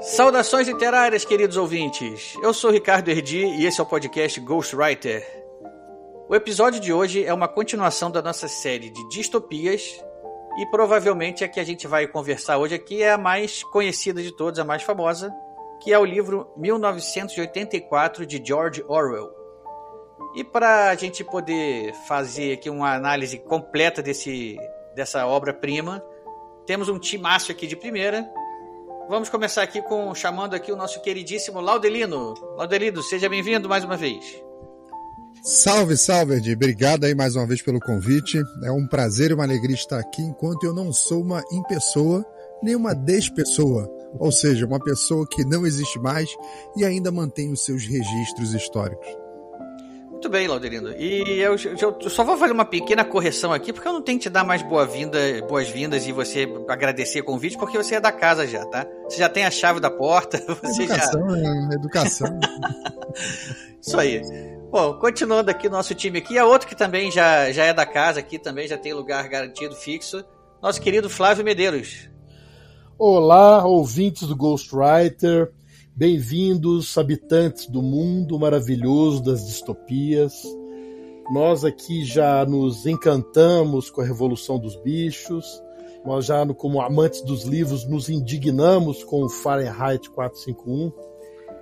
Saudações literárias, queridos ouvintes! Eu sou Ricardo Erdi e esse é o podcast Ghostwriter. O episódio de hoje é uma continuação da nossa série de distopias e provavelmente a que a gente vai conversar hoje aqui é a mais conhecida de todas, a mais famosa, que é o livro 1984 de George Orwell. E para a gente poder fazer aqui uma análise completa desse, dessa obra-prima, temos um timaço aqui de primeira. Vamos começar aqui com chamando aqui o nosso queridíssimo Laudelino. Laudelino, seja bem-vindo mais uma vez. Salve, salve, Ed. Obrigado aí mais uma vez pelo convite. É um prazer e uma alegria estar aqui enquanto eu não sou uma impessoa nem uma despessoa, ou seja, uma pessoa que não existe mais e ainda mantém os seus registros históricos. Muito bem, Laudelino. E eu, eu, eu, só vou fazer uma pequena correção aqui, porque eu não tenho que te dar mais boas-vindas boas e você agradecer o convite, porque você é da casa já, tá? Você já tem a chave da porta. Você educação, já... é educação. Isso aí. Bom, continuando aqui nosso time aqui, é outro que também já, já é da casa aqui, também já tem lugar garantido fixo. Nosso querido Flávio Medeiros. Olá, ouvintes do Ghostwriter. Bem-vindos, habitantes do mundo maravilhoso das distopias. Nós aqui já nos encantamos com a Revolução dos Bichos. Nós já, como amantes dos livros, nos indignamos com o Fahrenheit 451.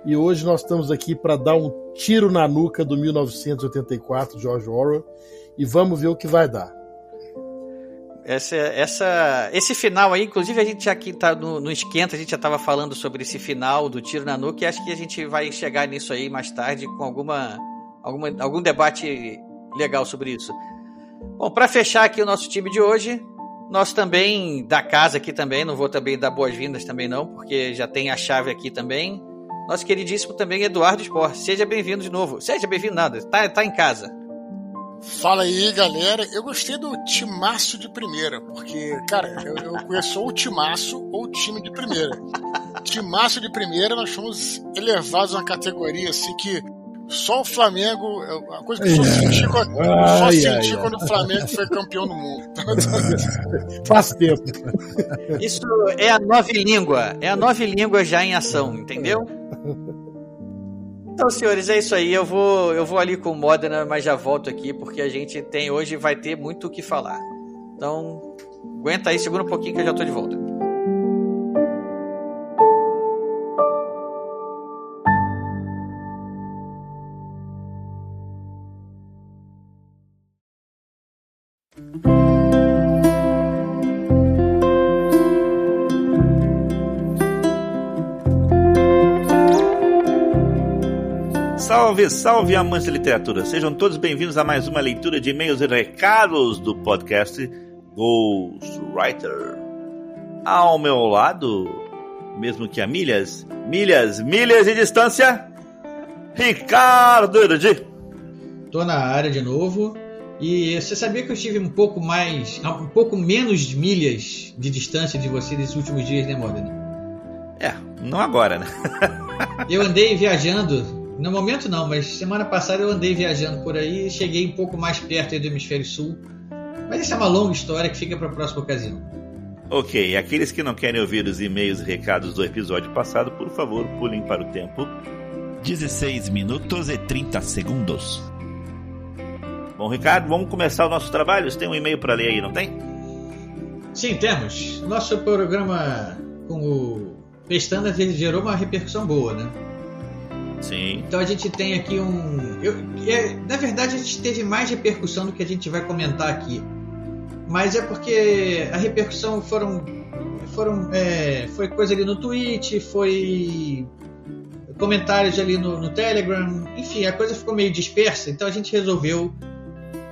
E hoje nós estamos aqui para dar um tiro na nuca do 1984, George Orwell, e vamos ver o que vai dar. Essa, essa, esse final aí, inclusive a gente aqui tá no, no esquenta, a gente já estava falando sobre esse final do tiro na nuca e acho que a gente vai chegar nisso aí mais tarde com alguma, alguma algum debate legal sobre isso. Bom, para fechar aqui o nosso time de hoje, nós também da casa aqui também, não vou também dar boas-vindas também não, porque já tem a chave aqui também. Nosso queridíssimo também Eduardo Sport. Seja bem-vindo de novo. Seja bem-vindo nada, tá, tá em casa. Fala aí, galera. Eu gostei do timaço de primeira, porque, cara, eu, eu conheço ou o timaço ou o time de primeira. timaço de primeira, nós fomos elevados a uma categoria assim que só o Flamengo, a coisa que eu só senti, quando, só senti quando o Flamengo foi campeão do mundo. Faz tempo. Isso é a nova língua, é a nova língua já em ação, entendeu? Então, senhores, é isso aí. Eu vou, eu vou ali com o Modena, mas já volto aqui porque a gente tem hoje vai ter muito o que falar. Então, aguenta aí, segura um pouquinho que eu já tô de volta. Salve, salve amantes de literatura! Sejam todos bem-vindos a mais uma leitura de e-mails e recados do podcast Ghostwriter. Ao meu lado, mesmo que a milhas, milhas, milhas de distância, Ricardo Erudi. Tô na área de novo. E você sabia que eu estive um pouco mais, um pouco menos de milhas de distância de você nesses últimos dias, né, Modena? É, não agora, né? eu andei viajando no momento não, mas semana passada eu andei viajando por aí e cheguei um pouco mais perto do hemisfério sul. Mas isso é uma longa história que fica para a próxima ocasião. Ok, aqueles que não querem ouvir os e-mails e recados do episódio passado, por favor, pulem para o tempo. 16 minutos e 30 segundos. Bom, Ricardo, vamos começar o nosso trabalho? Você tem um e-mail para ler aí, não tem? Sim, temos. Nosso programa com o Pestanas ele gerou uma repercussão boa, né? Sim. Então a gente tem aqui um. Eu, é, na verdade, a gente teve mais repercussão do que a gente vai comentar aqui. Mas é porque a repercussão foram. foram é, foi coisa ali no Twitch, foi comentários ali no, no, Telegram, enfim, a coisa ficou meio dispersa, então a gente resolveu,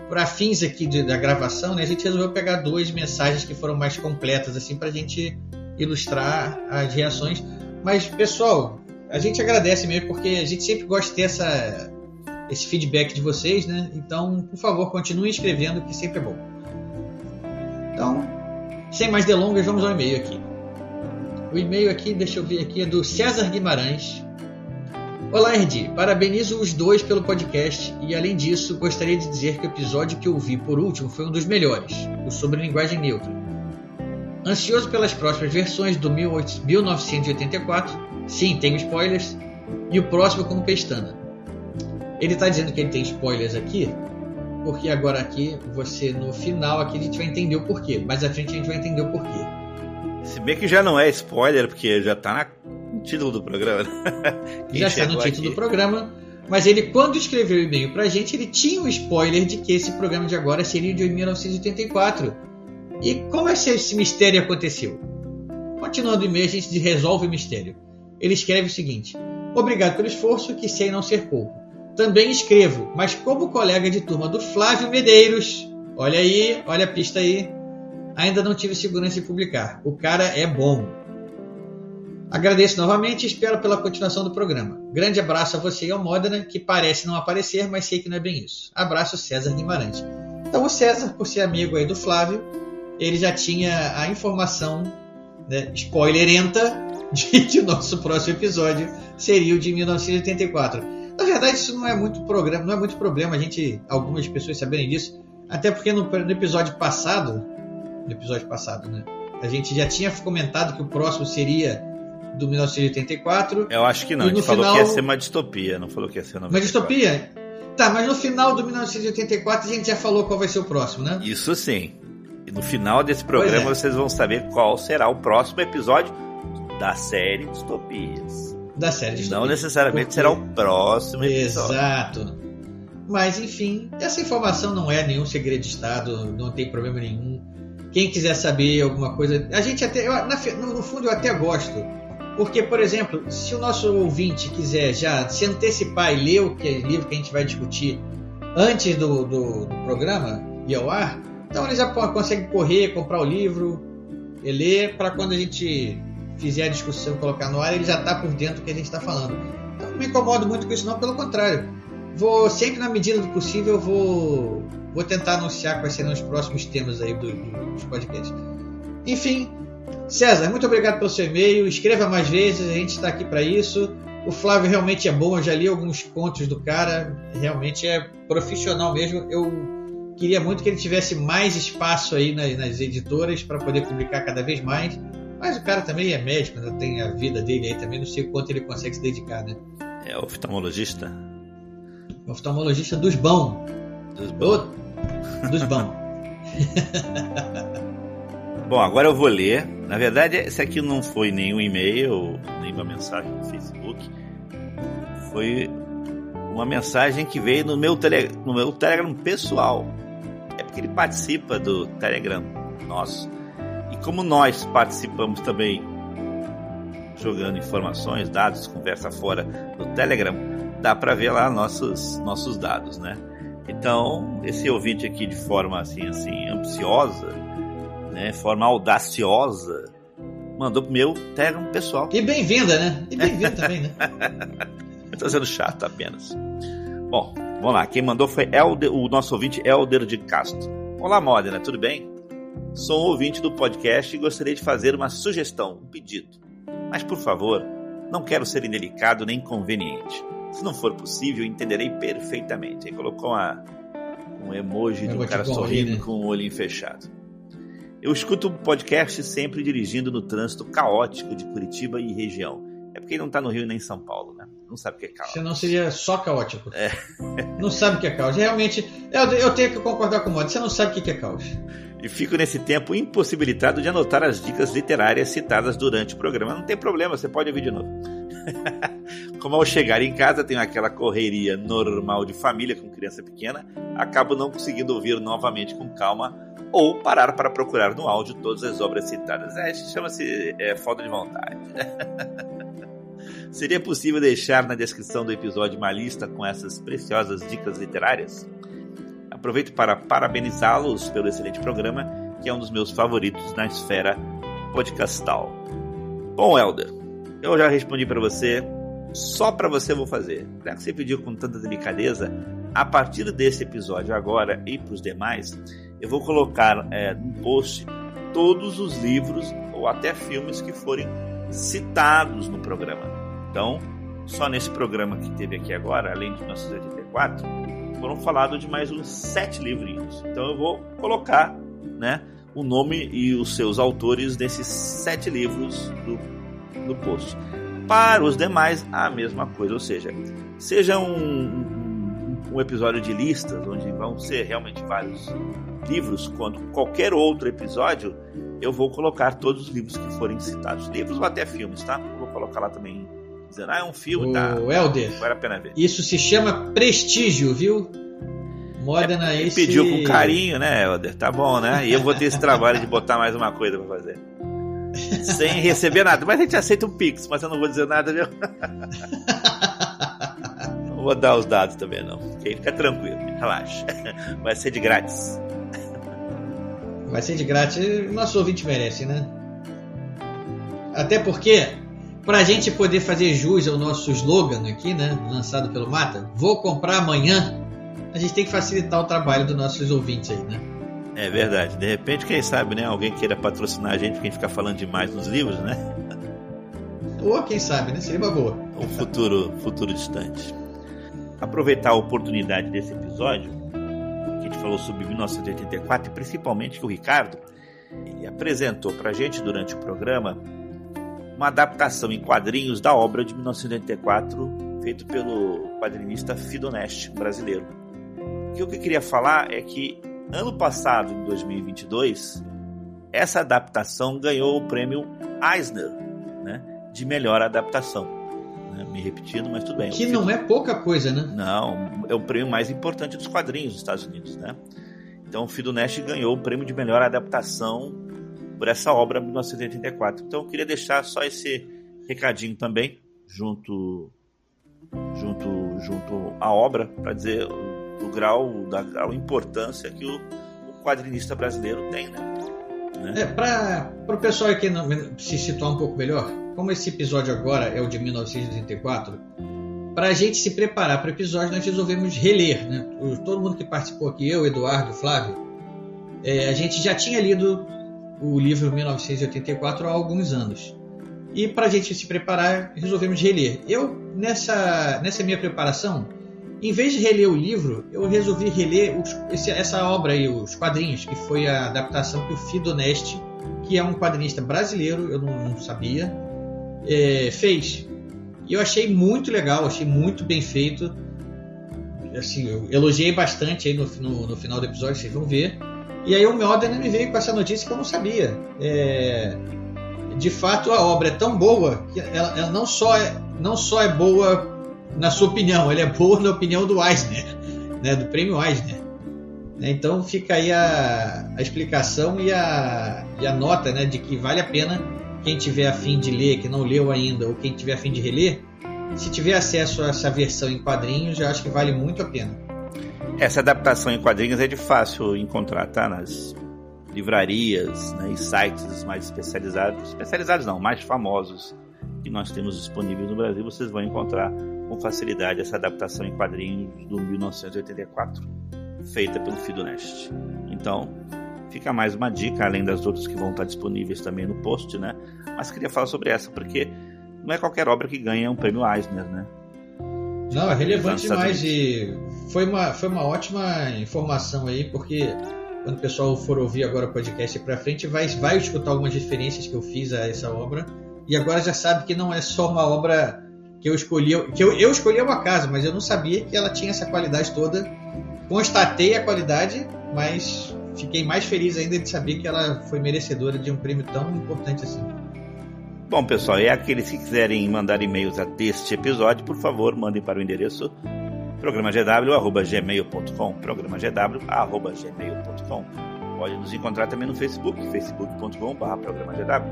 para fins aqui de, da gravação, né, a gente resolveu pegar duas mensagens que foram mais completas, assim, para a gente ilustrar as reações. Mas, pessoal, a gente agradece mesmo, porque a gente sempre gosta de ter essa, esse feedback de vocês, né? Então, por favor, continue escrevendo, que sempre é bom. Então, sem mais delongas, vamos ao e-mail aqui. O e-mail aqui, deixa eu ver aqui, é do César Guimarães. Olá, Erdi. Parabenizo os dois pelo podcast e, além disso, gostaria de dizer que o episódio que eu vi por último foi um dos melhores, o sobre linguagem neutra. Ansioso pelas próximas versões do 1984. Sim, tem spoilers. E o próximo como pestana. Ele está dizendo que ele tem spoilers aqui, porque agora aqui você no final aqui a gente vai entender o porquê. Mais à frente a gente vai entender o porquê. Se bem que já não é spoiler, porque já está no título do programa. já está no título aqui. do programa. Mas ele, quando escreveu o e-mail pra gente, ele tinha o um spoiler de que esse programa de agora seria de 1984. E como esse mistério aconteceu? Continuando o e-mail, a gente resolve o mistério. Ele escreve o seguinte: Obrigado pelo esforço, que sei não ser pouco. Também escrevo, mas como colega de turma do Flávio Medeiros, olha aí, olha a pista aí, ainda não tive segurança de publicar. O cara é bom. Agradeço novamente e espero pela continuação do programa. Grande abraço a você e ao Modena, que parece não aparecer, mas sei que não é bem isso. Abraço César Guimarães. Então o César, por ser amigo aí do Flávio, ele já tinha a informação né, spoilerenta de que o nosso próximo episódio seria o de 1984. Na verdade, isso não é muito programa, não é muito problema a gente, algumas pessoas saberem disso, até porque no, no episódio passado, no episódio passado, né, a gente já tinha comentado que o próximo seria do 1984. Eu acho que não. A gente falou final... que ia ser uma distopia, não falou que ia ser uma distopia? Tá, mas no final do 1984 a gente já falou qual vai ser o próximo, né? Isso sim. E no final desse programa é. vocês vão saber qual será o próximo episódio da série Distopias. Da série Distopias. Não necessariamente será o próximo episódio. Exato. Mas enfim, essa informação não é nenhum segredo de Estado, não tem problema nenhum. Quem quiser saber alguma coisa, a gente até, eu, na, no fundo eu até gosto porque, por exemplo, se o nosso ouvinte quiser já se antecipar e ler o que, livro que a gente vai discutir antes do, do, do programa e ao ar, então ele já consegue correr, comprar o livro e ler para quando a gente fizer a discussão, colocar no ar, ele já está por dentro do que a gente está falando. Então não me incomodo muito com isso, não, pelo contrário. Vou sempre, na medida do possível, vou, vou tentar anunciar quais serão os próximos temas aí do, do, dos podcasts. Enfim, César, muito obrigado pelo seu e-mail. Escreva mais vezes, a gente está aqui para isso. O Flávio realmente é bom, eu já li alguns contos do cara, realmente é profissional mesmo. Eu queria muito que ele tivesse mais espaço aí nas, nas editoras para poder publicar cada vez mais. Mas o cara também é médico, né? tem a vida dele aí também, não sei o quanto ele consegue se dedicar, né? É oftalmologista? Oftalmologista dos bons. Dos bons. Dos bons. Bom, agora eu vou ler. Na verdade, esse aqui não foi nenhum e-mail, nenhuma mensagem no Facebook. Foi uma mensagem que veio no meu, tele, no meu Telegram pessoal. É porque ele participa do Telegram nosso. Como nós participamos também jogando informações, dados, conversa fora no Telegram, dá para ver lá nossos, nossos dados, né? Então, esse ouvinte aqui de forma assim, assim, ambiciosa, né, forma audaciosa, mandou pro meu Telegram pessoal. E bem-vinda, né? E bem-vinda também, né? Estou sendo chato apenas. Bom, vamos lá. Quem mandou foi Elder, o nosso ouvinte Elder de Castro. Olá, Modena, tudo bem? Sou um ouvinte do podcast e gostaria de fazer uma sugestão, um pedido. Mas, por favor, não quero ser indelicado nem inconveniente. Se não for possível, entenderei perfeitamente. Aí colocou uma, um emoji de um cara sorrindo né? com o olhinho fechado. Eu escuto o podcast sempre dirigindo no trânsito caótico de Curitiba e região. É porque ele não está no Rio nem em São Paulo, né? Não sabe o que é caos. Senão seria só caótico. É. Não sabe o que é caos. Realmente, eu, eu tenho que concordar com o Modo. Você não sabe o que é caos. E fico nesse tempo impossibilitado de anotar as dicas literárias citadas durante o programa. Não tem problema, você pode ouvir de novo. Como ao chegar em casa tenho aquela correria normal de família com criança pequena, acabo não conseguindo ouvir novamente com calma ou parar para procurar no áudio todas as obras citadas. É, chama-se é, falta de vontade. Seria possível deixar na descrição do episódio uma lista com essas preciosas dicas literárias? Aproveito para parabenizá-los pelo excelente programa, que é um dos meus favoritos na esfera podcastal. Bom, Helder, eu já respondi para você, só para você eu vou fazer. Já que você pediu com tanta delicadeza, a partir desse episódio agora e para os demais, eu vou colocar é, no post todos os livros ou até filmes que forem citados no programa. Então, só nesse programa que teve aqui agora, além de 1984, foram falados de mais uns sete livrinhos. Então eu vou colocar né, o nome e os seus autores nesses sete livros do, do post. Para os demais, a mesma coisa, ou seja, seja um, um, episódio de listas, onde vão ser realmente vários livros, quanto qualquer outro episódio, eu vou colocar todos os livros que forem citados. Livros ou até filmes, tá? Vou colocar lá também, dizendo, ah, é um filme, o tá? Helder, vale a pena ver. Isso se chama prestígio, viu? Modena é, esse... pediu com carinho, né, Helder? Tá bom, né? E eu vou ter esse trabalho de botar mais uma coisa pra fazer. Sem receber nada. Mas a gente aceita um Pix, mas eu não vou dizer nada, viu? não vou dar os dados também, não. Fica tranquilo, relaxa. Vai ser de grátis. Vai ser de grátis. Nosso ouvinte merece, né? Até porque, pra gente poder fazer jus ao nosso slogan aqui, né? Lançado pelo Mata, vou comprar amanhã. A gente tem que facilitar o trabalho dos nossos ouvintes aí, né? É verdade. De repente, quem sabe, né? Alguém queira patrocinar a gente porque a gente fica falando demais nos livros, né? Ou quem sabe, né? Seria uma boa. Um futuro, futuro distante. Aproveitar a oportunidade desse episódio, que a gente falou sobre 1984, e principalmente que o Ricardo ele apresentou pra gente durante o programa uma adaptação em quadrinhos da obra de 1984, feito pelo quadrinista Fidoneste, brasileiro. E o que eu queria falar é que ano passado, em 2022, essa adaptação ganhou o prêmio Eisner, né, de melhor adaptação. Né, me repetindo, mas tudo bem. Que não é pouca coisa, né? Não, é o prêmio mais importante dos quadrinhos dos Estados Unidos, né? Então, o Fido Nash ganhou o prêmio de melhor adaptação por essa obra de 1984. Então, eu queria deixar só esse recadinho também, junto junto junto à obra, para dizer do grau da importância que o, o quadrinista brasileiro tem, né? né? É, para o pessoal aqui se situar um pouco melhor, como esse episódio agora é o de 1984, para a gente se preparar para o episódio, nós resolvemos reler. Né? Todo mundo que participou aqui, eu, Eduardo, Flávio, é, a gente já tinha lido o livro 1984 há alguns anos. E para a gente se preparar, resolvemos reler. Eu, nessa, nessa minha preparação, em vez de reler o livro, eu resolvi reler os, esse, essa obra aí, os quadrinhos, que foi a adaptação que o Fido Neste, que é um quadrinista brasileiro, eu não, não sabia, é, fez. E eu achei muito legal, achei muito bem feito. Assim, eu elogiei bastante aí no, no, no final do episódio, vocês vão ver. E aí o Melden me veio com essa notícia que eu não sabia. É, de fato, a obra é tão boa que ela, ela não, só é, não só é boa na sua opinião, ele é boa na opinião do Eisner, né, do prêmio Eisner. Né, então fica aí a, a explicação e a, e a nota né, de que vale a pena quem tiver a fim de ler, que não leu ainda, ou quem tiver a fim de reler, se tiver acesso a essa versão em quadrinhos, eu acho que vale muito a pena. Essa adaptação em quadrinhos é de fácil encontrar, tá? Nas livrarias né, e sites mais especializados. Especializados não, mais famosos que nós temos disponíveis no Brasil, vocês vão encontrar com facilidade essa adaptação em quadrinhos do 1984, feita pelo Fido Nest. Então, fica mais uma dica, além das outras que vão estar disponíveis também no post, né? Mas queria falar sobre essa, porque não é qualquer obra que ganha um prêmio Eisner, né? Não, é relevante demais e foi uma, foi uma ótima informação aí, porque quando o pessoal for ouvir agora o podcast para frente, vai, vai escutar algumas referências que eu fiz a essa obra e agora já sabe que não é só uma obra que eu escolhi, que eu, eu escolhi uma casa, mas eu não sabia que ela tinha essa qualidade toda. Constatei a qualidade, mas fiquei mais feliz ainda de saber que ela foi merecedora de um prêmio tão importante assim. Bom, pessoal, e aqueles que quiserem mandar e-mails a deste episódio, por favor, mandem para o endereço programagw.gmail.com programagw.gmail.com Pode nos encontrar também no Facebook, facebook.com.br programagw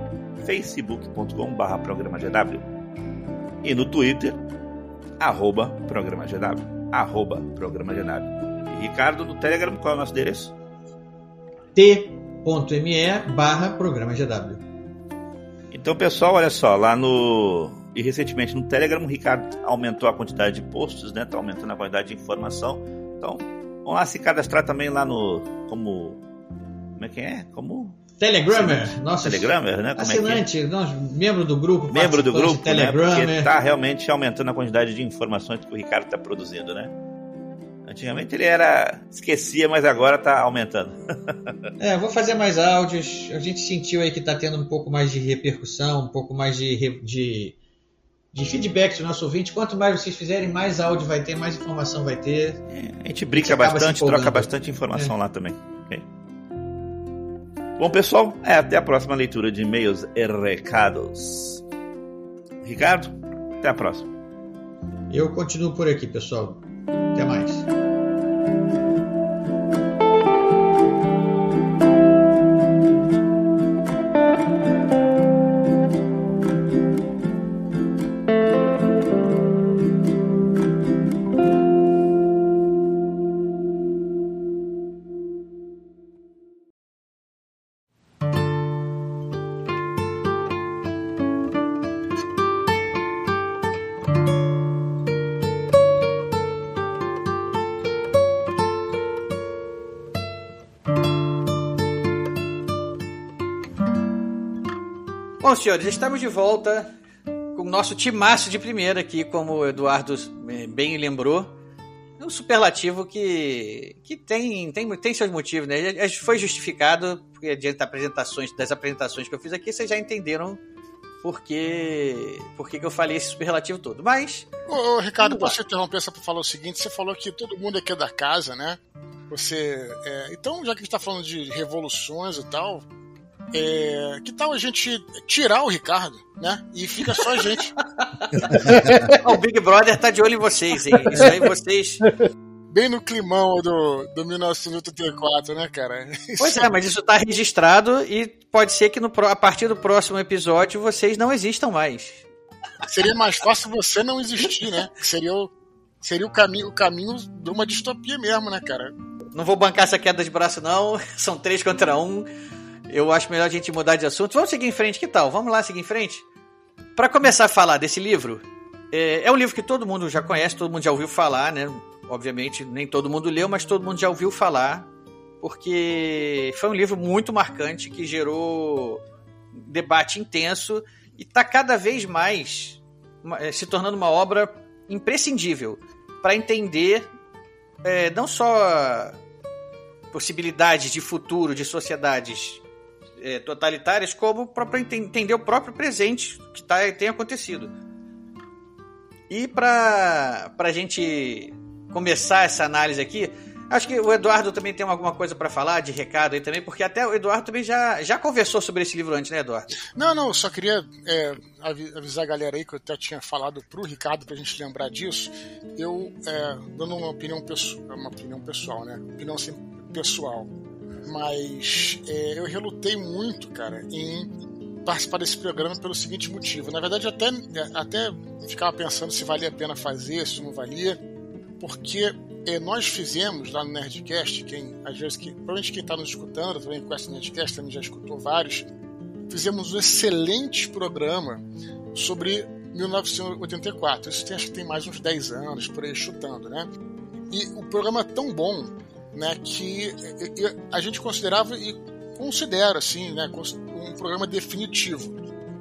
facebook.com.br programagw e no Twitter, arroba Programa GW. Arroba Programa GW. E Ricardo, no Telegram, qual é o nosso endereço? t.me barra Programa GW. Então, pessoal, olha só, lá no. E recentemente no Telegram, o Ricardo aumentou a quantidade de posts, né? Tá aumentando a quantidade de informação. Então, vamos lá se cadastrar também lá no. Como. Como é que é? Como Telegrammer, nosso Telegrammer, né? Como assinante, é que... nós, membro do grupo, membro do grupo, né? Porque está realmente aumentando a quantidade de informações que o Ricardo está produzindo, né? Antigamente ele era. esquecia, mas agora tá aumentando. é, vou fazer mais áudios. A gente sentiu aí que tá tendo um pouco mais de repercussão, um pouco mais de, de, de feedback do nosso ouvinte. Quanto mais vocês fizerem, mais áudio vai ter, mais informação vai ter. É, a gente brinca bastante, troca bastante informação é. lá também. Okay. Bom, pessoal, é, até a próxima leitura de e-mails e recados. Ricardo, até a próxima. Eu continuo por aqui, pessoal. Até mais. Senhores, estamos de volta com o nosso timaço de primeira aqui, como o Eduardo eh, bem lembrou. É um superlativo que, que tem, tem, tem seus motivos, né? Foi justificado, porque diante das apresentações, das apresentações que eu fiz aqui, vocês já entenderam por que, por que, que eu falei esse superlativo todo. Mas. Ô, ô Ricardo, posso interromper só para falar o seguinte: você falou que todo mundo aqui é da casa, né? Você. É, então, já que a gente está falando de revoluções e tal, é, que tal a gente tirar o Ricardo, né? E fica só a gente. o Big Brother tá de olho em vocês, hein? Isso aí vocês. Bem no climão do, do 1984, né, cara? Pois é, mas isso tá registrado e pode ser que no, a partir do próximo episódio vocês não existam mais. Seria mais fácil você não existir, né? Seria o, seria o caminho, o caminho de uma distopia mesmo, né, cara? Não vou bancar essa queda de braço, não. São três contra um. Eu acho melhor a gente mudar de assunto. Vamos seguir em frente, que tal? Vamos lá seguir em frente? Para começar a falar desse livro, é, é, um livro que todo mundo já conhece, todo mundo já ouviu falar, né? Obviamente, nem todo mundo leu, mas todo mundo já ouviu falar, porque foi um livro muito marcante que gerou debate intenso e está cada vez mais é, se tornando uma obra imprescindível para entender é, não só possibilidades de futuro de sociedades é, totalitárias, como para entender o próprio presente que tá, tem acontecido. E para a gente começar essa análise aqui, acho que o Eduardo também tem alguma coisa para falar de recado aí também, porque até o Eduardo também já, já conversou sobre esse livro antes, né, Eduardo? Não, não, só queria é, avisar a galera aí que eu até tinha falado pro Ricardo pra gente lembrar disso. Eu, é, dando uma opinião, uma opinião pessoal, né? Opinião pessoal mas é, eu relutei muito, cara, em participar desse programa pelo seguinte motivo. Na verdade, até, até ficava pensando se valia a pena fazer, se não valia, porque é, nós fizemos lá no Nerdcast, quem, às vezes, que, provavelmente quem está nos escutando também conhece o Nerdcast, também já escutou vários, fizemos um excelente programa sobre 1984. Isso tem, acho que tem mais uns 10 anos, por aí chutando, né? E o programa é tão bom né, que a gente considerava e considera assim, né, um programa definitivo.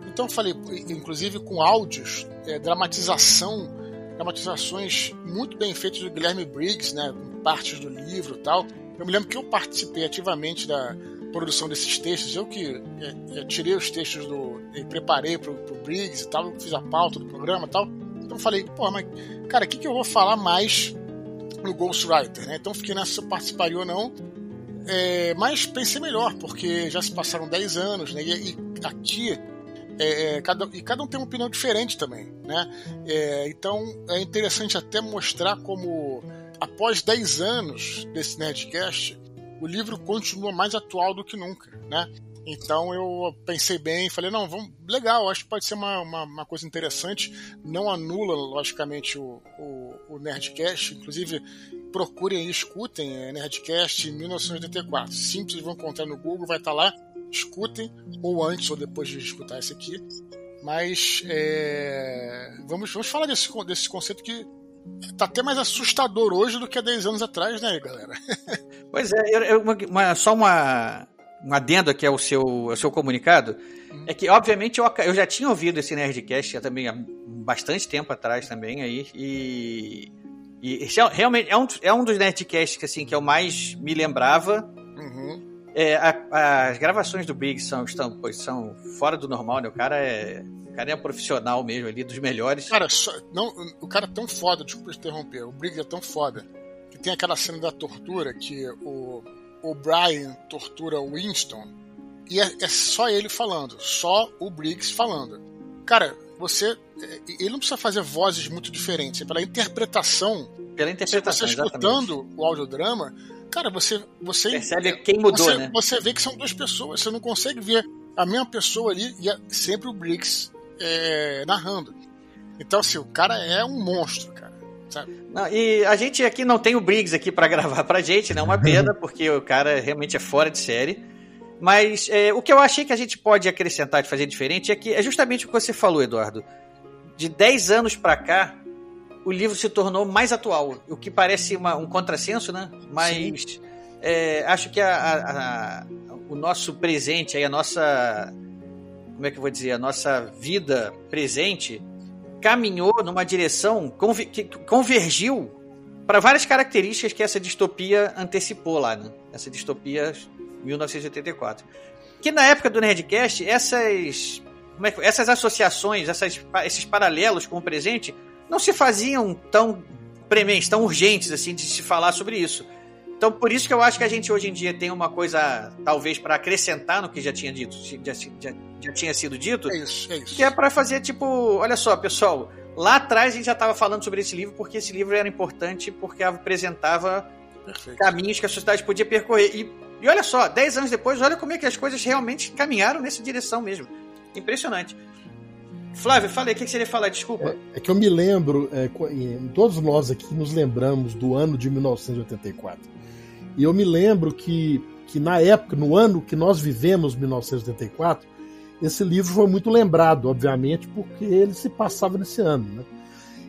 Então falei, inclusive com áudios, é, dramatização, dramatizações muito bem feitas do Guilherme Briggs, né, partes do livro tal. Eu me lembro que eu participei ativamente da produção desses textos, eu que é, é, tirei os textos do. preparei para o Briggs e tal, fiz a pauta do programa e tal. Então falei, pô, mas cara, o que, que eu vou falar mais no Ghostwriter, né? Então fiquei nessa se eu participaria ou não. É, mas pensei melhor, porque já se passaram 10 anos, né? E, e aqui é, é, cada, e cada um tem uma opinião diferente também, né? É, então é interessante até mostrar como após 10 anos desse Nerdcast, o livro continua mais atual do que nunca, né? Então eu pensei bem e falei, não, vamos, legal, acho que pode ser uma, uma, uma coisa interessante. Não anula, logicamente, o, o, o Nerdcast. Inclusive, procurem e escutem é, Nerdcast 1984. Simples, vão encontrar no Google, vai estar lá. Escutem, ou antes ou depois de escutar esse aqui. Mas é, vamos, vamos falar desse, desse conceito que tá até mais assustador hoje do que há 10 anos atrás, né, galera? Pois é, eu, eu, uma, só uma, um adendo aqui ao seu, ao seu comunicado, é que, obviamente, eu, eu já tinha ouvido esse Nerdcast já também há bastante tempo atrás também aí, e E realmente é um, é um dos Nerdcasts que, assim, que eu mais me lembrava. Uhum. É, a, as gravações do Briggs são, estão, pois, são fora do normal, né? O cara é. O cara é profissional mesmo ali, dos melhores. Cara, só, não, o cara é tão foda, desculpa interromper, o Briggs é tão foda que tem aquela cena da tortura que o, o Brian tortura o Winston e é, é só ele falando, só o Briggs falando. Cara, você. É, ele não precisa fazer vozes muito diferentes. É pela interpretação. Pela interpretação. Você escutando exatamente. o audiodrama, cara, você. você Percebe quem mudou, você, né? Você vê que são duas pessoas. Você não consegue ver a mesma pessoa ali e é sempre o Briggs é, narrando. Então, assim, o cara é um monstro, cara. Sabe? Não, e a gente aqui não tem o Briggs aqui para gravar pra gente, né? Uma pena, porque o cara realmente é fora de série. Mas é, o que eu achei que a gente pode acrescentar de fazer diferente é que é justamente o que você falou, Eduardo. De 10 anos para cá, o livro se tornou mais atual, o que parece uma, um contrassenso, né? Mas é, acho que a, a, a, o nosso presente, aí, a nossa. Como é que eu vou dizer? A nossa vida presente caminhou numa direção que convergiu para várias características que essa distopia antecipou lá, né? Essa distopia 1984. Que na época do Nerdcast, essas, é, essas associações, essas, esses paralelos com o presente, não se faziam tão prementes, tão urgentes assim de se falar sobre isso. Então, por isso que eu acho que a gente hoje em dia tem uma coisa, talvez, para acrescentar no que já tinha dito, já, já, já tinha sido dito. É isso, é isso. Que é para fazer tipo, olha só, pessoal, lá atrás a gente já estava falando sobre esse livro porque esse livro era importante porque apresentava Perfeito. caminhos que a sociedade podia percorrer. E e olha só, 10 anos depois, olha como é que as coisas realmente caminharam nessa direção mesmo. Impressionante. Flávio, falei, o que, você ia falar? Desculpa. É, é que eu me lembro, é, todos nós aqui nos lembramos do ano de 1984. E eu me lembro que, que na época, no ano que nós vivemos, 1984, esse livro foi muito lembrado, obviamente, porque ele se passava nesse ano. Né?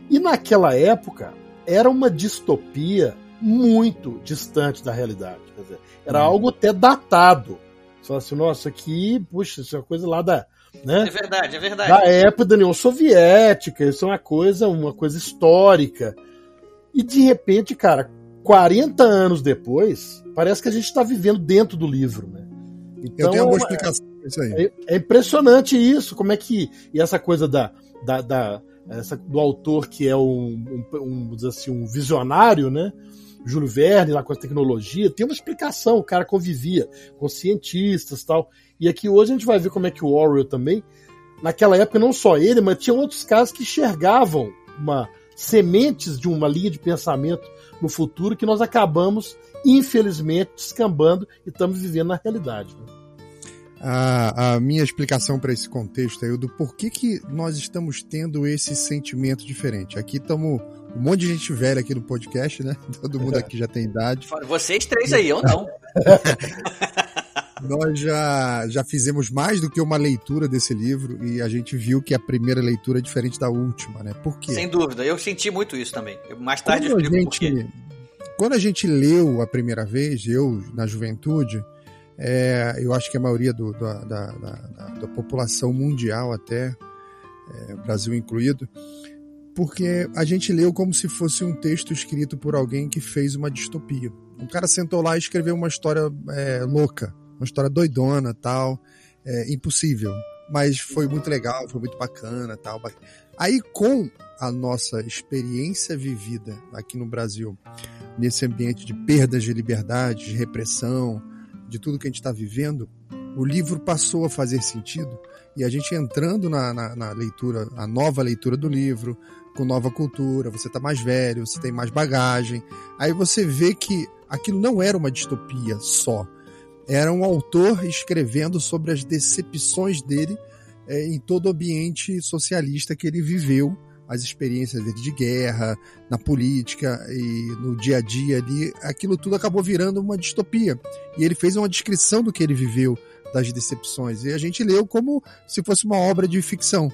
E naquela época, era uma distopia muito distante da realidade. Dizer, era hum. algo até datado. Você fala assim, nossa, aqui, puxa, isso é uma coisa lá da. Né? É verdade, é verdade. Da época da União Soviética, isso é uma coisa, uma coisa histórica. E de repente, cara, 40 anos depois, parece que a gente está vivendo dentro do livro, né? Então, Eu tenho uma boa explicação é, isso aí. É, é, impressionante isso, como é que. E essa coisa da, da, da essa, do autor que é um, um, um, assim, um visionário, né? Júlio Verne, lá com a tecnologia, tem uma explicação, o cara convivia com cientistas tal. E aqui hoje a gente vai ver como é que o Orwell também, naquela época não só ele, mas tinha outros casos que enxergavam uma sementes de uma linha de pensamento no futuro que nós acabamos, infelizmente, descambando e estamos vivendo na realidade. Né? A, a, minha explicação para esse contexto é o do porquê que nós estamos tendo esse sentimento diferente. Aqui estamos um monte de gente velha aqui no podcast, né? Todo mundo aqui já tem idade. Vocês três aí, eu não. Nós já, já fizemos mais do que uma leitura desse livro e a gente viu que a primeira leitura é diferente da última, né? Por quê? Sem dúvida, eu senti muito isso também. Mais tarde quando eu explico gente, por quê. Quando a gente leu a primeira vez, eu na juventude, é, eu acho que a maioria do, da, da, da, da população mundial até, é, Brasil incluído, porque a gente leu como se fosse um texto escrito por alguém que fez uma distopia. Um cara sentou lá e escreveu uma história é, louca, uma história doidona, tal, é, impossível, mas foi muito legal, foi muito bacana, tal. Aí com a nossa experiência vivida aqui no Brasil, nesse ambiente de perdas de liberdade, de repressão, de tudo que a gente está vivendo, o livro passou a fazer sentido e a gente entrando na, na, na leitura, a nova leitura do livro, com nova cultura, você está mais velho, você tem mais bagagem. Aí você vê que aquilo não era uma distopia só. Era um autor escrevendo sobre as decepções dele é, em todo o ambiente socialista que ele viveu, as experiências dele de guerra, na política e no dia a dia ali. Aquilo tudo acabou virando uma distopia. E ele fez uma descrição do que ele viveu, das decepções. E a gente leu como se fosse uma obra de ficção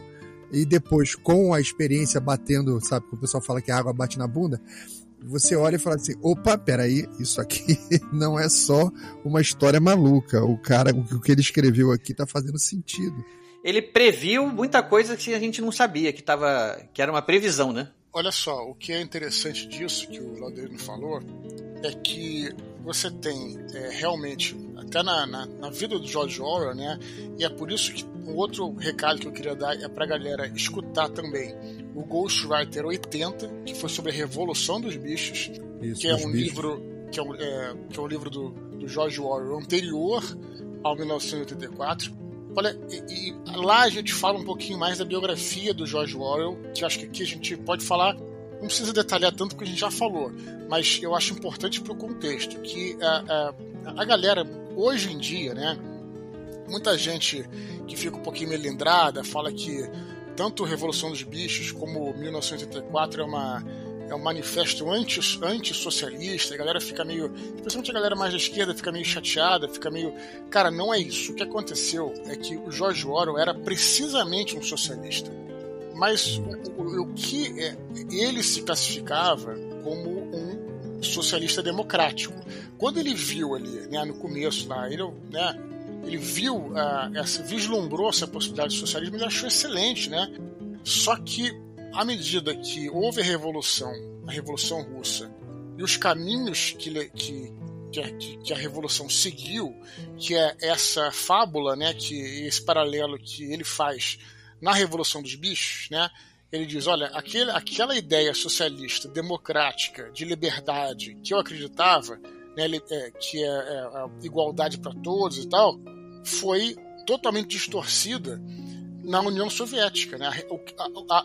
e depois com a experiência batendo, sabe, o pessoal fala que a água bate na bunda, você olha e fala assim: opa, peraí, isso aqui não é só uma história maluca. O cara, o que ele escreveu aqui tá fazendo sentido. Ele previu muita coisa que a gente não sabia, que, tava, que era uma previsão, né? olha só, o que é interessante disso que o Lauderino falou é que você tem é, realmente, até na, na, na, vida do George Orwell, né? E é por isso que um outro recado que eu queria dar é pra galera escutar também o Ghostwriter 80, que foi sobre a Revolução dos Bichos, isso, que é um bichos. livro que é um, é, que é um livro do, do George Orwell anterior ao 1984. Olha, e, e, lá a gente fala um pouquinho mais da biografia do George Orwell, que acho que aqui a gente pode falar não precisa detalhar tanto que a gente já falou, mas eu acho importante para o contexto que a, a, a, galera hoje em dia, né, muita gente que fica um pouquinho melindrada fala que tanto Revolução dos Bichos como 1984 é uma é um manifesto anti, anti-socialista, a galera fica meio. Especialmente a galera mais da esquerda fica meio chateada, fica meio. Cara, não é isso. O que aconteceu é que o George Orwell era precisamente um socialista. Mas o, o que é, ele se classificava como um socialista democrático. Quando ele viu ali, né, no começo lá, ele, né, ele viu, uh, essa, vislumbrou essa possibilidade de socialismo, ele achou excelente, né? Só que à medida que houve a revolução, a revolução russa, e os caminhos que, que, que, que a revolução seguiu, que é essa fábula, né, que esse paralelo que ele faz na Revolução dos Bichos, né? Ele diz, olha, aquele, aquela ideia socialista, democrática, de liberdade que eu acreditava, né, que é, é a igualdade para todos e tal, foi totalmente distorcida na União Soviética. Né?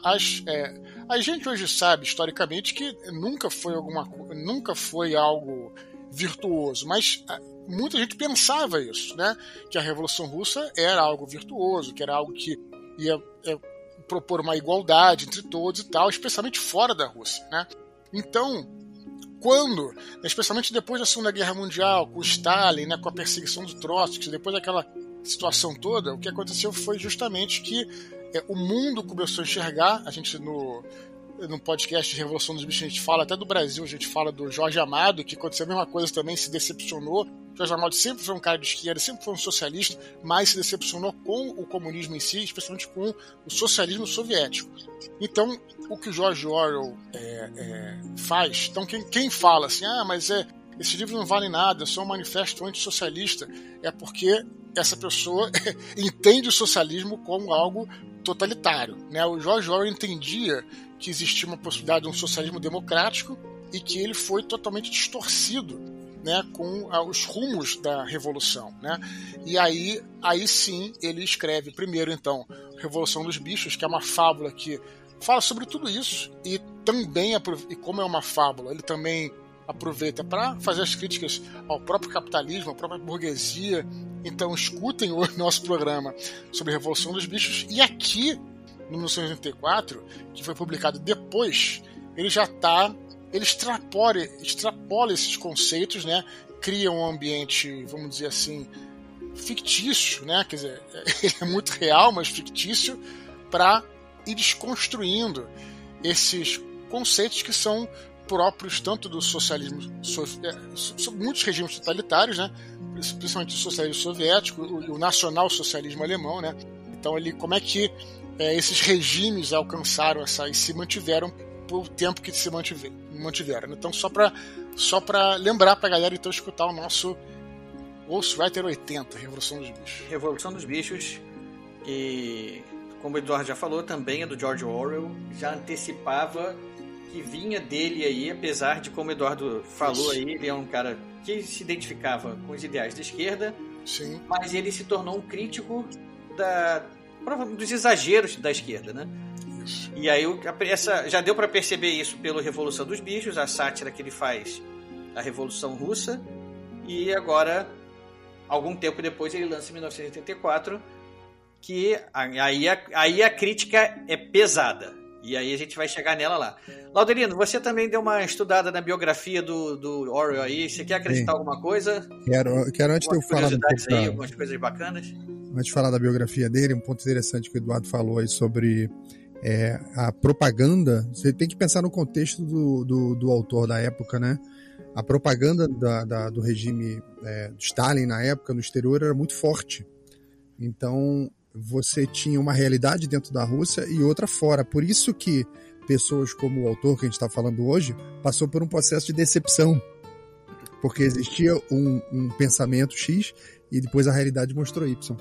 As, é, a gente hoje sabe historicamente que nunca foi alguma nunca foi algo virtuoso, mas muita gente pensava isso, né? Que a Revolução Russa era algo virtuoso, que era algo que ia é, propor uma igualdade entre todos e tal, especialmente fora da Rússia, né? Então, quando, especialmente depois da Segunda Guerra Mundial, com Stalin, né, com a perseguição do Trotsky, depois daquela situação toda, o que aconteceu foi justamente que é, o mundo começou a enxergar, a gente no, no podcast de Revolução dos Bichos, a gente fala até do Brasil, a gente fala do Jorge Amado, que aconteceu a mesma coisa também, se decepcionou. Jorge Amado sempre foi um cara de esquerda, sempre foi um socialista, mas se decepcionou com o comunismo em si, especialmente com o socialismo soviético. Então, o que o George Orwell é, é, faz, então quem, quem fala assim, ah, mas é, esse livro não vale nada, é só um manifesto antissocialista, é porque essa pessoa entende o socialismo como algo totalitário. Né? O George Orwell entendia que existia uma possibilidade de um socialismo democrático e que ele foi totalmente distorcido né, com ah, os rumos da revolução, né? E aí, aí sim ele escreve primeiro então Revolução dos Bichos, que é uma fábula que fala sobre tudo isso e também e como é uma fábula, ele também aproveita para fazer as críticas ao próprio capitalismo, à própria burguesia. Então escutem o nosso programa sobre Revolução dos Bichos e aqui no 1984, que foi publicado depois, ele já está. Ele extrapola, extrapola esses conceitos, né? cria um ambiente, vamos dizer assim, fictício, né? quer dizer, é muito real, mas fictício, para ir desconstruindo esses conceitos que são próprios tanto do socialismo, so, é, muitos regimes totalitários, né? principalmente o socialismo soviético, o, o nacional-socialismo alemão, né? Então ele, como é que é, esses regimes alcançaram essa e se mantiveram por tempo que se mantiveram. Então, só para só pra lembrar para a galera então escutar o nosso Ghostwriter 80, Revolução dos Bichos. Revolução dos Bichos, e como o Eduardo já falou, também é do George Orwell, já antecipava que vinha dele aí, apesar de, como o Eduardo falou Isso. aí, ele é um cara que se identificava com os ideais da esquerda, Sim. mas ele se tornou um crítico da, dos exageros da esquerda, né? E aí essa, já deu para perceber isso pelo Revolução dos Bichos, a sátira que ele faz da Revolução Russa, e agora, algum tempo depois, ele lança em 1984, que aí a, aí a crítica é pesada. E aí a gente vai chegar nela lá. Laudelino, você também deu uma estudada na biografia do, do Orwell aí. Você quer acrescentar Sim. alguma coisa? Quero, quero antes de eu falar um pouco aí, algumas coisas bacanas antes de falar da biografia dele, um ponto interessante que o Eduardo falou aí sobre é, a propaganda. Você tem que pensar no contexto do, do, do autor da época, né? A propaganda da, da, do regime é, Stalin na época no exterior era muito forte. Então você tinha uma realidade dentro da Rússia e outra fora. Por isso que pessoas como o autor que a gente está falando hoje passou por um processo de decepção. Porque existia um, um pensamento X e depois a realidade mostrou Y.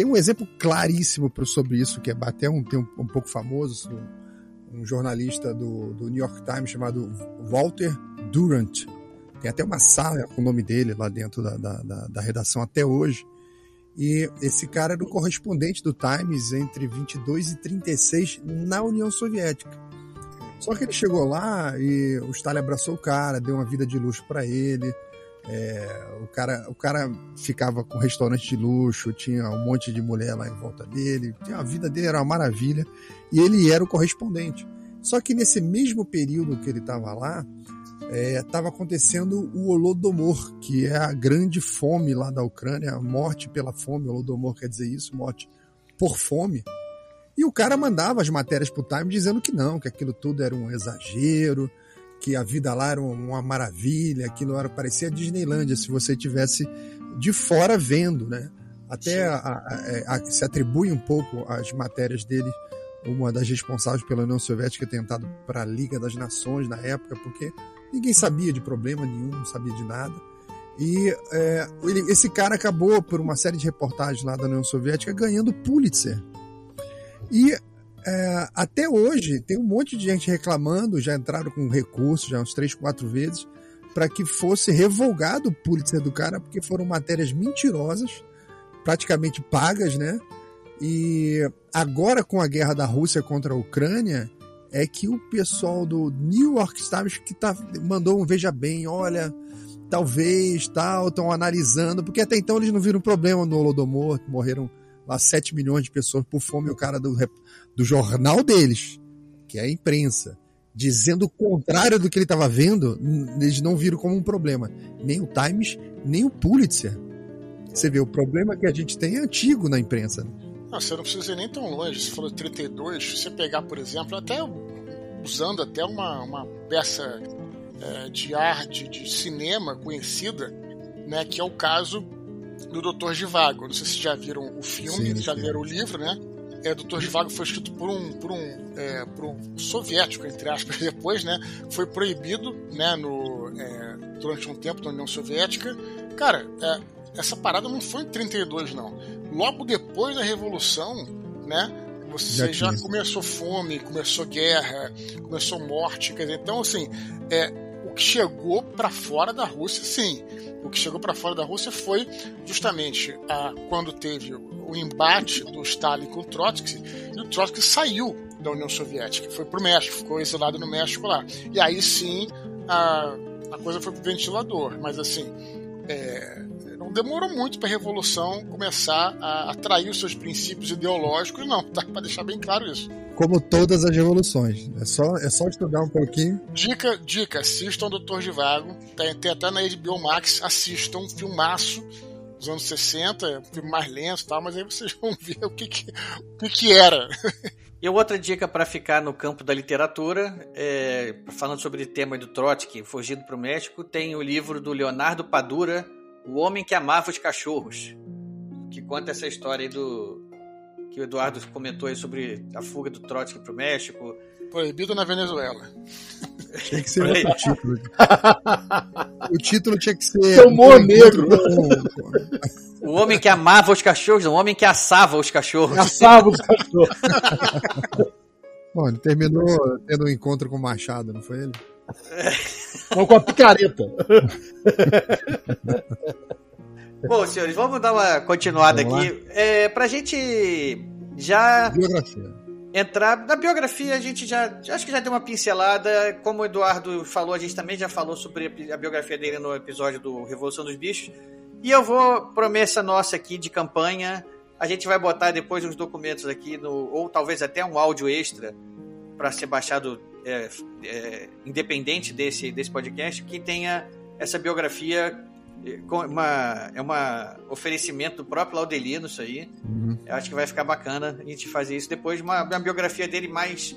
Tem um exemplo claríssimo sobre isso, que é até um, tem um, um pouco famoso, um, um jornalista do, do, New York Times chamado Walter Durant. Tem até uma sala com o nome dele lá dentro da, da, da, da redação até hoje. E esse cara era o correspondente do Times entre 22 e 36 na União Soviética. Só que ele chegou lá e o Stalin abraçou o cara, deu uma vida de luxo para ele, é, o, cara, o cara ficava com restaurante de luxo, tinha um monte de mulher lá em volta dele, a vida dele era uma maravilha e ele era o correspondente. Só que nesse mesmo período que ele estava lá, estava é, acontecendo o Holodomor, que é a grande fome lá da Ucrânia, a morte pela fome. Holodomor quer dizer isso, morte por fome. E o cara mandava as matérias para o Time dizendo que não, que aquilo tudo era um exagero, que a vida lá era uma maravilha, aquilo era parecia Disneylândia se você tivesse de fora vendo, né? Até a, a, a, se atribui um pouco as matérias dele, uma das responsáveis pela União Soviética ter tentado para a Liga das Nações na época, porque ninguém sabia de problema nenhum, não sabia de nada. E é, ele, esse cara acabou, por uma série de reportagens lá da União Soviética, ganhando Pulitzer. E é, até hoje tem um monte de gente reclamando, já entraram com recurso, já uns três, quatro vezes, para que fosse revogado o Pulitzer do cara, porque foram matérias mentirosas, praticamente pagas, né? E agora com a guerra da Rússia contra a Ucrânia, é que o pessoal do New York Times que tá, mandou um veja bem, olha, talvez, tal, estão analisando, porque até então eles não viram problema no Holodomor, morreram lá 7 milhões de pessoas por fome, o cara do, do jornal deles, que é a imprensa, dizendo o contrário do que ele estava vendo, eles não viram como um problema. Nem o Times, nem o Pulitzer. Você vê, o problema que a gente tem é antigo na imprensa. Não, você não precisa ir nem tão longe. Você falou 32, você pegar, por exemplo, até usando até uma, uma peça é, de arte, de cinema conhecida, né, que é o caso do Doutor Givago. Não sei se já viram o filme, sim, já sim. leram o livro, né? É, Doutor Givago foi escrito por um, por um, é, por um soviético, entre aspas, depois, né? Foi proibido, né, no, é, durante um tempo na União Soviética. Cara, é, essa parada não foi em 32, não. Logo depois da Revolução, né? Você já, já começou fome, começou guerra, começou morte, quer dizer, então assim, é, o que chegou para fora da Rússia, sim, o que chegou para fora da Rússia foi justamente a, quando teve o embate do Stalin com o Trotsky, e o Trotsky saiu da União Soviética, foi para o México, ficou exilado no México lá. E aí sim a, a coisa foi para o ventilador, mas assim, é, demorou muito para a Revolução começar a atrair os seus princípios ideológicos, não, tá para deixar bem claro isso como todas as revoluções. É só, é só estudar um pouquinho. Dica, dica, assistam Doutor de Vago. Tem, tem até na HBO Max, assistam um filmaço dos anos 60, um filme mais lento e tal, mas aí vocês vão ver o que, que, o que, que era. E outra dica para ficar no campo da literatura, é, falando sobre o tema do Trotsky, fugindo para o México, tem o livro do Leonardo Padura, O Homem que Amava os Cachorros, que conta essa história aí do, que o Eduardo comentou aí sobre a fuga do Trotsky para o México. Proibido na Venezuela. Tinha que ser outro título. o título tinha que ser. Seu humor negro. O homem que amava os cachorros, o homem que assava os cachorros. Assava os cachorros. Bom, ele terminou tendo um encontro com o Machado, não foi ele? Não, com a picareta. Bom, senhores, vamos dar uma continuada vamos aqui. É, pra gente já. Biografia. Entrar na biografia, a gente já. Acho que já deu uma pincelada. Como o Eduardo falou, a gente também já falou sobre a biografia dele no episódio do Revolução dos Bichos. E eu vou, promessa nossa aqui de campanha, a gente vai botar depois uns documentos aqui, no, ou talvez até um áudio extra, para ser baixado é, é, independente desse, desse podcast, que tenha essa biografia uma, é uma oferecimento do próprio Laudelino isso aí. Uhum. Eu acho que vai ficar bacana a gente fazer isso depois, uma, uma biografia dele mais,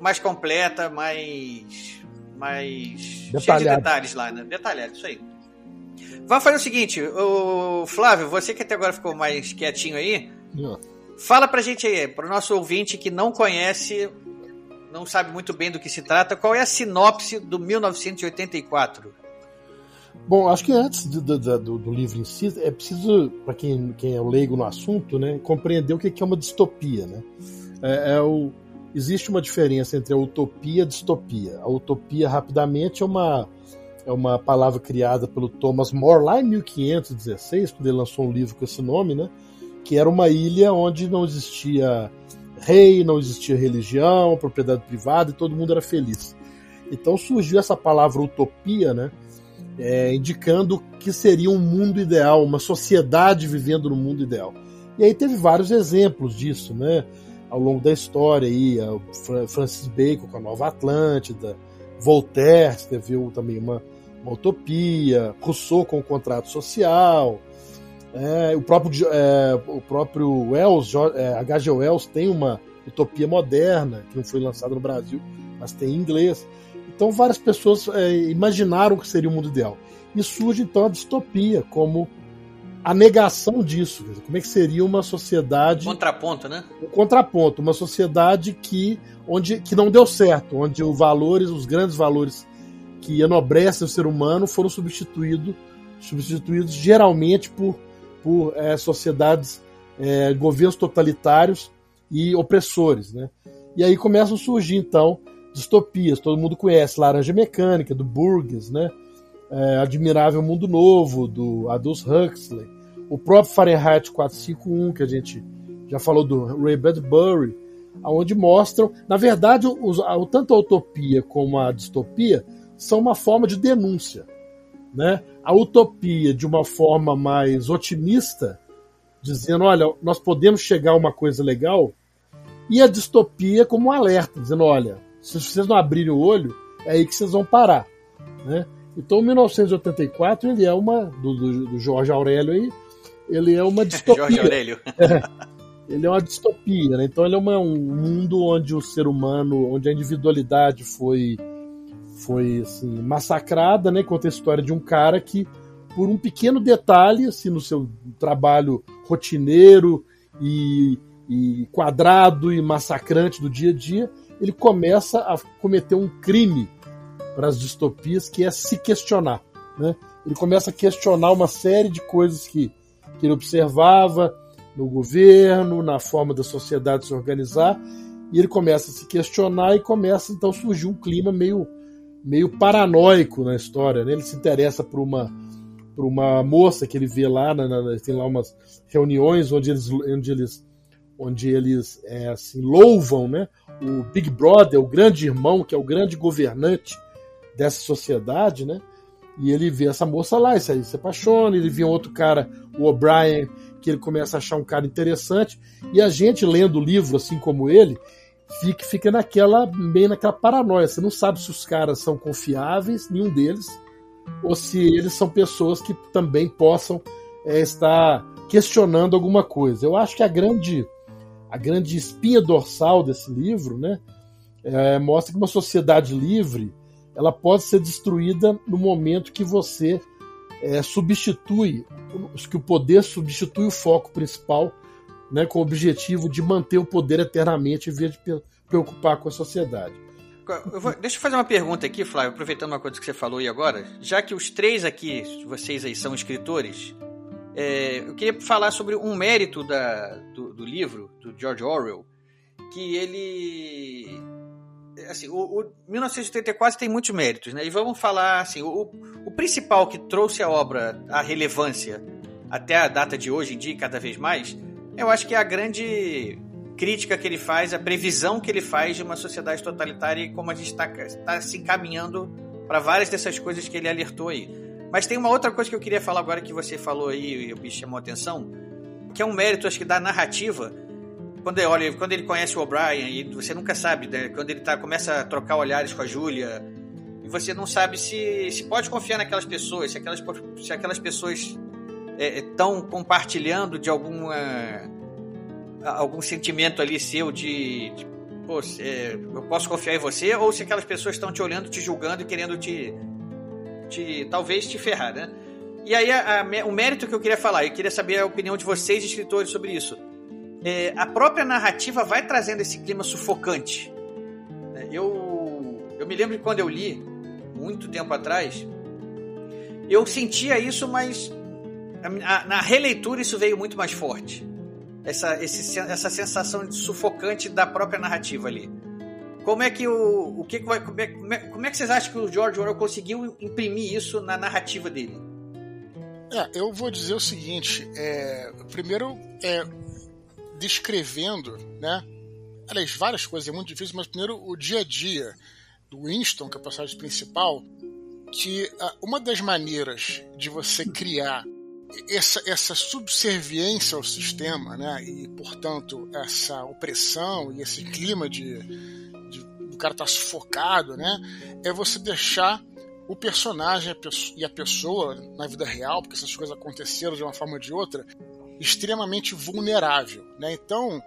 mais completa, mais mais cheia de detalhes lá, né? Detalhado, isso aí. Vamos fazer o seguinte, o Flávio, você que até agora ficou mais quietinho aí, uhum. fala pra gente aí, pro nosso ouvinte que não conhece não sabe muito bem do que se trata, qual é a sinopse do 1984? Bom, acho que antes do, do, do, livro em si, é preciso, para quem, quem é leigo no assunto, né, compreender o que é uma distopia. Né? É, é o, existe uma diferença entre a utopia e a distopia. A utopia, rapidamente, é uma, é uma palavra criada pelo Thomas More lá em 1516, quando ele lançou um livro com esse nome, né? que era uma ilha onde não existia rei, não existia religião, propriedade privada e todo mundo era feliz. Então surgiu essa palavra utopia, né? É, indicando que seria um mundo ideal, uma sociedade vivendo no mundo ideal. E aí teve vários exemplos disso, né? Ao longo da história aí, Francis Bacon com a Nova Atlântida, Voltaire escreveu também uma, uma utopia, Rousseau com o contrato social, é, o, próprio, é, o próprio Wells, é, H.G. Wells, tem uma utopia moderna, que não foi lançada no Brasil, mas tem em inglês. Então, várias pessoas é, imaginaram que seria o mundo ideal. E surge, então, a distopia como a negação disso. Como é que seria uma sociedade. Contraponto, né? Um contraponto. Uma sociedade que, onde, que não deu certo, onde os valores, os grandes valores que enobrecem o ser humano foram substituídos, substituídos geralmente por por é, sociedades, é, governos totalitários e opressores. Né? E aí começam a surgir, então, distopias. Todo mundo conhece Laranja Mecânica, do Burgess, né? É, Admirável Mundo Novo, do Aldous Huxley. O próprio Fahrenheit 451, que a gente já falou do Ray Bradbury, onde mostram, na verdade, os, tanto a utopia como a distopia são uma forma de denúncia né? A utopia de uma forma mais otimista, dizendo, olha, nós podemos chegar a uma coisa legal, e a distopia como um alerta, dizendo, olha, se vocês não abrirem o olho, é aí que vocês vão parar, né? Então, 1984 ele é uma do, do, do Jorge Aurélio aí, ele é uma distopia. Jorge Aurélio. ele é uma distopia, né? Então ele é uma, um mundo onde o ser humano, onde a individualidade foi foi assim, massacrada, né? Conta a história de um cara que, por um pequeno detalhe, assim, no seu trabalho rotineiro e, e quadrado e massacrante do dia a dia, ele começa a cometer um crime para as distopias que é se questionar, né? Ele começa a questionar uma série de coisas que, que ele observava no governo, na forma da sociedade se organizar, e ele começa a se questionar e começa então a surgir um clima meio meio paranoico na história. Né? Ele se interessa por uma, por uma moça que ele vê lá, na, na, tem lá umas reuniões onde eles, onde eles, onde eles é, assim, louvam né? o Big Brother, o grande irmão, que é o grande governante dessa sociedade, né? E ele vê essa moça lá, e se, se apaixona, ele vê um outro cara, o O'Brien, que ele começa a achar um cara interessante, e a gente lendo o livro, assim como ele, fica, fica naquela, bem naquela paranoia. Você não sabe se os caras são confiáveis, nenhum deles, ou se eles são pessoas que também possam é, estar questionando alguma coisa. Eu acho que a grande, a grande espinha dorsal desse livro, né, é, mostra que uma sociedade livre ela pode ser destruída no momento que você é, substitui, que o poder substitui o foco principal né, com o objetivo de manter o poder eternamente em vez de preocupar com a sociedade. Eu vou, deixa eu fazer uma pergunta aqui, Flávio, aproveitando uma coisa que você falou aí agora. Já que os três aqui, vocês aí, são escritores, é, eu queria falar sobre um mérito da, do, do, livro, do George Orwell, que ele. Assim, o, o 1984 tem muitos méritos, né? E vamos falar assim: o, o principal que trouxe a obra à relevância até a data de hoje em dia, cada vez mais, eu acho que a grande crítica que ele faz, a previsão que ele faz de uma sociedade totalitária e como a gente está tá se encaminhando para várias dessas coisas que ele alertou aí. Mas tem uma outra coisa que eu queria falar agora que você falou aí e me chamou a atenção, que é um mérito, acho que, da narrativa. Quando ele, olha, quando ele conhece o O'Brien, e você nunca sabe, né? quando ele tá, começa a trocar olhares com a Julia, e você não sabe se, se pode confiar naquelas pessoas, se aquelas, se aquelas pessoas estão é, compartilhando de alguma algum sentimento ali seu de, de pô, é, eu posso confiar em você ou se aquelas pessoas estão te olhando, te julgando e querendo te, te talvez te ferrar, né? E aí a, a, o mérito que eu queria falar, eu queria saber a opinião de vocês, escritores, sobre isso. É, a própria narrativa vai trazendo esse clima sufocante. Né? eu, eu me lembro de quando eu li, muito tempo atrás, eu sentia isso, mas na releitura isso veio muito mais forte. Essa, esse, essa sensação de sufocante da própria narrativa ali. Como é que o, o que vai, como é, como, é, como é que vocês acham que o George Orwell conseguiu imprimir isso na narrativa dele? É, eu vou dizer o seguinte, é, primeiro é, descrevendo, né? Aliás, várias coisas, é muito difícil, mas primeiro o dia a dia do Winston, que é o personagem principal, que ah, uma das maneiras de você criar essa, essa subserviência ao sistema, né, e portanto essa opressão e esse clima de, de o cara estar tá sufocado, né, é você deixar o personagem e a pessoa na vida real, porque essas coisas aconteceram de uma forma ou de outra, extremamente vulnerável, né? Então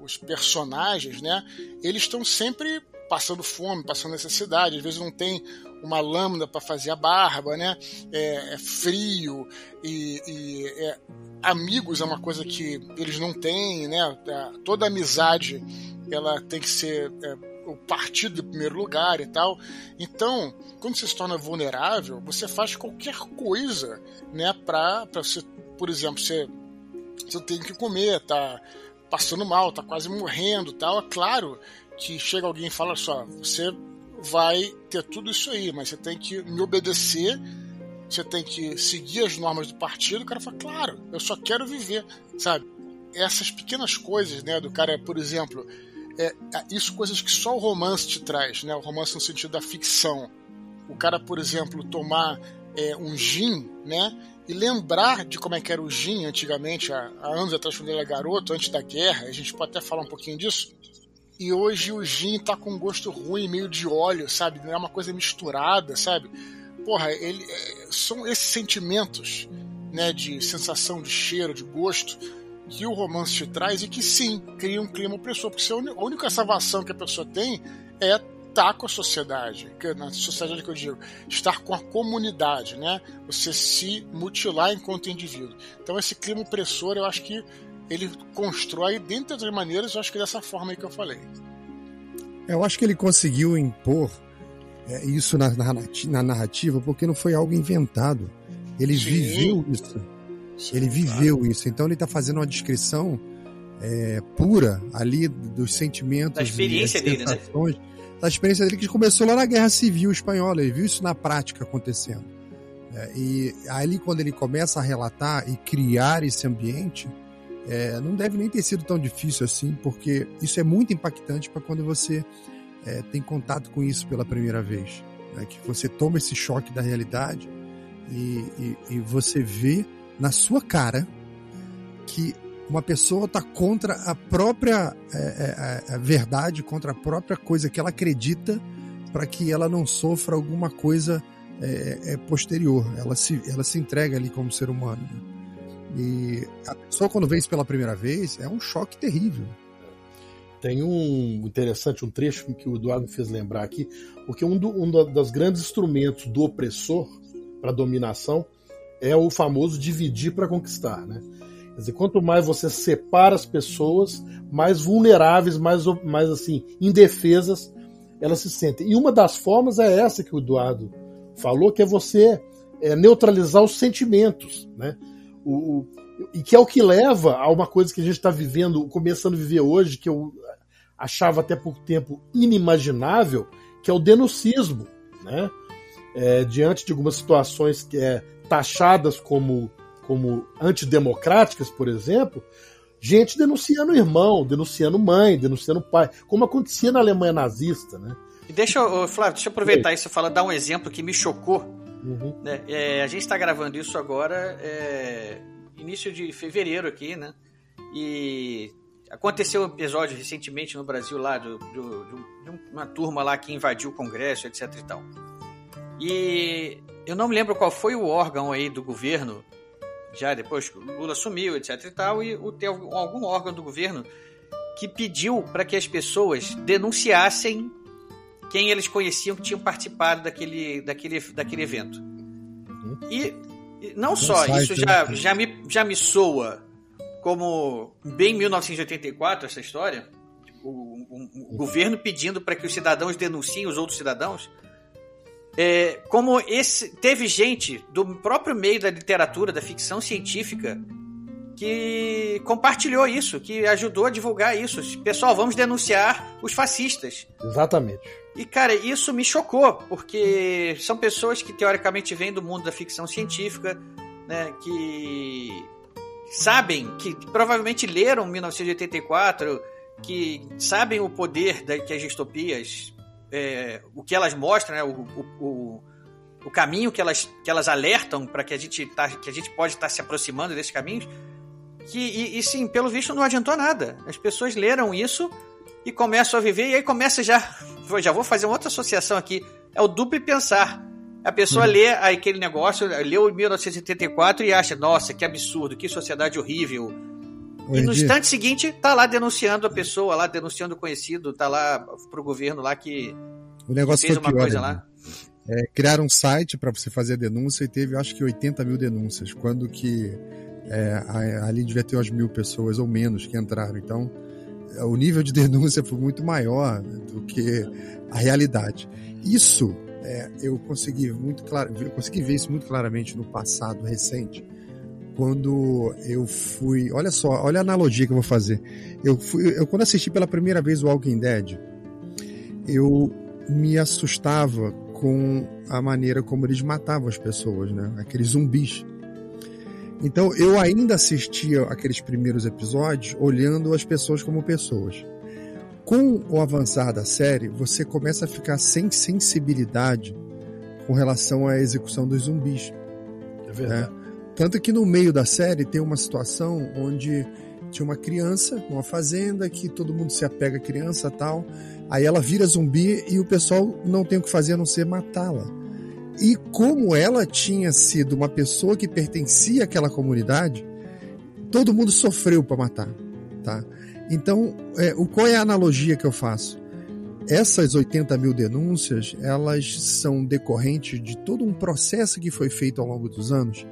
os personagens, né, eles estão sempre passando fome, passando necessidade, às vezes não tem uma lâmina para fazer a barba, né? É, é frio e, e é, amigos é uma coisa que eles não têm, né? É, toda amizade ela tem que ser é, o partido em primeiro lugar e tal. Então, quando você se torna vulnerável, você faz qualquer coisa, né? Para você, por exemplo, você, você tem que comer, tá passando mal, tá quase morrendo, tal. É claro que chega alguém e fala só, você vai ter tudo isso aí, mas você tem que me obedecer, você tem que seguir as normas do partido. O cara fala, claro, eu só quero viver, sabe? Essas pequenas coisas, né, do cara, por exemplo, é, é, isso coisas que só o romance te traz, né? O romance no sentido da ficção. O cara, por exemplo, tomar é, um gin, né? E lembrar de como é que era o gin antigamente, há, há anos atrás, quando ele era garoto, antes da guerra, a gente pode até falar um pouquinho disso e hoje o gin tá com gosto ruim, meio de óleo, sabe? Não é uma coisa misturada, sabe? Porra, ele, é, são esses sentimentos, né, de sensação, de cheiro, de gosto, que o romance te traz e que sim, cria um clima opressor, porque a única salvação que a pessoa tem é estar com a sociedade, que, na sociedade que eu digo, estar com a comunidade, né? Você se mutilar enquanto indivíduo. Então esse clima opressor, eu acho que ele constrói, dentre outras maneiras, eu acho que dessa forma aí que eu falei. Eu acho que ele conseguiu impor é, isso na, na, narrativa porque não foi algo inventado. Ele Sim. viveu isso. Sim, ele viveu claro. isso. Então ele está fazendo uma descrição é, pura ali dos sentimentos. Da experiência dele, né? Da experiência dele que começou lá na Guerra Civil Espanhola. Ele viu isso na prática acontecendo. É, e ali, quando ele começa a relatar e criar esse ambiente, é, não deve nem ter sido tão difícil assim, porque isso é muito impactante para quando você é, tem contato com isso pela primeira vez. Né? Que você toma esse choque da realidade e, e, e você vê na sua cara que uma pessoa está contra a própria é, é, é, verdade, contra a própria coisa que ela acredita, para que ela não sofra alguma coisa é, é, posterior. Ela se, ela se entrega ali como ser humano. E a pessoa, quando vê isso pela primeira vez, é um choque terrível. Tem um interessante, um trecho que o Eduardo me fez lembrar aqui, porque um, do, um dos grandes instrumentos do opressor para dominação é o famoso dividir para conquistar, né? Quer dizer, quanto mais você separa as pessoas, mais vulneráveis, mais, mais assim, indefesas elas se sentem. E uma das formas é essa que o Eduardo falou, que é você é, neutralizar os sentimentos, né? O, o, e que é o que leva a uma coisa que a gente está vivendo, começando a viver hoje, que eu achava até pouco tempo inimaginável, que é o denuncismo, né? É, diante de algumas situações que é taxadas como, como antidemocráticas, por exemplo, gente denunciando irmão, denunciando mãe, denunciando pai, como acontecia na Alemanha nazista, né? E deixa eu, Flávio, deixa eu aproveitar isso e falar, dar um exemplo que me chocou Uhum. Né? É, a gente está gravando isso agora, é, início de fevereiro aqui, né? E aconteceu um episódio recentemente no Brasil lá do, do, de uma turma lá que invadiu o Congresso, etc e tal. E eu não me lembro qual foi o órgão aí do governo, já depois que o Lula sumiu, etc e tal, e o, algum órgão do governo que pediu para que as pessoas denunciassem quem eles conheciam que tinham participado daquele, daquele, daquele evento. Uhum. E, e, não só, isso já, né? já, me, já me soa como bem 1984 essa história, tipo, um, um governo pedindo para que os cidadãos denunciem os outros cidadãos. É, como esse teve gente do próprio meio da literatura, da ficção científica, que compartilhou isso, que ajudou a divulgar isso. Pessoal, vamos denunciar os fascistas. Exatamente. E, cara, isso me chocou, porque são pessoas que teoricamente vêm do mundo da ficção científica, né, que sabem, que provavelmente leram 1984, que sabem o poder da, que as distopias, é, o que elas mostram, né, o, o, o, caminho que elas, que elas alertam para que a gente tá, que a gente pode estar tá se aproximando desses caminhos que, e, e, sim, pelo visto não adiantou nada. As pessoas leram isso e começam a viver, e aí começa já. Já vou fazer uma outra associação aqui. É o duplo pensar. A pessoa uhum. lê aquele negócio, leu em 1984 e acha, nossa, que absurdo, que sociedade horrível. e no instante seguinte, tá lá denunciando a pessoa, lá denunciando o conhecido, tá lá pro governo lá que, o negócio fez uma pior, coisa lá. É, criaram um site para você fazer a denúncia e teve acho que 80 mil denúncias, quando que é, ali devia ter umas mil pessoas ou menos que entraram. Então, o nível de denúncia foi muito maior do que a realidade. Isso é, eu consegui muito claro, eu consegui ver isso muito claramente no passado recente, quando eu fui, olha só, olha a analogia que eu vou fazer. Eu fui, eu quando assisti pela primeira vez o Walking Dead, eu me assustava com a maneira como eles matavam as pessoas, né? Aqueles zumbis. Então eu ainda assistia aqueles primeiros episódios olhando as pessoas como pessoas. Com o avançar da série, você começa a ficar sem sensibilidade com relação à execução dos zumbis. É verdade. Né? Tanto que no meio da série tem uma situação onde tinha uma criança numa fazenda que todo mundo se apega à criança tal. Aí ela vira zumbi e o pessoal não tem o que fazer a não ser matá-la. E como ela tinha sido uma pessoa que pertencia àquela comunidade, todo mundo sofreu para matar, tá? Então, é, o, qual é a analogia que eu faço? Essas 80 mil denúncias, elas são decorrentes de todo um processo que foi feito ao longo dos anos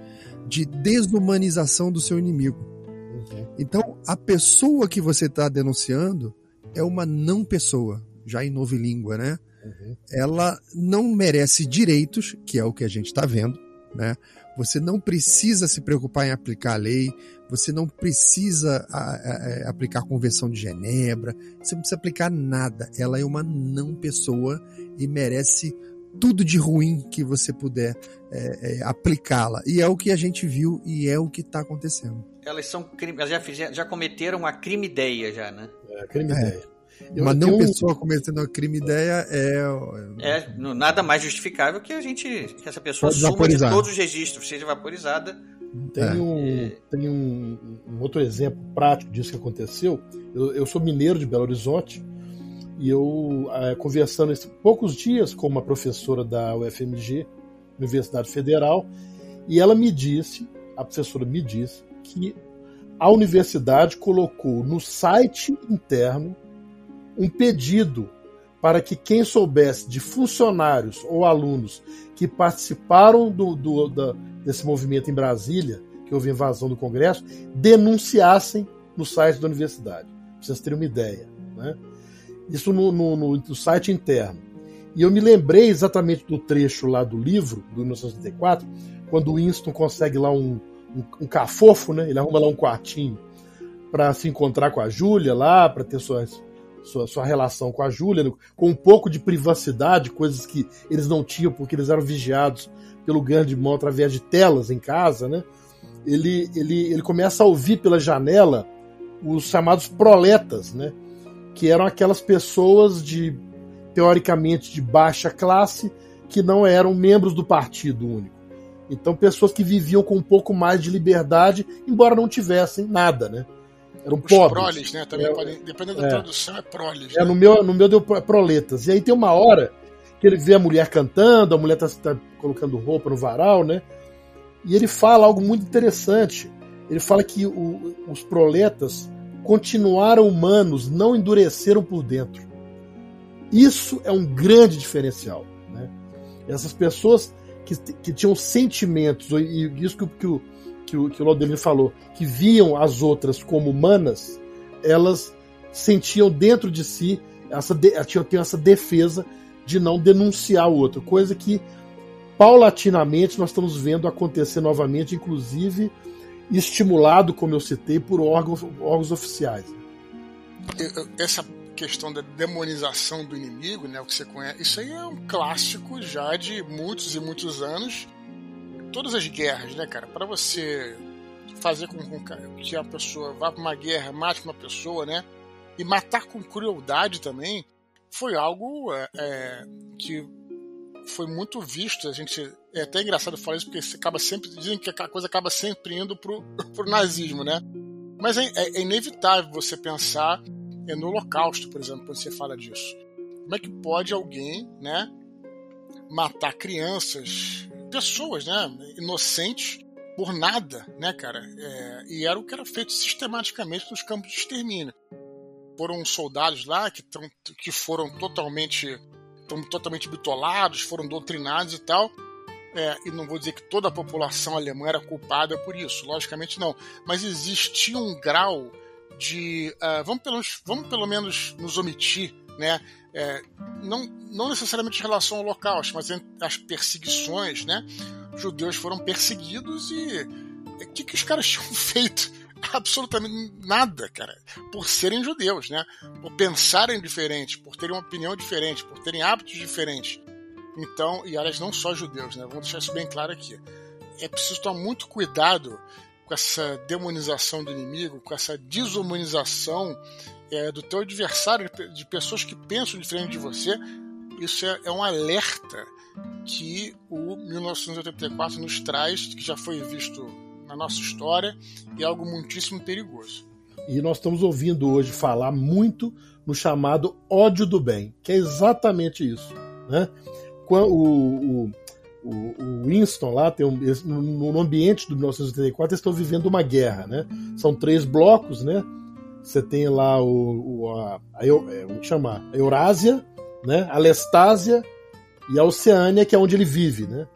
de desumanização do seu inimigo. Uhum. Então, a pessoa que você está denunciando é uma não pessoa, já em nova língua, né? Uhum. Ela não merece direitos, que é o que a gente está vendo, né? Você não precisa se preocupar em aplicar a lei, você não precisa a, a, a, é, aplicar a Convenção de Genebra, você não precisa aplicar nada. Ela é uma não pessoa e merece tudo de ruim que você puder é, é, aplicá-la. E é o que a gente viu e é o que está acontecendo. Elas são elas já, já cometeram a crime ideia já, né? É, crime ideia. É. Uma não um... pessoa cometendo a crime ideia é. É nada mais justificável que a gente. que essa pessoa suma de todos os registros, seja vaporizada. Tem, é. um, tem um, um, outro exemplo prático disso que aconteceu. Eu, eu sou mineiro de Belo Horizonte e eu, é, conversando esses poucos dias com uma professora da UFMG, Universidade Federal, e ela me disse, a professora me disse, que a universidade colocou no site interno um pedido para que quem soubesse de funcionários ou alunos que participaram do, do, da, desse movimento em Brasília, que houve invasão do Congresso, denunciassem no site da universidade. Pra vocês terem uma ideia. Né? Isso no, no, no, no, site interno. E eu me lembrei exatamente do trecho lá do livro, do 1964, quando o Winston consegue lá um, um, um cafofo, né? ele arruma lá um quartinho para se encontrar com a Júlia lá, para ter suas sua, sua relação com a Júlia, com um pouco de privacidade, coisas que eles não tinham porque eles eram vigiados pelo grande irmão através de telas em casa, né? Ele, ele, ele começa a ouvir pela janela os chamados proletas, né? Que eram aquelas pessoas de teoricamente de baixa classe que não eram membros do partido único. Então, pessoas que viviam com um pouco mais de liberdade, embora não tivessem nada, né? Eram Os pobres. proles, né? Também é, dependendo da é, tradução, é proles. É, né? no, meu, no meu deu proletas. E aí tem uma hora que ele vê a mulher cantando, a mulher tá, tá colocando roupa no varal, né? E ele fala algo muito interessante. Ele fala que o, os proletas continuaram humanos, não endureceram por dentro. Isso é um grande diferencial. Né? Essas pessoas que, que tinham sentimentos, e isso que, que o que o, que o Laudelino falou, que viam as outras como humanas, elas sentiam dentro de si essa, tinham, tinham essa defesa de não denunciar o outro, coisa que paulatinamente nós estamos vendo acontecer novamente, inclusive estimulado, como eu citei, por órgãos, órgãos oficiais. Essa questão da demonização do inimigo, né, o que você conhece, isso aí é um clássico já de muitos e muitos anos. Todas as guerras, né, cara? Para você fazer com, que a pessoa vá para uma guerra, mate uma pessoa, né? E matar com crueldade também foi algo é, é, que foi muito visto. A gente é até engraçado falar isso porque acaba sempre dizem que a coisa acaba sempre indo pro, pro nazismo, né? Mas é, é, é inevitável você pensar é, no Holocausto, por exemplo, quando você fala disso. Como é que pode alguém, né, matar crianças, pessoas, né, inocentes por nada, né, cara? É, e era o que era feito sistematicamente nos campos de extermínio. Foram soldados lá que, que foram totalmente, totalmente bitolados, foram doutrinados e tal. É, e não vou dizer que toda a população alemã era culpada por isso, logicamente não. Mas existia um grau de. Uh, vamos, pelo, vamos pelo menos nos omitir, né? É, não, não necessariamente em relação ao Holocausto, mas as perseguições, né? judeus foram perseguidos e o que, que os caras tinham feito? Absolutamente nada, cara, por serem judeus, né? Por pensarem diferente, por terem uma opinião diferente, por terem hábitos diferentes. Então, e aliás, não só judeus, né? Vamos deixar isso bem claro aqui. É preciso tomar muito cuidado com essa demonização do inimigo, com essa desumanização é, do teu adversário, de pessoas que pensam diferente de você. Isso é, é um alerta que o 1984 nos traz, que já foi visto na nossa história, e é algo muitíssimo perigoso. E nós estamos ouvindo hoje falar muito no chamado ódio do bem, que é exatamente isso. Né? O, o, o Winston lá tem um, no ambiente do 1984 eles estão vivendo uma guerra, né? São três blocos, né? Você tem lá o, o a, a, é, chamar, a Eurásia, né? A Lestásia e a Oceânia, que é onde ele vive, né?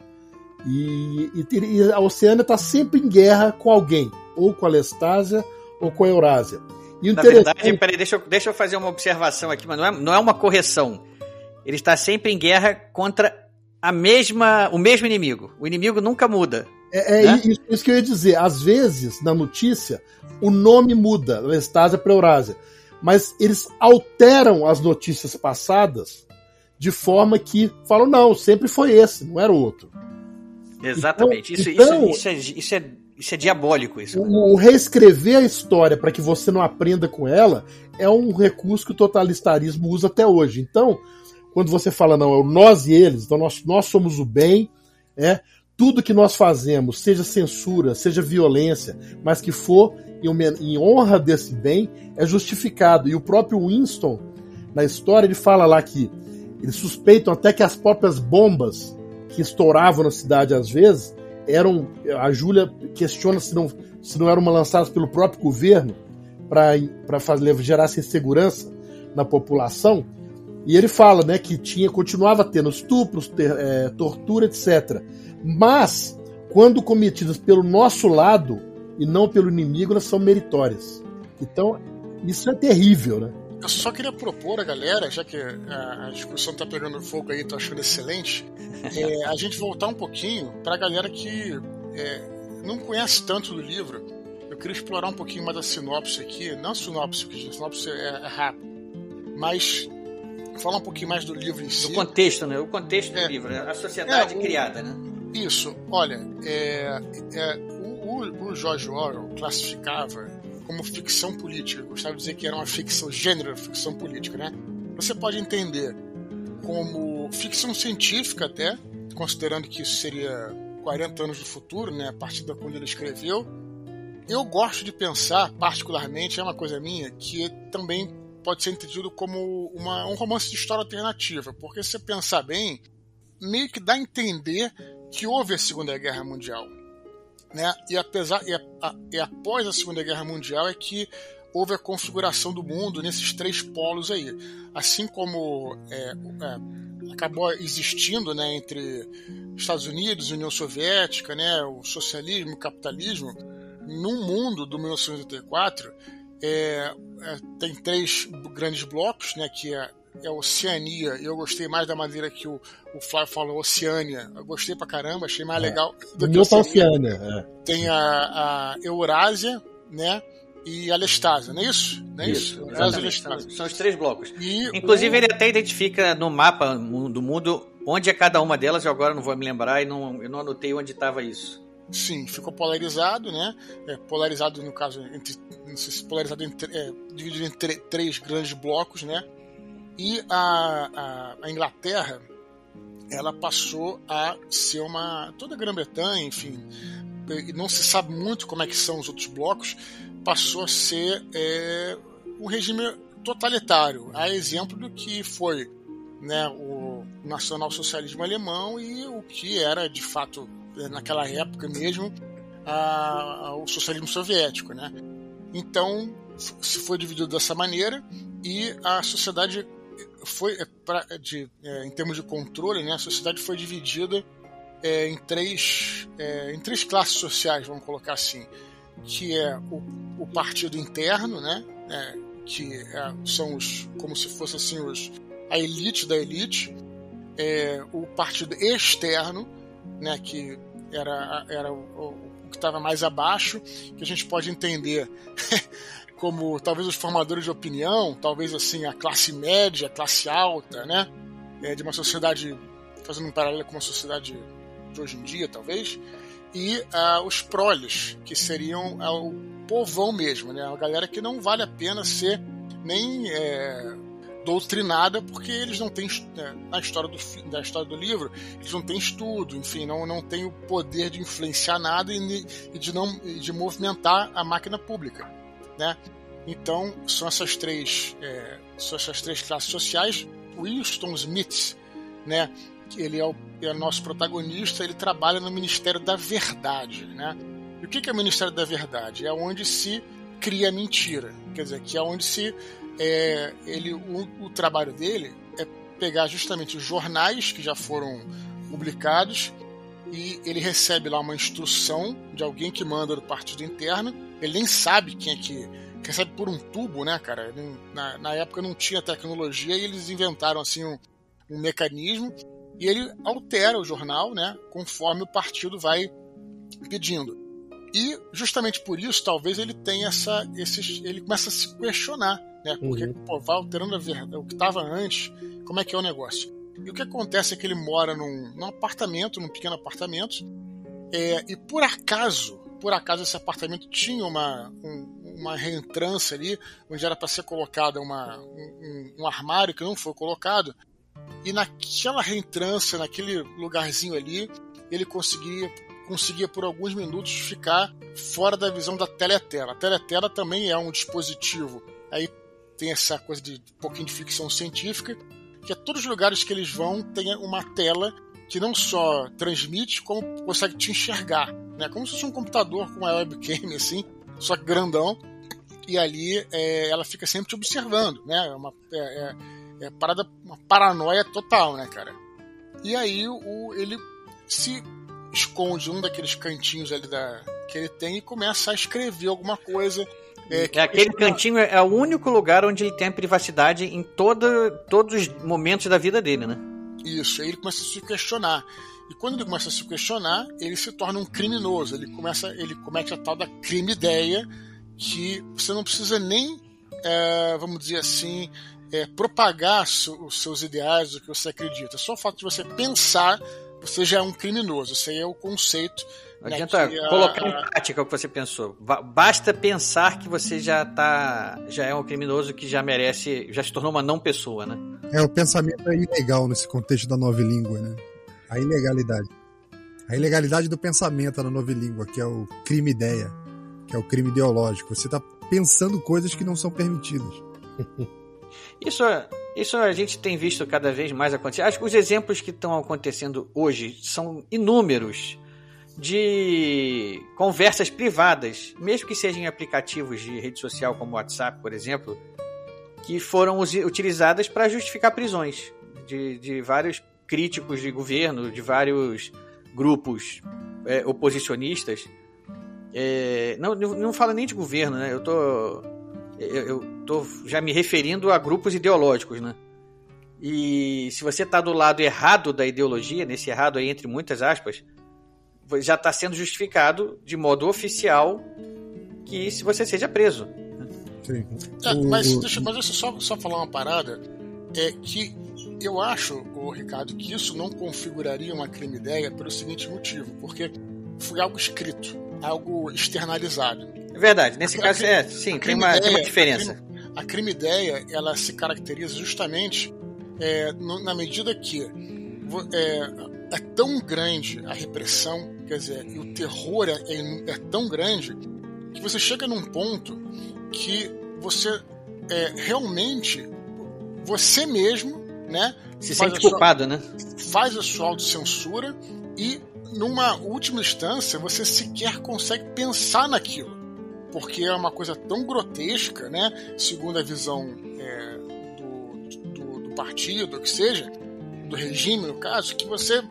E, e, e a Oceânia está sempre em guerra com alguém, ou com a Lestásia ou com a Eurásia. E Na verdade, peraí, deixa eu, deixa eu fazer uma observação aqui, mas não é, não é uma correção. Ele está sempre em guerra contra a mesma, o mesmo inimigo. O inimigo nunca muda. É, é né? isso, isso, que eu ia dizer. Às vezes, na notícia, o nome muda, Lestásia para Eurásia. Mas eles alteram as notícias passadas de forma que falam, não, sempre foi esse, não era o outro. Exatamente. Então, isso, então, isso, isso, é, isso, é, isso é diabólico. Isso. O, o reescrever a história para que você não aprenda com ela é um recurso que o totalitarismo usa até hoje. Então, quando você fala, não, é o nós e eles, então nós, nós somos o bem, é tudo que nós fazemos, seja censura, seja violência, mas que for em, honra desse bem, é justificado. E o próprio Winston, na história, ele fala lá que eles suspeitam até que as próprias bombas que estouravam na cidade às vezes eram. A Júlia questiona se não, se não eram lançadas pelo próprio governo para gerar essa insegurança na população. E ele fala né, que tinha, continuava tendo estupros, ter, é, tortura, etc. Mas, quando cometidas pelo nosso lado e não pelo inimigo, elas são meritórias. Então, isso é terrível, né? Eu só queria propor a galera, já que a, a discussão tá pegando fogo aí, tô achando excelente, é, a gente voltar um pouquinho para a galera que é, não conhece tanto do livro. Eu queria explorar um pouquinho mais a sinopse aqui, não a sinopse, porque a sinopse é, é rápido, mas falar um pouquinho mais do livro em si. Do contexto, né? O contexto é, do livro, né? a sociedade é, o, criada, né? Isso, olha, é, é, o, o George Orwell classificava como ficção política. Eu gostava de dizer que era uma ficção, gênero ficção política, né? Você pode entender como ficção científica até, considerando que isso seria 40 anos do futuro, né, a partir da quando ele escreveu. Eu gosto de pensar, particularmente, é uma coisa minha, que também pode ser entendido como uma, um romance de história alternativa, porque se você pensar bem, meio que dá a entender que houve a Segunda Guerra Mundial. Né? E, apesar, e, a, e após a Segunda Guerra Mundial é que houve a configuração do mundo nesses três polos aí. Assim como é, é, acabou existindo né, entre Estados Unidos União Soviética, né, o socialismo o capitalismo, no mundo do 1984, é, é, tem três grandes blocos, né, que é, é Oceania. Eu gostei mais da maneira que o, o Flávio falou, Oceânia. Eu gostei pra caramba, achei mais É. legal. Do meu tá Oceânia. É. Tem a, a Eurásia, né? E a Lestásia, não é isso? Não é isso? Isso. São, são os três blocos. E Inclusive, o- ele até identifica no mapa do mundo onde é cada uma delas, eu agora não vou me lembrar e não, eu não anotei onde estava isso. Sim, ficou polarizado, né? É, polarizado, no caso, entre, não sei se polarizado entre, é, dividido em tre- três grandes blocos, né? E a, a, a Inglaterra, ela passou a ser uma. toda a Grã-Bretanha, enfim, não se sabe muito como é que são os outros blocos, passou a ser é, um regime totalitário, a exemplo do que foi né, o nacionalsocialismo alemão e o que era de fato naquela época mesmo a- a- o socialismo soviético, né? Então se foi dividido dessa maneira e a sociedade foi é, pra- de, é, em termos de controle, né? A sociedade foi dividida é, em três é, em três classes sociais, vamos colocar assim, que é o, o partido interno, né? É, que é, são os como se fosse assim os a elite da elite, o partido externo, né, que era, era o, o que estava mais abaixo, que a gente pode entender como talvez os formadores de opinião, talvez assim a classe média, a classe alta, né, é, de uma sociedade fazendo um paralelo com uma sociedade de hoje em dia, talvez, e ah, os proles, que seriam ah, o povão mesmo, né, a galera que não vale a pena ser nem é, doutrinada porque eles não têm né, na história do da história do livro eles não têm estudo enfim não não têm o poder de influenciar nada e, e de não de movimentar a máquina pública né? Então são essas três é, são essas três classes sociais. Winston Smith né ele é o, é nosso protagonista ele trabalha no Ministério da Verdade né? E o que é o Ministério da Verdade? É onde se cria mentira quer dizer que é onde se é, ele, o, o trabalho dele é pegar justamente os jornais que já foram publicados e ele recebe lá uma instrução de alguém que manda do partido interno. Ele nem sabe quem é que recebe por um tubo, né, cara? Na, na época não tinha tecnologia e eles inventaram assim um, um mecanismo e ele altera o jornal, né, conforme o partido vai pedindo. E justamente por isso, talvez ele tenha essa, esses, ele começa a se questionar, né? Porque Uhum. pô, vai alterando a verdade, o que estava antes, como é que é o negócio? E o que acontece é que ele mora num, num apartamento, num pequeno apartamento, é, e por acaso, por acaso esse apartamento tinha uma, um- uma reentrância ali, onde era para ser colocada uma, um, um- um armário que não foi colocado, e naquela reentrância, naquele lugarzinho ali, ele conseguia conseguia por alguns minutos ficar fora da visão da teletela. A teletela também é um dispositivo. Aí tem essa coisa de um pouquinho de ficção científica, que é todos os lugares que eles vão tem uma tela que não só transmite, como consegue te enxergar. Né? Como se fosse um computador com uma webcam assim, só que grandão. E ali é, ela fica sempre te observando. Né? É uma, é, é, é parada, uma paranoia total, né, cara? E aí o, ele se esconde um daqueles cantinhos ali da, que ele tem e começa a escrever alguma coisa. É, que- É, aquele cantinho é o único lugar onde ele tem a privacidade em todo, todos os momentos da vida dele, né? Isso, aí ele começa a se questionar. E quando ele começa a se questionar, ele se torna um criminoso. Ele começa, ele comete a tal da crime ideia que você não precisa nem, é, vamos dizer assim, é, propagar su- os seus ideais, o que você acredita. Só o fato de você pensar, você já é um criminoso. Esse aí é o conceito. Não adianta colocar em prática o que você pensou. Ba- Basta pensar que você já tá. já é um criminoso que já merece. já se tornou uma não pessoa, né? É, o pensamento é ilegal nesse contexto da nova língua, né? A ilegalidade. A ilegalidade do pensamento na nova língua, que é o crime ideia, que é o crime ideológico. Você está pensando coisas que não são permitidas. Isso, isso a gente tem visto cada vez mais acontecer. Acho que os exemplos que estão acontecendo hoje são inúmeros de conversas privadas, mesmo que sejam em aplicativos de rede social como o WhatsApp, por exemplo, que foram utilizadas para justificar prisões de, de vários críticos de governo, de vários grupos é, oposicionistas. É, não, não nem de governo, né? Eu tô eu estou já me referindo a grupos ideológicos, né? E se você está do lado errado da ideologia, nesse errado aí entre muitas aspas, já está sendo justificado de modo oficial que se você seja preso. Sim. É, mas, deixa, mas deixa eu só, só falar uma parada. É que eu acho, o Ricardo, que isso não configuraria uma crime ideia pelo seguinte motivo, porque foi algo escrito, algo externalizado. É verdade, nesse a, caso, a, é, sim, tem uma, ideia, tem uma diferença. A crime, a crime ideia, ela se caracteriza justamente é, no, na medida que é, é, tão grande a repressão, quer dizer, e o terror é, é, é tão grande que você chega num ponto que você é, realmente você mesmo, né? Se sente culpado, sua, né? Faz a sua autocensura e numa última instância você sequer consegue pensar naquilo, porque é uma coisa tão grotesca, né? Segundo a visão é, do, do, do partido, que seja, do regime no caso, que você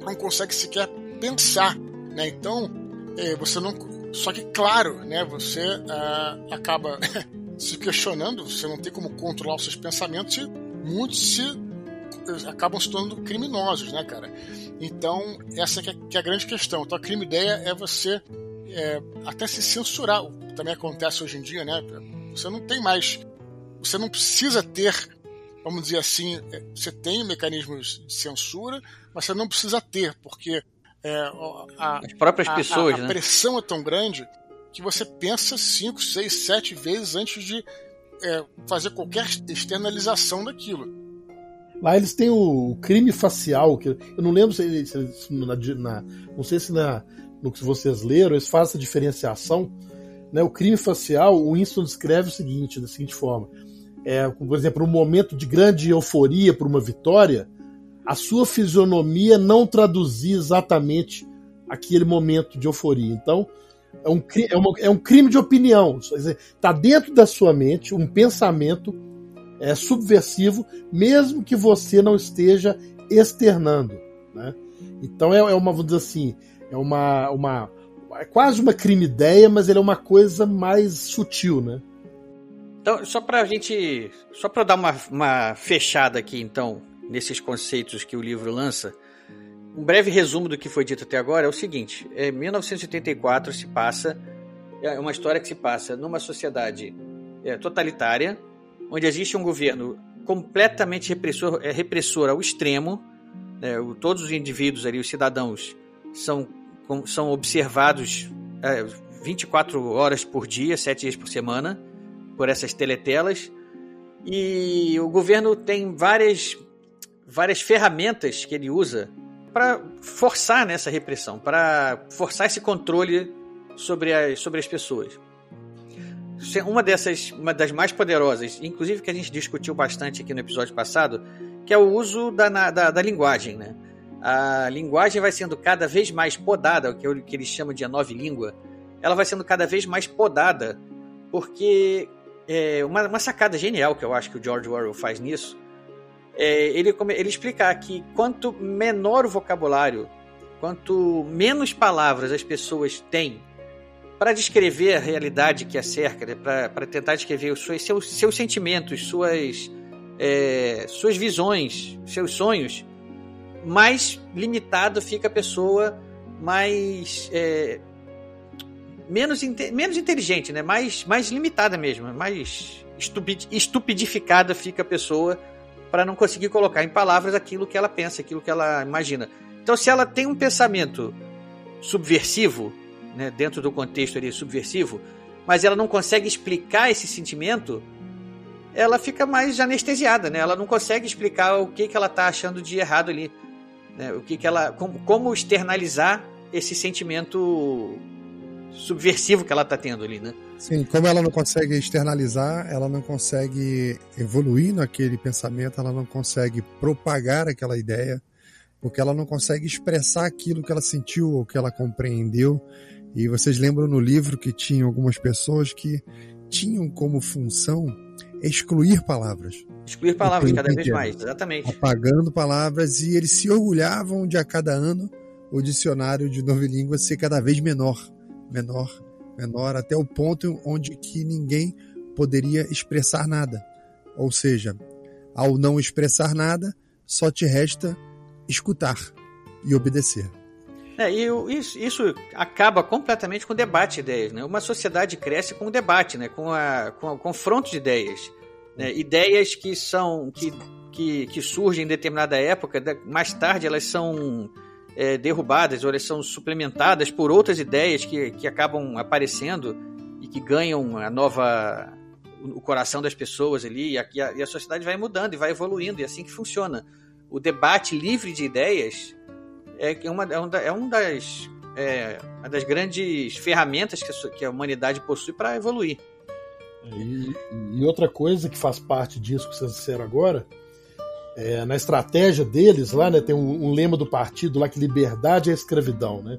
não consegue sequer pensar, né? Então é, você não só que, claro, né, você uh, acaba se questionando, você não tem como controlar os seus pensamentos e muitos se eh, acabam se tornando criminosos, né, cara? Então, essa que é, que é a grande questão. Então, a crime ideia é você é, até se censurar. Também acontece hoje em dia, né? Você não tem mais. Você não precisa ter, vamos dizer assim, eh, você tem mecanismos de censura, mas você não precisa ter, porque é, a, As próprias pessoas. A, a, né? pressão é tão grande que você pensa cinco, seis, sete vezes antes de é, fazer qualquer externalização daquilo. Lá eles têm o crime facial, que eu não lembro se, se na, na, não sei se na, no que vocês leram eles fazem essa diferenciação. Né? O crime facial, o Winston descreve o seguinte, da seguinte forma: é, por exemplo, um momento de grande euforia por uma vitória, a sua fisionomia não traduzia exatamente aquele momento de euforia. Então, é um, é, uma, é um crime de opinião. Está dentro da sua mente um pensamento é, subversivo, mesmo que você não esteja externando. Né? Então é, é uma, vamos dizer assim, é uma, uma é quase uma crime ideia, mas ele é uma coisa mais sutil, né? Então, só para a gente, só para dar uma, uma fechada aqui, então, nesses conceitos que o livro lança, um breve resumo do que foi dito até agora é o seguinte: é, 1984 se passa é uma história que se passa numa sociedade é, totalitária, onde existe um governo completamente repressor, é, repressor ao extremo. É, o, todos os indivíduos ali, os cidadãos, são, com, são observados é, 24 horas por dia, 7 dias por semana, por essas teletelas. E o governo tem várias várias ferramentas que ele usa para forçar nessa repressão, para forçar esse controle sobre as, sobre as pessoas. Uma dessas, uma das mais poderosas, inclusive que a gente discutiu bastante aqui no episódio passado, que é o uso da, da, da linguagem, né? A linguagem vai sendo cada vez mais podada, o que, o que eles chamam de a nova língua, ela vai sendo cada vez mais podada, porque é uma, uma sacada genial que eu acho que o George Orwell faz nisso é, ele, ele explicar que quanto menor o vocabulário, quanto menos palavras as pessoas têm para descrever a realidade que a cerca, né, para tentar descrever os seus, seus, seus sentimentos, suas, é, suas visões, seus sonhos, mais limitado fica a pessoa, mais é, menos, menos inteligente, né? mais, mais limitada mesmo, mais estupidificada fica a pessoa para não conseguir colocar em palavras aquilo que ela pensa, aquilo que ela imagina. Então, se ela tem um pensamento subversivo, né, dentro do contexto ali subversivo, mas ela não consegue explicar esse sentimento, ela fica mais anestesiada, né? Ela não consegue explicar o que, que ela está achando de errado ali, né? O que, que ela, como, como externalizar esse sentimento subversivo que ela está tendo ali, né? Sim, como ela não consegue externalizar, ela não consegue evoluir naquele pensamento, ela não consegue propagar aquela ideia, porque ela não consegue expressar aquilo que ela sentiu ou que ela compreendeu. E vocês lembram no livro que tinha algumas pessoas que tinham como função excluir palavras. Excluir palavras cada vez mais, exatamente. Apagando palavras e eles se orgulhavam de a cada ano o dicionário de nova língua ser cada vez menor menor, menor, até o ponto onde que ninguém poderia expressar nada. Ou seja, ao não expressar nada, só te resta escutar e obedecer. É, e isso, isso, acaba completamente com o debate de ideias. Né? Uma sociedade cresce com o debate, né? com, a, com o confronto de ideias. Né? Ideias que são que, que, que, surgem em determinada época, mais tarde elas são é, derrubadas ou elas são suplementadas por outras ideias que, que acabam aparecendo e que ganham a nova o coração das pessoas ali e a, e a sociedade vai mudando e vai evoluindo e é assim que funciona. O debate livre de ideias é, uma, é, um, é um das, é, uma das grandes ferramentas que a, que a humanidade possui para evoluir. E, e, outra coisa que faz parte disso que vocês disseram agora, é, na estratégia deles lá, né, tem um, um, lema do partido lá que liberdade é escravidão, né?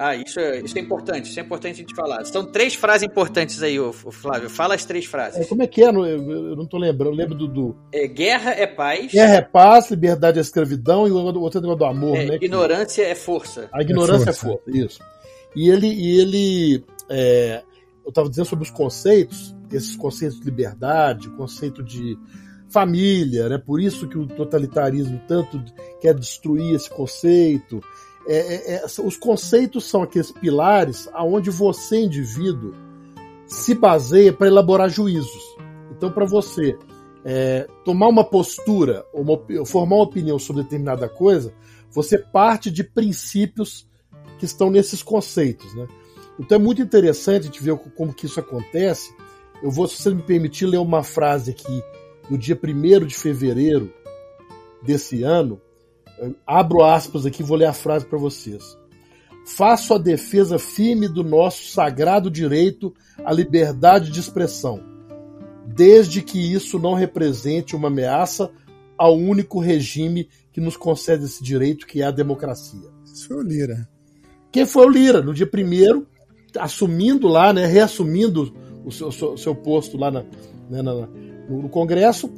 Ah, isso é, isso é importante, isso é importante a gente falar. São três frases importantes aí, o Flávio. Fala as três frases. É, como é que é? Eu não tô lembrando, eu lembro do. do... É, guerra é paz. Guerra é paz, liberdade é escravidão e o outro negócio do amor, é, né? Ignorância que... é força. A ignorância é força. é força, isso. E ele. E ele é, eu estava dizendo sobre os conceitos, esses conceitos de liberdade, conceito de família, né? Por isso que o totalitarismo tanto quer destruir esse conceito é, é, é, os conceitos são aqueles pilares aonde você, indivíduo, se baseia para elaborar juízos. Então, para você é, tomar uma postura, uma, formar uma opinião sobre determinada coisa, você parte de princípios que estão nesses conceitos. Né? Então é muito interessante a gente ver como que isso acontece. Eu vou, se você me permitir, ler uma frase aqui do dia 1 de fevereiro desse ano, Abro aspas aqui, vou ler a frase para vocês. Faço a defesa firme do nosso sagrado direito à liberdade de expressão, desde que isso não represente uma ameaça ao único regime que nos concede esse direito, que é a democracia. Isso foi o Lira. Quem foi o Lira? No dia primeiro, assumindo lá, né, reassumindo o seu, seu, seu posto lá na, né, na, no Congresso,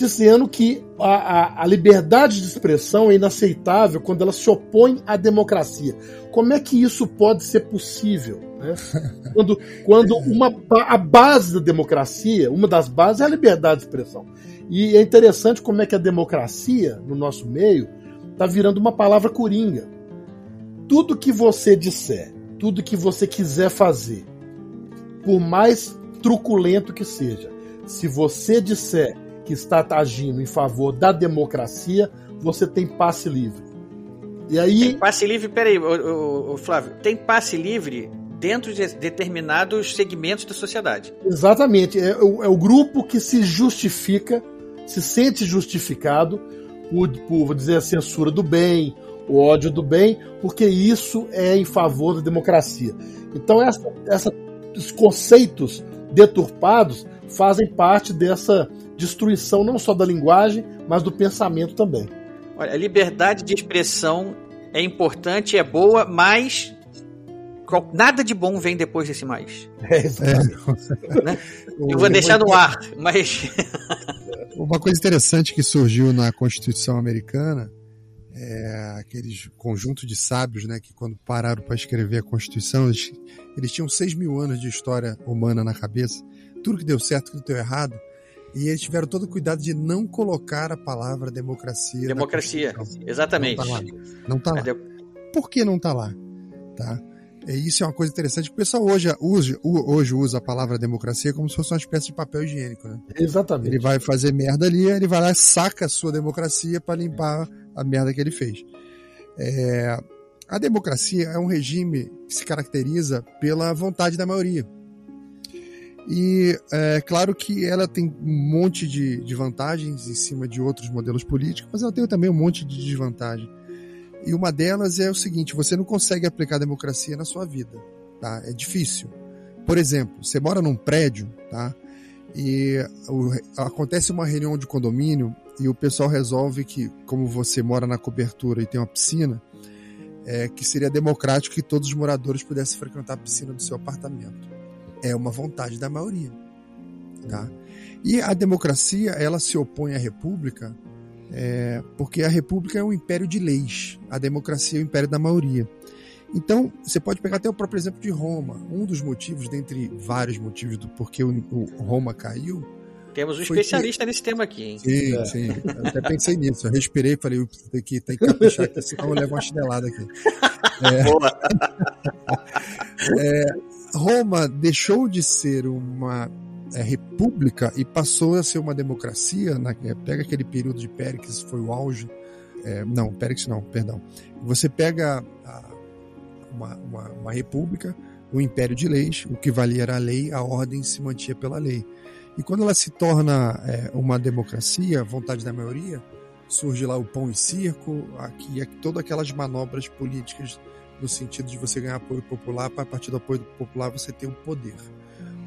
dizendo que a, a, a, liberdade de expressão é inaceitável quando ela se opõe à democracia. Como é que isso pode ser possível? Né? Quando, quando uma, a base da democracia, uma das bases é a liberdade de expressão. E é interessante como é que a democracia, no nosso meio, está virando uma palavra coringa. Tudo que você disser, tudo que você quiser fazer, por mais truculento que seja, se você disser que está agindo em favor da democracia, você tem passe livre. E aí. Tem passe livre, peraí, o, o, Flávio, tem passe livre dentro de determinados segmentos da sociedade. Exatamente. É, é o grupo que se justifica, se sente justificado por, por dizer a censura do bem, o ódio do bem, porque isso é em favor da democracia. Então, essa, essa, os conceitos deturpados fazem parte dessa destruição não só da linguagem, mas do pensamento também. Olha, a liberdade de expressão é importante, é boa, mas nada de bom vem depois desse mais. É, é. Né? Eu vou deixar no ar, mas. Uma coisa interessante que surgiu na Constituição Americana é aqueles conjunto de sábios, né, que quando pararam para escrever a Constituição, eles, eles tinham seis mil anos de história humana na cabeça. Tudo que deu certo, tudo que deu errado, e eles tiveram todo o cuidado de não colocar a palavra democracia. Democracia, exatamente. Não está lá. Não tá lá. Por que não está lá? Tá? E isso é uma coisa interessante. O pessoal hoje usa, hoje usa a palavra democracia como se fosse uma espécie de papel higiênico, né? Exatamente. Ele vai fazer merda ali, ele vai lá e saca a sua democracia para limpar a merda que ele fez. É, a democracia é um regime que se caracteriza pela vontade da maioria. E é claro que ela tem um monte de, de vantagens em cima de outros modelos políticos, mas ela tem também um monte de desvantagem. E uma delas é o seguinte: você não consegue aplicar democracia na sua vida, tá? É difícil. Por exemplo, você mora num prédio, tá? E o, acontece uma reunião de condomínio e o pessoal resolve que, como você mora na cobertura e tem uma piscina, é, que seria democrático que todos os moradores pudessem frequentar a piscina do seu apartamento é uma vontade da maioria. Tá? E a democracia ela se opõe à república é, porque a república é um império de leis, a democracia é o império da maioria. Então, você pode pegar até o próprio exemplo de Roma. Um dos motivos, dentre vários motivos do porquê o, o Roma caiu. Temos um especialista que... nesse tema aqui, hein? Sim, é. sim. Eu até pensei nisso. Eu respirei e falei, tem que, tem que caprichar aqui, senão eu levo uma chinelada aqui. É... Boa! é, Roma deixou de ser uma é, república e passou a ser uma democracia. Na, é, pega aquele período de Péricles, foi o auge. É, não, Péricles não, perdão. Você pega a, uma, uma, uma, república, o império de leis, o que valia era a lei, a ordem se mantinha pela lei. E quando ela se torna é, uma democracia, vontade da maioria, surge lá o pão e circo, aqui todas aquelas manobras políticas no sentido de você ganhar apoio popular, para a partir do apoio popular você ter o poder.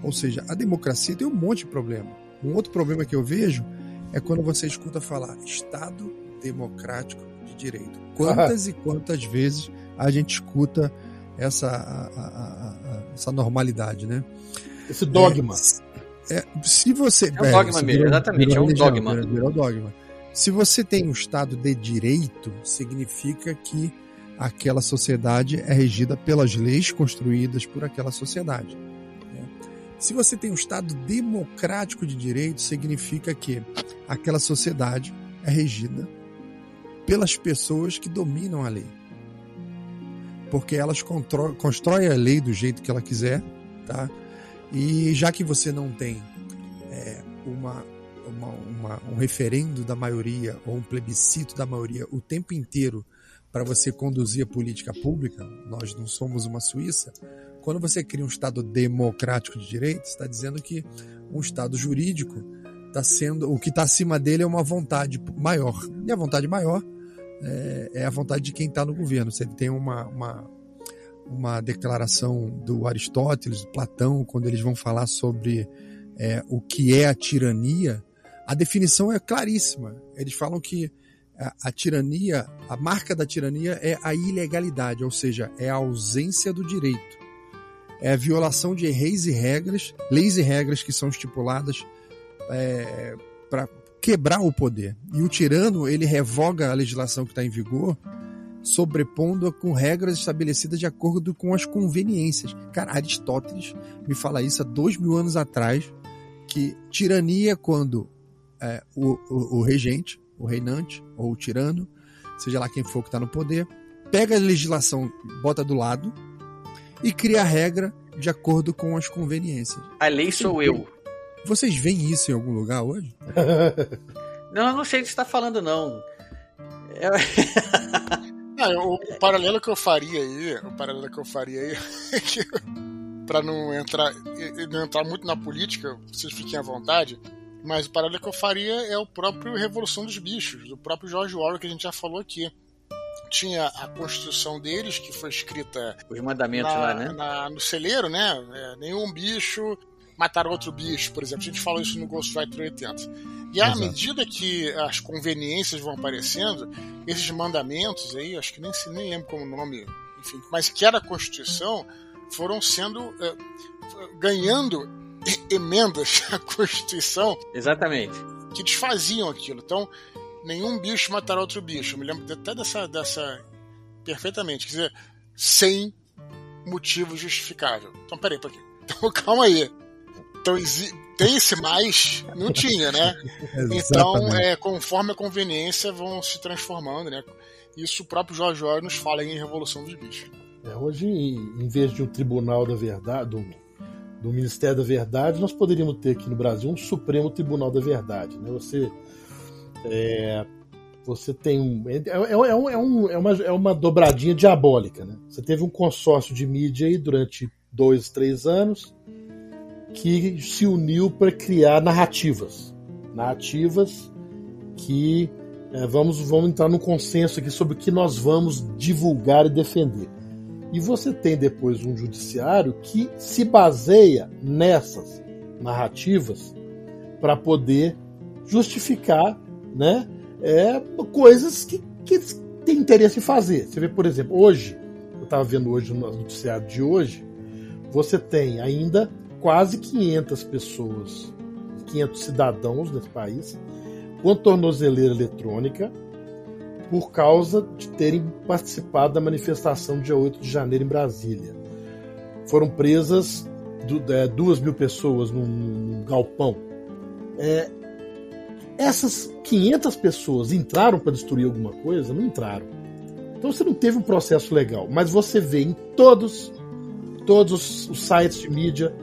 Ou seja, a democracia tem um monte de problema. Um outro problema que eu vejo é quando você escuta falar Estado democrático de direito. Quantas e quantas vezes a gente escuta essa, a, a, a, essa normalidade, né? Esse dogma. É, é, se você. É um dogma mesmo, virou, exatamente, virou é um dogma. Virou dogma. Se você tem um Estado de direito, significa que aquela sociedade é regida pelas leis construídas por aquela sociedade. Né? Se você tem um Estado democrático de direito, significa que aquela sociedade é regida pelas pessoas que dominam a lei. Porque elas constroem a lei do jeito que ela quiser, tá? E já que você não tem é, uma, uma, uma, um referendo da maioria ou um plebiscito da maioria o tempo inteiro para você conduzir a política pública, nós não somos uma Suíça. Quando você cria um Estado democrático de direito, está dizendo que um Estado jurídico está sendo. O que está acima dele é uma vontade maior. E a vontade maior é, é a vontade de quem está no governo. Você tem uma, uma, uma declaração do Aristóteles, do Platão, quando eles vão falar sobre é, o que é a tirania, a definição é claríssima. Eles falam que a, a, tirania, a marca da tirania é a ilegalidade, ou seja, é a ausência do direito. É a violação de leis e regras, leis e regras que são estipuladas é, para quebrar o poder. E o tirano, ele revoga a legislação que está em vigor, sobrepondo-a com regras estabelecidas de acordo com as conveniências. Cara, Aristóteles me fala isso há dois mil anos atrás, que tirania é quando é, o, o, o regente o reinante ou o tirano, seja lá quem for que está no poder, pega a legislação, bota do lado e cria a regra de acordo com as conveniências. A lei sou eu. Vocês veem isso em algum lugar hoje? não, eu não sei o que você está falando, não. É... não o, o, paralelo que eu faria aí, o paralelo que eu faria aí, para não entrar, não entrar muito na política, vocês fiquem à vontade. Mas o paralelo que eu faria é o próprio Revolução dos Bichos, do próprio George Orwell, que a gente já falou aqui. Tinha a constituição deles, que foi escrita. Os mandamentos na, lá, né? Na, no celeiro, né? É, nenhum bicho matar outro bicho, por exemplo. A gente falou isso no Ghostwriter 80. E à Exato. medida que as conveniências vão aparecendo, esses mandamentos aí, acho que nem, nem lembro como o nome, enfim, mas que era a Constituição, foram sendo. É, ganhando emendas à Constituição. Exatamente. Que desfaziam aquilo. Então, nenhum bicho matará outro bicho. Eu me lembro até dessa. dessa perfeitamente. Quer dizer, sem motivo justificável. Então, peraí, peraí. Então, calma aí. Então, tem esse mais? Não tinha, né? então, é, conforme a conveniência, vão se transformando, né? Isso o próprio Jorge Orwell nos fala em Revolução dos Bichos. É, hoje, em vez de um tribunal da verdade, do do Ministério da Verdade, nós poderíamos ter aqui no Brasil um Supremo Tribunal da Verdade. Né? Você, é, você tem um é, é, é, um, é, um, é, uma, é uma dobradinha diabólica. Né? Você teve um consórcio de mídia aí durante dois, três anos que se uniu para criar narrativas. Narrativas que é, vamos, vamos entrar num consenso aqui sobre o que nós vamos divulgar e defender. E você tem depois um judiciário que se baseia nessas narrativas para poder justificar né, é, coisas que, que tem interesse em fazer. Você vê, por exemplo, hoje, eu estava vendo hoje no noticiário de hoje, você tem ainda quase 500 pessoas, 500 cidadãos nesse país, com tornozeleira eletrônica, por causa de terem participado da manifestação dia 8 de janeiro em Brasília. Foram presas é, duas mil pessoas num, num galpão. É, essas 500 pessoas entraram para destruir alguma coisa? Não entraram. Então você não teve um processo legal, mas você vê em todos, todos os sites de mídia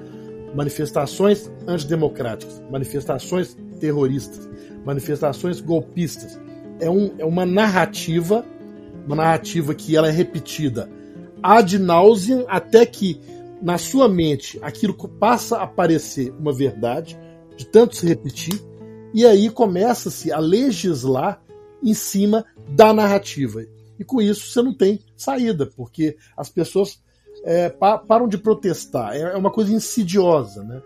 manifestações antidemocráticas, manifestações terroristas, manifestações golpistas. É, um, é uma narrativa, uma narrativa que ela é repetida ad nauseam até que na sua mente aquilo passa a parecer uma verdade, de tanto se repetir, e aí começa-se a legislar em cima da narrativa. E com isso você não tem saída, porque as pessoas é, param de protestar. É, é uma coisa insidiosa, né?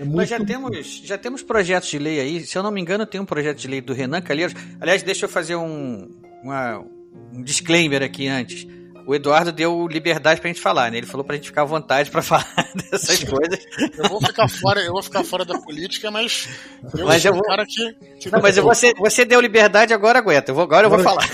É muito... Mas já temos, já temos projetos de lei aí. Se eu não me engano, tem um projeto de lei do Renan Calheiros. Aliás, deixa eu fazer um, uma, um disclaimer aqui antes o Eduardo deu liberdade pra gente falar, né? Ele falou pra gente ficar à vontade pra falar dessas coisas. Eu vou ficar fora, eu vou ficar fora da política, mas eu mas sou eu vou... cara que. que não, mas você, você deu liberdade, agora aguenta. Eu vou, agora eu vou falar.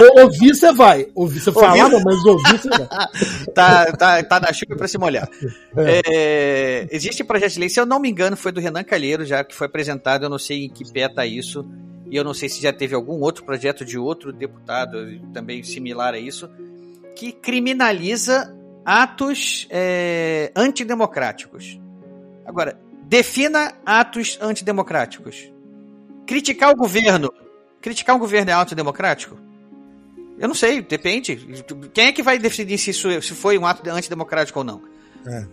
Ouvir você vai. Ouvir você falar, mas ouvir você vai. tá, tá, tá na chuva pra se molhar. É. É, existe projeto de lei, se eu não me engano, foi do Renan Calheiro, já que foi apresentado, eu não sei em que pé tá isso. E eu não sei se já teve algum outro projeto de outro deputado também similar a isso que criminaliza atos é, antidemocráticos. Agora, defina atos antidemocráticos. Criticar o governo. Criticar um governo é antidemocrático? Eu não sei, depende. Quem é que vai decidir se isso se foi um ato antidemocrático ou não? É.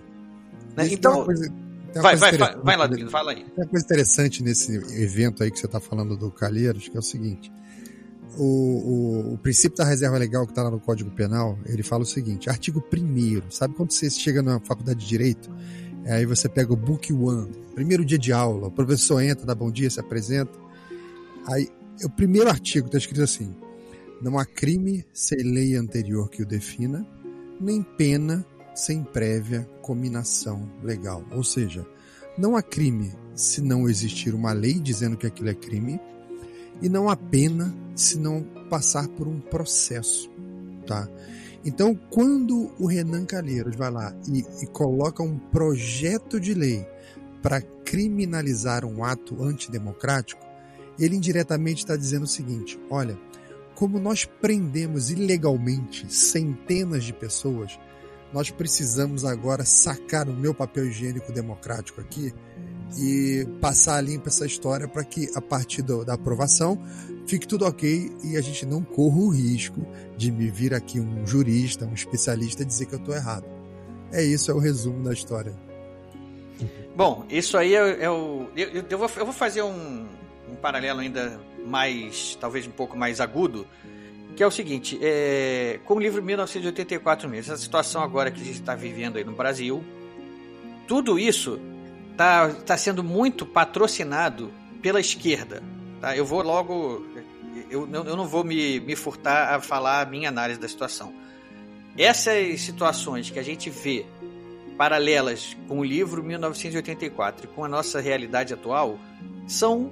Né? Então. Coisa, vai, vai, vai, vai lá, fala aí. Tem uma coisa interessante nesse evento aí que você está falando do Calheiros, que é o seguinte o, o, o, princípio da reserva legal que está lá no Código Penal, ele fala o seguinte, artigo 1 sabe quando você chega na faculdade de Direito, aí você pega o Book One, primeiro dia de aula, o professor entra, dá bom dia, se apresenta, aí o primeiro artigo está escrito assim, não há crime sem lei anterior que o defina, nem pena sem prévia cominação legal. Ou seja, não há crime se não existir uma lei dizendo que aquilo é crime, e não há pena se não passar por um processo, tá? Então, quando o Renan Calheiros vai lá e, e coloca um projeto de lei para criminalizar um ato antidemocrático, ele indiretamente está dizendo o seguinte: olha, como nós prendemos ilegalmente centenas de pessoas, nós precisamos agora sacar o meu papel higiênico democrático aqui e passar limpa essa história para que a partir do, da aprovação fique tudo ok e a gente não corra o risco de me vir aqui um jurista, um especialista dizer que eu estou errado. É isso, é o resumo da história. Bom, isso aí é, é o. Eu, eu, vou, eu vou fazer um, um paralelo ainda mais, talvez um pouco mais agudo, que é o seguinte: é, com o livro 1984 mesmo, essa situação agora que a gente está vivendo aí no Brasil, tudo isso está tá sendo muito patrocinado pela esquerda. Tá? Eu vou logo. Eu, eu não vou me, me furtar a falar a minha análise da situação. Essas situações que a gente vê paralelas com o livro 1984 e com a nossa realidade atual são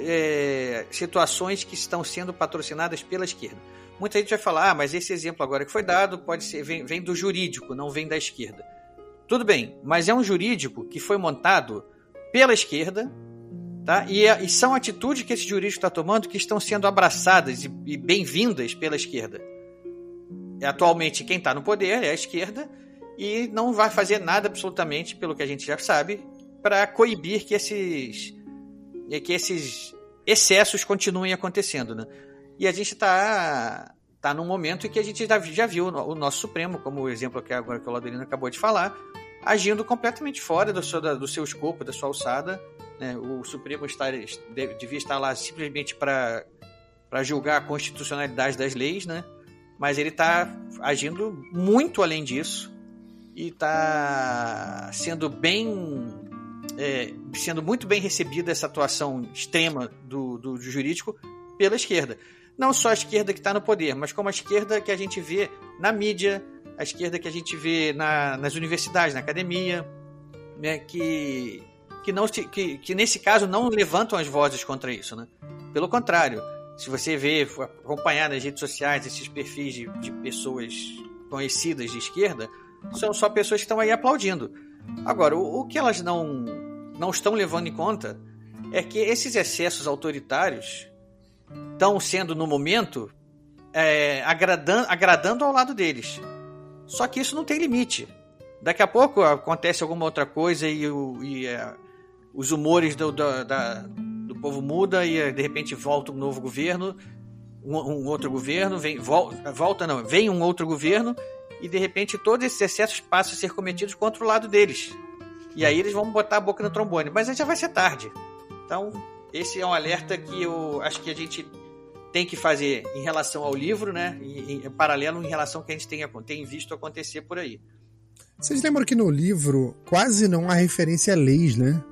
é, situações que estão sendo patrocinadas pela esquerda. Muita gente vai falar, ah, mas esse exemplo agora que foi dado pode ser vem, vem do jurídico, não vem da esquerda. Tudo bem, mas é um jurídico que foi montado pela esquerda, tá? E, é, e são atitudes que esse jurídico está tomando que estão sendo abraçadas e, e bem-vindas pela esquerda. Atualmente, quem está no poder é a esquerda e não vai fazer nada absolutamente, pelo que a gente já sabe, para coibir que esses, que esses excessos continuem acontecendo, né? E a gente está tá num momento em que a gente já, viu o nosso Supremo, como o exemplo que agora que o Laudolino acabou de falar, agindo completamente fora do seu, do seu escopo, da sua alçada. Né? O Supremo está, devia estar lá simplesmente para julgar a constitucionalidade das leis, né? mas ele está agindo muito além disso e está sendo bem é, sendo muito bem recebida essa atuação extrema do, do, do jurídico pela esquerda não só a esquerda que está no poder, mas como a esquerda que a gente vê na mídia, a esquerda que a gente vê na, nas universidades, na academia, né, que, que, não, que, que nesse caso não levantam as vozes contra isso. Né? Pelo contrário, Se você vê, acompanhar nas redes sociais esses perfis de, de pessoas conhecidas de esquerda, são só pessoas que estão aí aplaudindo. Agora, o, o que elas não, não estão levando em conta é que esses excessos autoritários estão sendo, no momento, é, agradando, agradando ao lado deles. Só que isso não tem limite. Daqui a pouco acontece alguma outra coisa e, e é, os humores do, do, da, do povo muda e de repente volta um novo governo, um, um outro governo, vem, volta não, vem um outro governo e de repente todos esses excessos passam a ser cometidos contra o lado deles. E aí eles vão botar a boca no trombone, mas aí já vai ser tarde. Então, esse é um alerta que eu acho que a gente tem que fazer em relação ao livro, né? Em, em paralelo em relação ao que a gente tem, tem visto acontecer por aí. Vocês lembram que no livro quase não há referência a leis, né?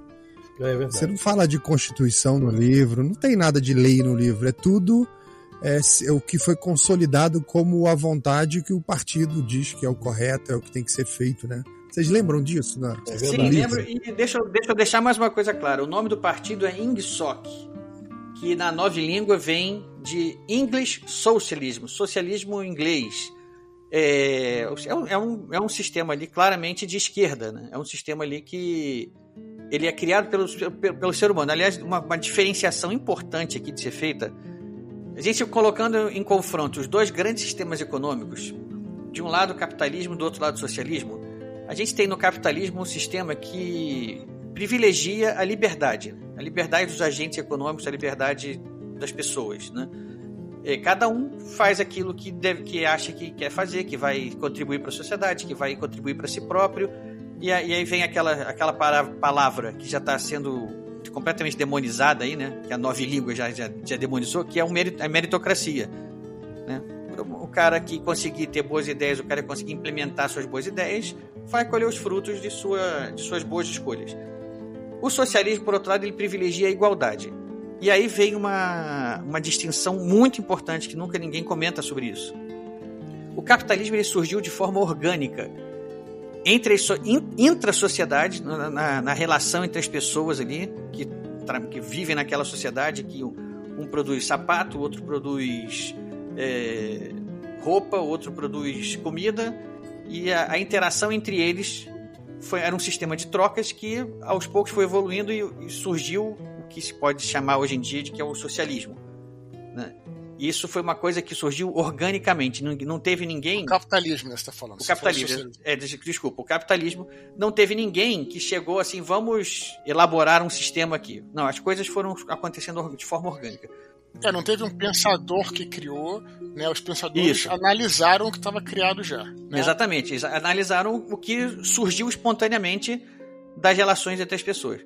É verdade. Você não fala de constituição no livro, não tem nada de lei no livro, é tudo é, é, o que foi consolidado como a vontade que o partido diz que é o correto, é o que tem que ser feito, né? Vocês lembram disso, né? É Sim, lembro. E deixa, deixa eu deixar mais uma coisa clara. O nome do partido é INGSOC que na nova língua vem de English Socialism, socialismo inglês. É, é, um, é, um, é um sistema ali claramente de esquerda, né? É um sistema ali que ele é criado pelo, pelo, pelo ser humano. Aliás, uma, uma, diferenciação importante aqui de ser feita, a gente colocando em confronto os dois grandes sistemas econômicos, de um lado o capitalismo, do outro lado o socialismo, a gente tem no capitalismo um sistema que privilegia a liberdade, a liberdade dos agentes econômicos, a liberdade das pessoas, né? É, cada um faz aquilo que deve, que acha que quer fazer, que vai contribuir para a sociedade, que vai contribuir para si próprio. E, aí vem aquela, aquela palavra que já está sendo completamente demonizada aí, né? Que a nova língua já, já, já demonizou, que é a meritocracia. Né? O cara que conseguir ter boas ideias, o cara que conseguir implementar suas boas ideias, vai colher os frutos de, sua, de suas boas escolhas. O socialismo, por outro lado, ele privilegia a igualdade. E aí vem uma, uma distinção muito importante que nunca ninguém comenta sobre isso. O capitalismo ele surgiu de forma orgânica entre intra-sociedade, na, na, na, relação entre as pessoas ali que, que vivem naquela sociedade, que um produz sapato, o outro produz é, roupa, o outro produz comida, e a, a interação entre eles foi, era um sistema de trocas que aos poucos foi evoluindo e, e, surgiu o que se pode chamar hoje em dia de que é o socialismo. Né? Isso foi uma coisa que surgiu organicamente, não, não teve ninguém. O capitalismo, né, você está falando. O capitalismo, é, desculpa, o capitalismo não teve ninguém que chegou assim, vamos elaborar um sistema aqui. Não, as coisas foram acontecendo de forma orgânica. É, não teve um pensador que criou, né? Os pensadores Isso. analisaram o que estava criado já. Né? Exatamente, eles analisaram o que surgiu espontaneamente das relações entre as pessoas.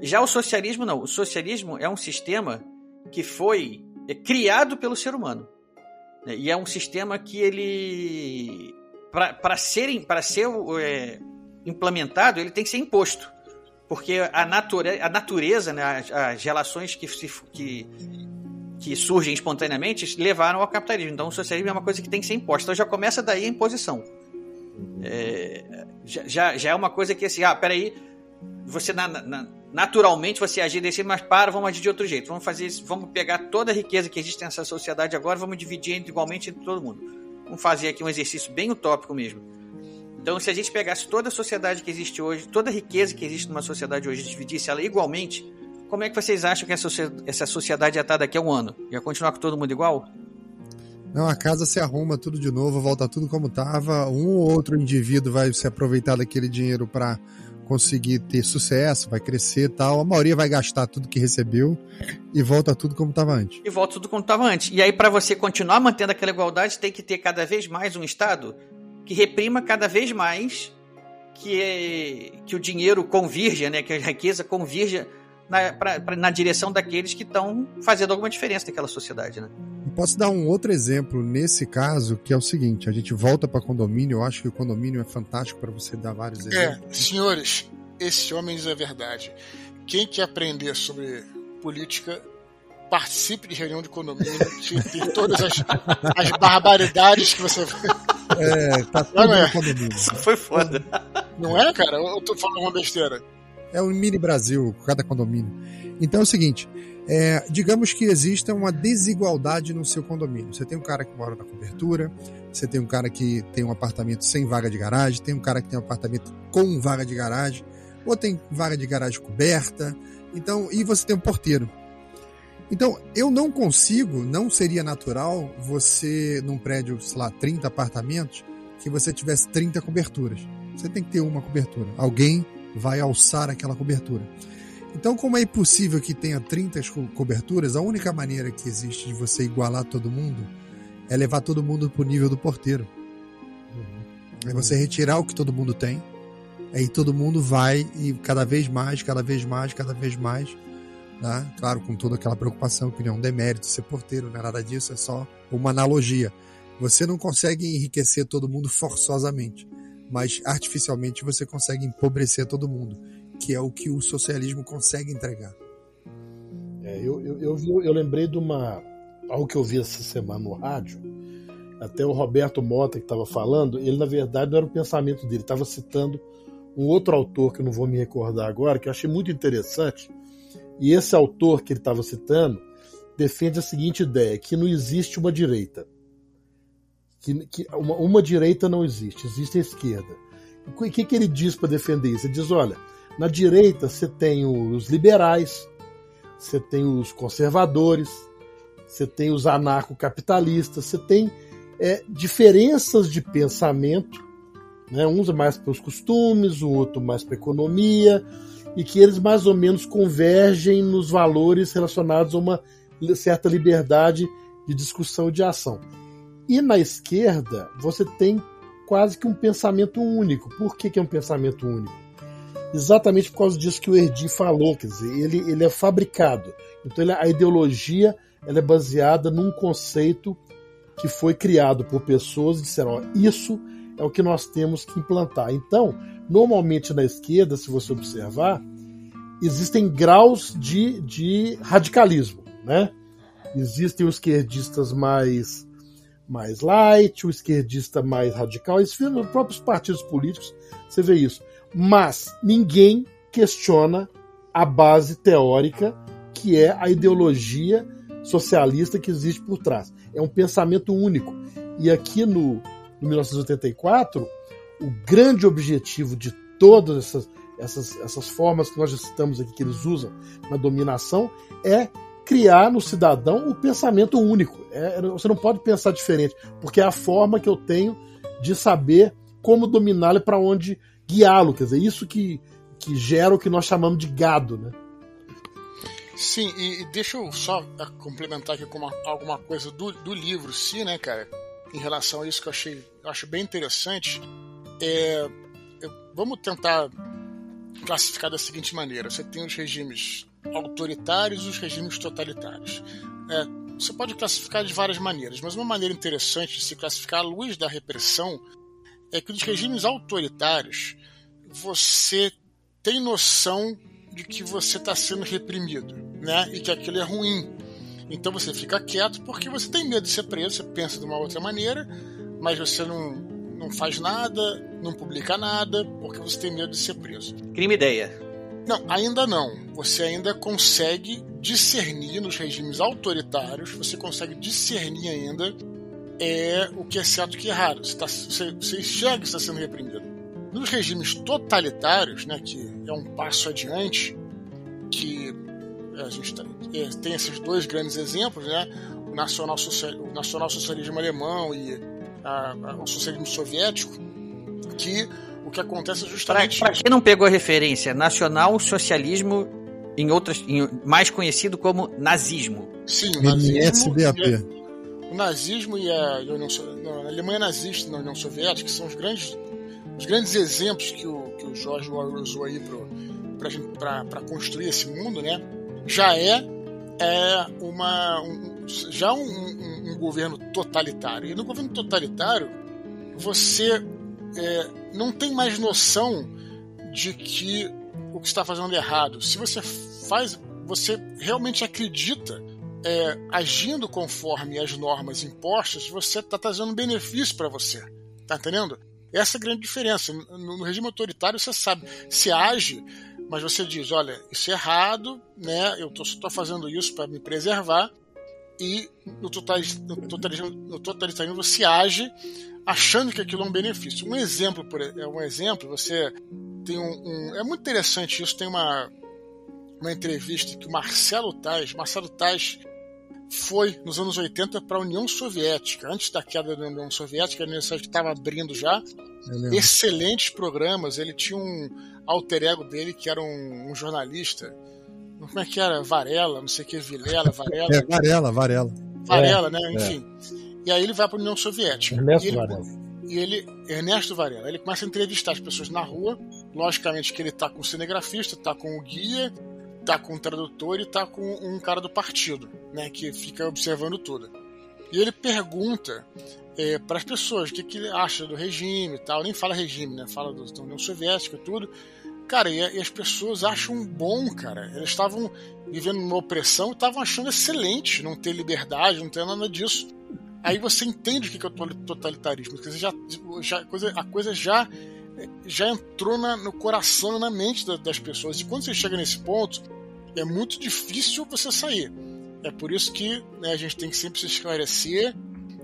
Já o socialismo não. O socialismo é um sistema que foi é, criado pelo ser humano. Né? E é um sistema que ele. Para ser, pra ser é, implementado, ele tem que ser imposto. Porque a, nature, a natureza, né, as, as relações que, se, que que surgem espontaneamente levaram ao capitalismo. Então o socialismo é uma coisa que tem que ser imposta. Então já começa daí a imposição. É, já, já é uma coisa que assim, ah, peraí, você na, na, naturalmente você agir desse, mas para, vamos agir de outro jeito. Vamos fazer isso, vamos pegar toda a riqueza que existe nessa sociedade agora, vamos dividir igualmente entre todo mundo. Vamos fazer aqui um exercício bem utópico mesmo. Então, se a gente pegasse toda a sociedade que existe hoje, toda a riqueza que existe numa sociedade hoje, dividisse ela igualmente, como é que vocês acham que essa sociedade ia estar daqui a um ano? Ia continuar com todo mundo igual? Não, a casa se arruma tudo de novo, volta tudo como estava. Um ou outro indivíduo vai se aproveitar daquele dinheiro para conseguir ter sucesso, vai crescer tal. A maioria vai gastar tudo que recebeu e volta tudo como estava antes. E volta tudo como estava antes. E aí, para você continuar mantendo aquela igualdade, tem que ter cada vez mais um Estado que reprima cada vez mais que, é, que o dinheiro convirja, né, que a riqueza convirja na, pra, pra, na direção daqueles que estão fazendo alguma diferença naquela sociedade, né? Posso dar um outro exemplo nesse caso, que é o seguinte: a gente volta para condomínio. Eu acho que o condomínio é fantástico para você dar vários é, exemplos. É, senhores, esse homem diz a verdade. Quem quer aprender sobre política, participe de reunião de condomínio, tem todas as, as, barbaridades que você. É, tá tudo não é? no condomínio. Isso foi foda. Não é, cara? Eu tô falando uma besteira é um mini Brasil, cada condomínio. Então é o seguinte, É, digamos que exista uma desigualdade no seu condomínio. Você tem um cara que mora na cobertura, você tem um cara que tem um apartamento sem vaga de garagem, tem um cara que tem um apartamento com vaga de garagem, ou tem vaga de garagem coberta, então, e você tem um porteiro. Então, eu não consigo, não seria natural você, num prédio, sei lá, 30 apartamentos, que você tivesse 30 coberturas. Você tem que ter uma cobertura. Alguém vai alçar aquela cobertura. Então, como é impossível que tenha 30 coberturas, a única maneira que existe de você igualar todo mundo é levar todo mundo para o nível do porteiro. É você retirar o que todo mundo tem, aí todo mundo vai e cada vez mais, cada vez mais, cada vez mais. Né? Claro, com toda aquela preocupação que não é um demérito ser porteiro, não é nada disso, é só uma analogia. Você não consegue enriquecer todo mundo forçosamente, mas artificialmente você consegue empobrecer todo mundo que é o que o socialismo consegue entregar. É, eu, eu, eu, eu lembrei de uma algo que eu vi essa semana no rádio. Até o Roberto Mota que estava falando, ele na verdade não era o pensamento dele, estava citando um outro autor que eu não vou me recordar agora, que eu achei muito interessante. E esse autor que ele estava citando defende a seguinte ideia: que não existe uma direita. Que, que uma, uma direita não existe, existe a esquerda. O que, que ele diz para defender isso? Ele diz: olha, na direita você tem os liberais, você tem os conservadores, você tem os anarcocapitalistas, você tem é, diferenças de pensamento, né? uns mais para os costumes, o outro mais para a economia, e que eles mais ou menos convergem nos valores relacionados a uma certa liberdade de discussão e de ação. E na esquerda, você tem quase que um pensamento único. Por que, que é um pensamento único? exatamente por causa disso que o Erdi falou, quer dizer, ele, ele é fabricado. Então ele, a ideologia ela é baseada num conceito que foi criado por pessoas e disseram, ó, isso é o que nós temos que implantar. Então, normalmente na esquerda, se você observar, existem graus de, de radicalismo, né? Existem os esquerdistas mais mais light, o esquerdista mais radical, nos próprios partidos políticos, você vê isso mas ninguém questiona a base teórica que é a ideologia socialista que existe por trás. É um pensamento único. E aqui no, no 1984, o grande objetivo de todas essas, essas, essas formas que nós já citamos aqui que eles usam na dominação é criar no cidadão o pensamento único. É, você não pode pensar diferente, porque é a forma que eu tenho de saber como dominá-lo e para onde guiá-lo, quer dizer, isso que, que gera o que nós chamamos de gado, né? Sim, e, e deixa eu só complementar aqui com uma, alguma coisa do, do livro, sim, né, cara? Em relação a isso que eu achei, eu acho bem interessante. É, vamos tentar classificar da seguinte maneira: você tem os regimes autoritários e os regimes totalitários. É, você pode classificar de várias maneiras, mas uma maneira interessante de se classificar à luz da repressão é que nos regimes autoritários você tem noção de que você está sendo reprimido, né? E que aquilo é ruim. Então você fica quieto porque você tem medo de ser preso, você pensa de uma outra maneira, mas você não, não faz nada, não publica nada, porque você tem medo de ser preso. Crime ideia. Não, ainda não. Você ainda consegue discernir nos regimes autoritários, você consegue discernir ainda é o que é certo e o que é errado. Você, tá, você, você enxerga que está sendo reprimido. Nos regimes totalitários, né, que é um passo adiante, que a gente tá, é, tem esses dois grandes exemplos, né, o, nacional o nacional-socialismo alemão e a, a, o socialismo soviético, que o que acontece é justamente. Para quem não pegou a referência, nacional-socialismo, em outras, em, mais conhecido como nazismo. Sim, o nazismo. O nazismo e a, União, a Alemanha nazista na União Soviética são os grandes, os grandes exemplos que o, que o George Orwell usou aí para construir esse mundo, né? Já é, é uma, um, já um, um, um, governo totalitário. E no governo totalitário, você é, não tem mais noção de que o que está fazendo é errado. Se você faz, você realmente acredita é, agindo conforme as normas impostas, você está trazendo benefício para você. Tá entendendo? Essa é a grande diferença. No, no, regime autoritário, você sabe, se age mas você diz, olha, isso é errado, né? Eu estou fazendo isso para me preservar e no totalitarismo, no totalitarismo você age achando que aquilo é um benefício. Um exemplo, por é um exemplo, você tem um, um, é muito interessante isso. Tem uma uma entrevista que o Marcelo Tais, Marcelo Tais foi nos anos 80 para a União Soviética, antes da queda da União Soviética, a União Soviética estava abrindo já. Excelentes programas. Ele tinha um alter ego dele que era um, um jornalista. Como é que era? Varela, não sei o que, Vilela, Varela. É, Varela, Varela. Varela, é, né? Enfim. É. E aí ele vai para a União Soviética. Ernesto e ele, Varela. E ele, Ernesto Varela, ele começa a entrevistar as pessoas na rua. Logicamente que ele está com o cinegrafista, está com o guia, tá com um tradutor e tá com um cara do partido, né, que fica observando tudo. E ele pergunta é, para as pessoas o que, que acha do regime e tal, nem fala regime, né, fala da União Soviética e tudo. Cara, e, e, as pessoas acham bom, cara. Eles estavam vivendo uma opressão e estavam achando excelente não ter liberdade, não ter nada disso. Aí você entende o que é o totalitarismo. Quer dizer, já, já, coisa, a coisa já já entrou na, no coração, na mente da, das pessoas. E quando você chega nesse ponto, é muito difícil você sair. É por isso que né, a gente tem que sempre se esclarecer,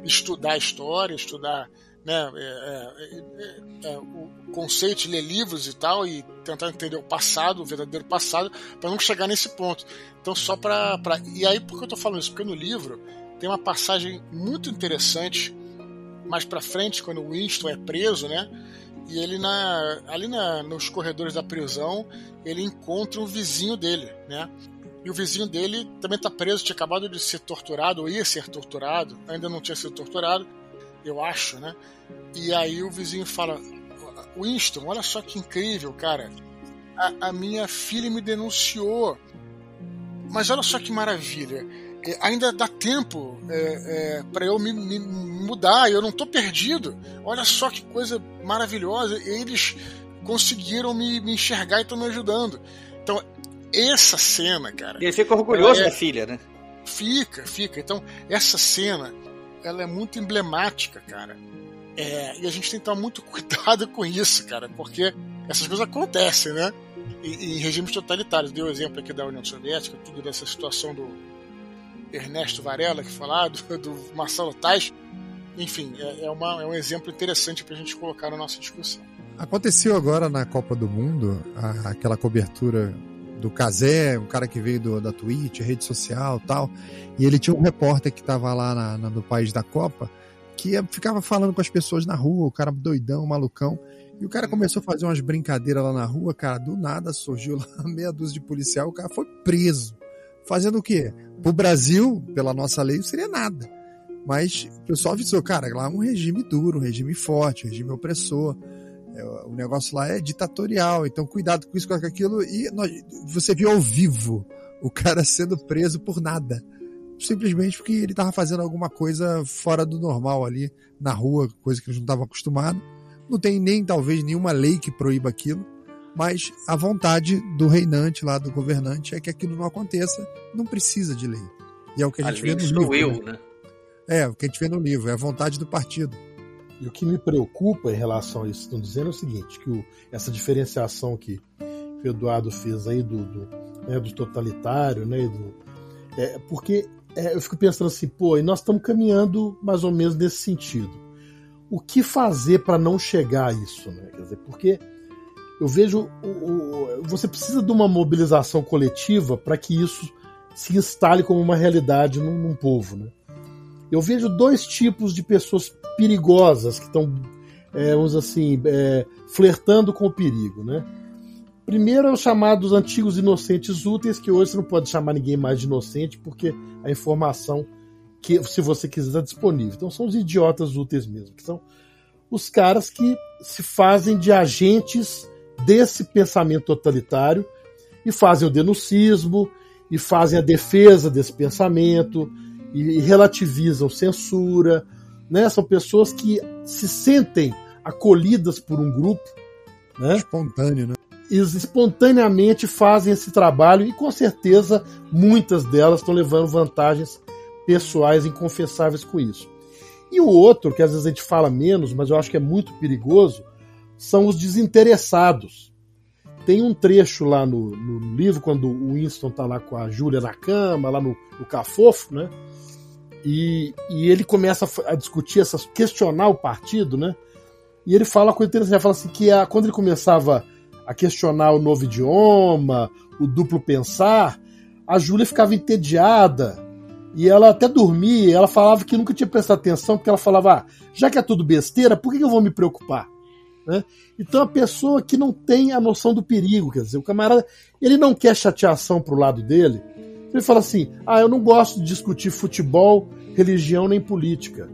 estudar a história, estudar né, é, é, é, é o conceito, ler livros e tal, e tentar entender o passado, o verdadeiro passado, para não chegar nesse ponto. Então, só para. Pra... E aí, por que eu estou falando isso? Porque no livro tem uma passagem muito interessante mais para frente, quando o Winston é preso, né? E ele na, ali na, nos corredores da prisão, ele encontra um vizinho dele, né? E o vizinho dele também está preso, tinha acabado de ser torturado, ou ia ser torturado, ainda não tinha sido torturado, eu acho, né? E aí o vizinho fala: Winston, olha só que incrível, cara. A, a minha filha me denunciou. Mas olha só que maravilha é, ainda dá tempo é, é, para eu me, me, mudar, eu não estou perdido. Olha só que coisa maravilhosa, eles conseguiram me, me enxergar e estão me ajudando. Então, essa cena, cara. E ele fica orgulhoso é, da filha, né? Fica, fica. Então, essa cena, ela é muito emblemática, cara. É, e a gente tem que tomar muito cuidado com isso, cara, porque essas coisas acontecem, né? Em, regimes totalitários. Deu o exemplo aqui da União Soviética, tudo dessa situação do, Ernesto Varela, que falar, do, do Marcelo Tais. Enfim, é, é, uma, é um exemplo interessante para a gente colocar na nossa discussão. Aconteceu agora na Copa do Mundo a, aquela cobertura do Kazé, um cara que veio do, da Twitch, rede social tal, e ele tinha um repórter que estava lá na, na, no país da Copa que ficava falando com as pessoas na rua, o cara doidão, malucão, e o cara começou a fazer umas brincadeiras lá na rua, cara, do nada surgiu lá meia dúzia de policial, o cara foi preso. Fazendo o quê? Pro Brasil, pela nossa lei, não seria nada. Mas o pessoal avisou, cara, lá é um regime duro, um regime forte, um regime opressor. É, o negócio lá é ditatorial, então cuidado com isso, com aquilo. E nós, você viu ao vivo o cara sendo preso por nada. Simplesmente porque ele estava fazendo alguma coisa fora do normal ali na rua, coisa que eles não estavam acostumados. Não tem nem, talvez, nenhuma lei que proíba aquilo mas a vontade do reinante lá, do governante, é que aquilo não aconteça, não precisa de lei. E é o que a gente vê no livro. né? É, o que a gente vê no livro, é a vontade do partido. E o que me preocupa em relação a isso, estão dizendo é o seguinte, que o, essa diferenciação que, o Eduardo fez aí do, do, né, do totalitário, né, do, é, porque é, eu fico pensando assim, pô, e nós estamos caminhando mais ou menos nesse sentido. O que fazer para não chegar a isso, né? Quer dizer, porque eu vejo o, o, você precisa de uma mobilização coletiva para que isso se instale como uma realidade num, num, povo. Né? Eu vejo dois tipos de pessoas perigosas que estão, é, vamos assim, é, flertando com o perigo. Né? Primeiro é os chamados antigos inocentes úteis, que hoje você não pode chamar ninguém mais de inocente, porque a informação que, se você quiser, está disponível. Então são os idiotas úteis mesmo, que são os caras que se fazem de agentes desse pensamento totalitário e fazem o denuncismo e fazem a defesa desse pensamento e relativizam censura. Né? São pessoas que se sentem acolhidas por um grupo. Né? Espontâneo, né? E espontaneamente fazem esse trabalho e com certeza muitas delas estão levando vantagens pessoais inconfessáveis com isso. E o outro, que às vezes a gente fala menos, mas eu acho que é muito perigoso, são os desinteressados. tem um trecho lá no, no livro, quando o Winston tá lá com a Júlia na cama, lá no, no Cafofo, né? E, e ele começa a, discutir, essas, questionar o partido, né? E ele fala uma coisa interessante, ele fala assim que a, quando ele começava a questionar o novo idioma, o duplo pensar, a Júlia ficava entediada e ela até dormia. Ela falava que nunca tinha prestado atenção, porque ela falava: ah, já que é tudo besteira, por que eu vou me preocupar? Né? Então a pessoa que não tem a noção do perigo, quer dizer, o camarada, ele não quer chateação pro lado dele. Ele fala assim: ah, eu não gosto de discutir futebol, religião nem política.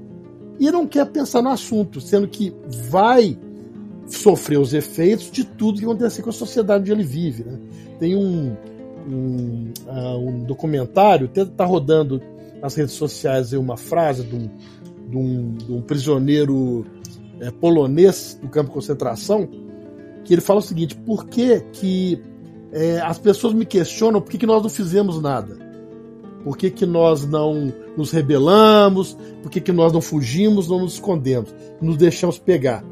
E não quer pensar no assunto, sendo que vai sofrer os efeitos de tudo que acontece com a sociedade onde ele vive. Né? Tem um, um, uh, um documentário, está rodando nas redes sociais uma frase de um, de um, de um prisioneiro é, polonês do campo de concentração, que ele fala o seguinte: por que, que é, as pessoas me questionam por que, que nós não fizemos nada? Por que, que nós não nos rebelamos? Por que, que nós não fugimos, não nos escondemos, nos deixamos pegar?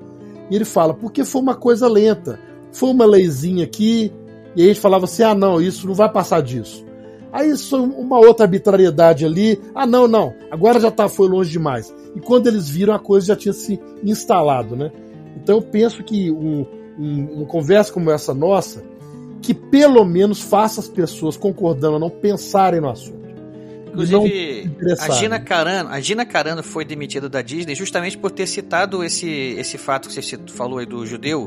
E ele fala, porque foi uma coisa lenta. Foi uma leizinha aqui, e aí a gente falava assim: ah, não, isso não vai passar disso. Aí isso uma outra arbitrariedade ali. Ah, não, não, agora já tá, foi longe demais. E quando eles viram, a coisa já tinha se instalado, né? Então eu penso que um, um, uma conversa como essa nossa, que pelo menos faça as pessoas concordando, não pensarem no assunto. Inclusive, a Gina Carano, a Gina Carano foi demitida da Disney justamente por ter citado esse, esse fato que você falou aí do judeu,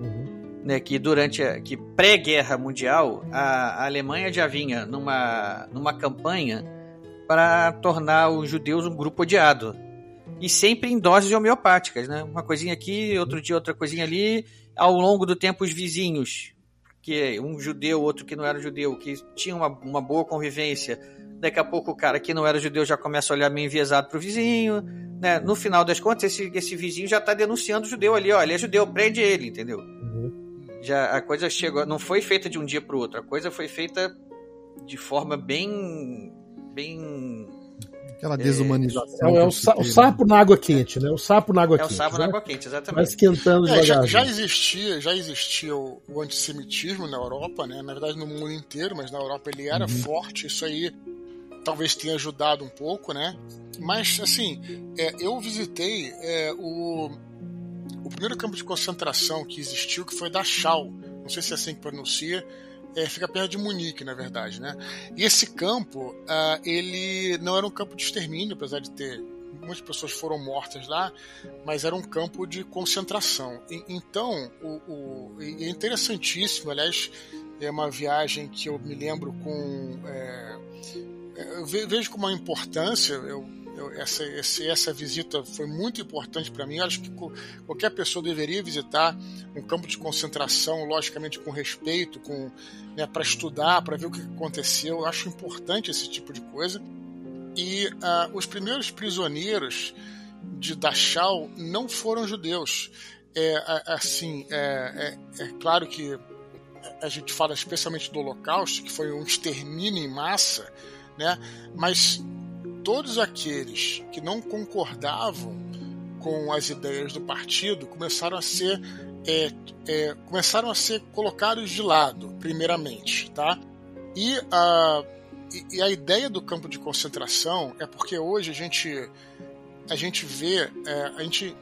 uhum. né, que durante a que pré-guerra mundial a, a, Alemanha já vinha numa, numa campanha para tornar os judeus um grupo odiado e sempre em doses homeopáticas, né? Uma coisinha aqui, outro dia outra coisinha ali. Ao longo do tempo, os vizinhos, que um judeu, outro que não era judeu, que tinham uma, uma boa convivência, Daqui a pouco o cara que não era judeu já começa a olhar meio enviesado pro vizinho, né? No final das contas, esse, esse vizinho já tá denunciando o judeu ali, ó, ele é judeu, prende ele, entendeu? Uhum. Já a coisa chegou, não foi feita de um dia pro outro, a coisa foi feita de forma bem bem Aquela desumanização. É, é o, sa o, sapo na água quente, né? O sapo na água quente. É o sapo na água quente, exatamente. Vai esquentando é, já, já, existia, já existia o, o, antissemitismo na Europa, né? Na verdade, no mundo inteiro, mas na Europa ele era uhum. forte. Isso aí talvez tenha ajudado um pouco, né? Mas, assim, é, eu visitei é, o, o primeiro campo de concentração que existiu, que foi Dachau. Não sei se é assim que pronuncia. É, fica perto de Munique, na verdade, né? E esse campo, uh, ele não era um campo de extermínio, apesar de ter muitas pessoas foram mortas lá, mas era um campo de concentração. E, então, o, o, é interessantíssimo, aliás, é uma viagem que eu me lembro com é, eu vejo com uma importância. Eu, eu, essa, essa, essa visita foi muito importante para mim. Eu acho que qualquer pessoa deveria visitar um campo de concentração, logicamente com respeito, com né, para estudar, para ver o que aconteceu. Eu acho importante esse tipo de coisa. E uh, os primeiros prisioneiros de Dachau não foram judeus. É, assim, é, é, é claro que a gente fala especialmente do Holocausto, que foi um extermínio em massa, né? Mas todos aqueles que não concordavam com as ideias do partido começaram a ser é, é, começaram a ser colocados de lado, primeiramente, tá? E a, e a ideia do campo de concentração é porque hoje a gente a gente vê, é, a gente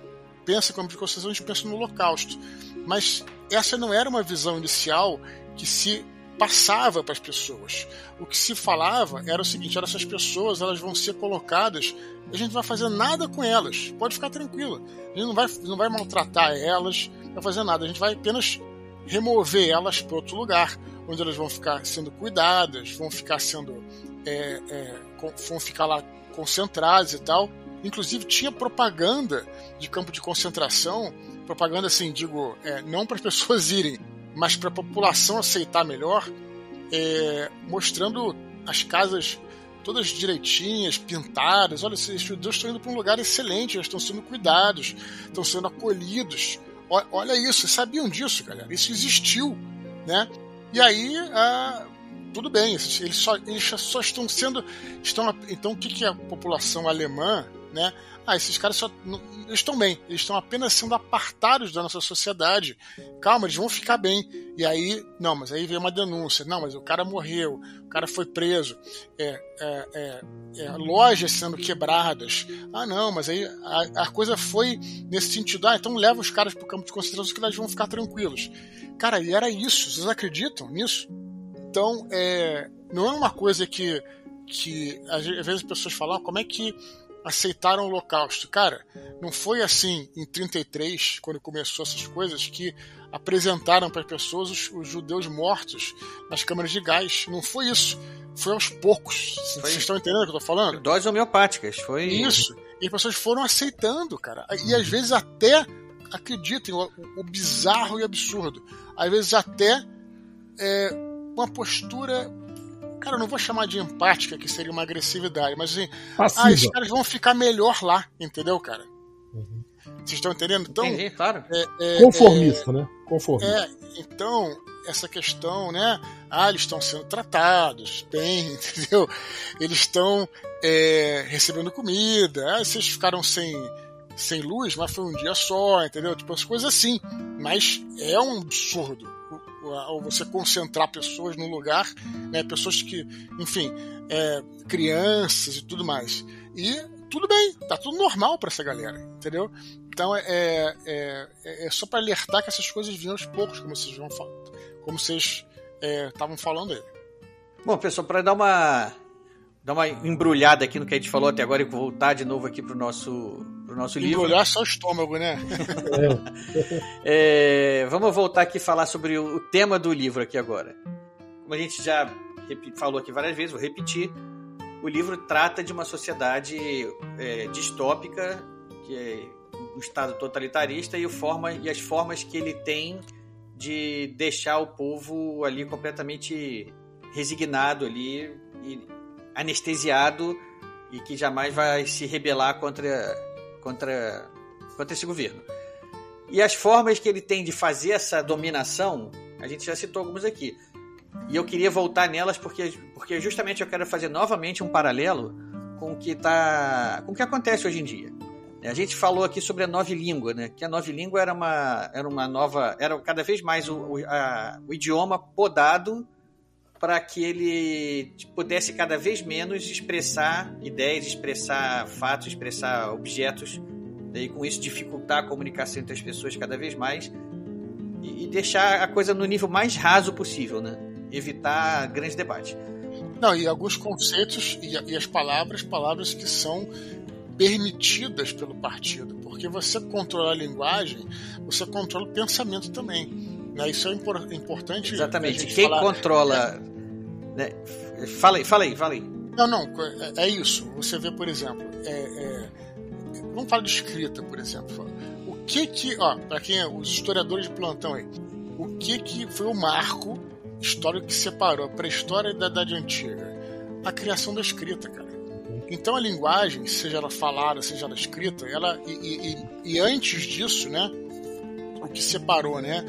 pensa campo de concentração, a gente pensa no Holocausto, mas essa não era uma visão inicial que se passava para as pessoas. O que se falava era o seguinte: era essas pessoas elas vão ser colocadas, a gente não vai fazer nada com elas. Pode ficar tranquila. A gente não vai, não vai maltratar elas, não vai fazer nada. A gente vai apenas remover elas para outro lugar, onde elas vão ficar sendo cuidadas, vão ficar sendo, é, é, vão ficar lá concentradas e tal. Inclusive tinha propaganda de campo de concentração, propaganda assim, digo, é, não para as pessoas irem, mas para a população aceitar melhor, é, mostrando as casas todas direitinhas, pintadas. Olha, esses judeus estão indo para um lugar excelente, eles estão sendo cuidados, estão sendo acolhidos. Olha isso, sabiam disso, galera? Isso existiu, né? E aí, ah, tudo bem, eles só, eles só estão sendo. Estão, então, o que, que a população alemã né? Ah, esses caras só eles estão bem, eles estão apenas sendo apartados da nossa sociedade. Calma, eles vão ficar bem. E aí, não, mas aí veio uma denúncia. Não, mas o cara morreu, o cara foi preso. É, é, é, é lojas sendo quebradas. Ah, não, mas aí a, a, coisa foi nesse sentido. Ah, então leva os caras para o campo de concentração que eles vão ficar tranquilos. Cara, e era isso. Vocês acreditam nisso? Então, é, não é uma coisa que, que às vezes as pessoas falam, ah, como é que aceitaram o Holocausto. Cara, não foi assim em 33, quando começou essas coisas, que apresentaram para as pessoas os, os, judeus mortos nas câmaras de gás. Não foi isso. Foi aos poucos. Foi... Vocês estão entendendo o que eu estou falando? Doses homeopáticas. Foi isso. E as pessoas foram aceitando, cara. E às vezes até, acreditem, o, o bizarro e absurdo, às vezes até é, uma postura Cara, eu não vou chamar de empática, que seria uma agressividade, mas assim, ah, esses caras vão ficar melhor lá, entendeu, cara? Uhum. Vocês estão entendendo? Então, Entendi, claro. É, é, Conformista, é, né? Conformista. É, então, essa questão, né? Ah, eles estão sendo tratados bem, entendeu? Eles estão é, recebendo comida, ah, vocês ficaram sem, sem luz, mas foi um dia só, entendeu? Tipo, as coisas assim. Mas é um absurdo ao você concentrar pessoas num lugar, né, pessoas que, enfim, é, crianças e tudo mais. E tudo bem, tá tudo normal para essa galera, entendeu? Então é, é, é, é só para alertar que essas coisas vinham aos poucos, como vocês vão como vocês estavam é, falando aí. Bom, pessoal, para dar uma dar uma embrulhada aqui no que a gente falou até agora e voltar de novo aqui pro nosso, pro nosso livro. Embrulhar só o estômago, né? é, vamos voltar aqui e falar sobre o, tema do livro aqui agora. Como a gente já falou aqui várias vezes, vou repetir. O livro trata de uma sociedade é, distópica, que é um estado totalitarista e, forma, e as formas que ele tem de deixar o povo ali completamente resignado ali e anestesiado e que jamais vai se rebelar contra, contra, contra esse governo. E as formas que ele tem de fazer essa dominação, a gente já citou algumas aqui. E eu queria voltar nelas porque, porque justamente eu quero fazer novamente um paralelo com o que tá, com o que acontece hoje em dia. A gente falou aqui sobre a nova língua, né? Que a nova língua era uma, era uma nova, era cada vez mais o, o, a, o idioma podado para que ele pudesse cada vez menos expressar ideias, expressar fatos, expressar objetos, né, e com isso dificultar a comunicação entre as pessoas cada vez mais e deixar a coisa no nível mais raso possível, né? Evitar grandes debates. Não, e alguns conceitos e, e as palavras, palavras que são permitidas pelo partido, porque você controla a linguagem, você controla o pensamento também. Né? Isso é impor importante. Exatamente. Quem falar... controla né? Fala aí, fala aí, fala aí. Não, não, é, é isso. Você vê, por exemplo, é, é, vamos falar de escrita, por exemplo. O que que, ó, para quem é os historiadores de plantão aí, o que que foi o marco histórico que separou a pré-história da Idade Antiga? A criação da escrita, cara. Então a linguagem, seja ela falada, seja ela escrita, ela e, e, e antes disso, né, o que separou, né,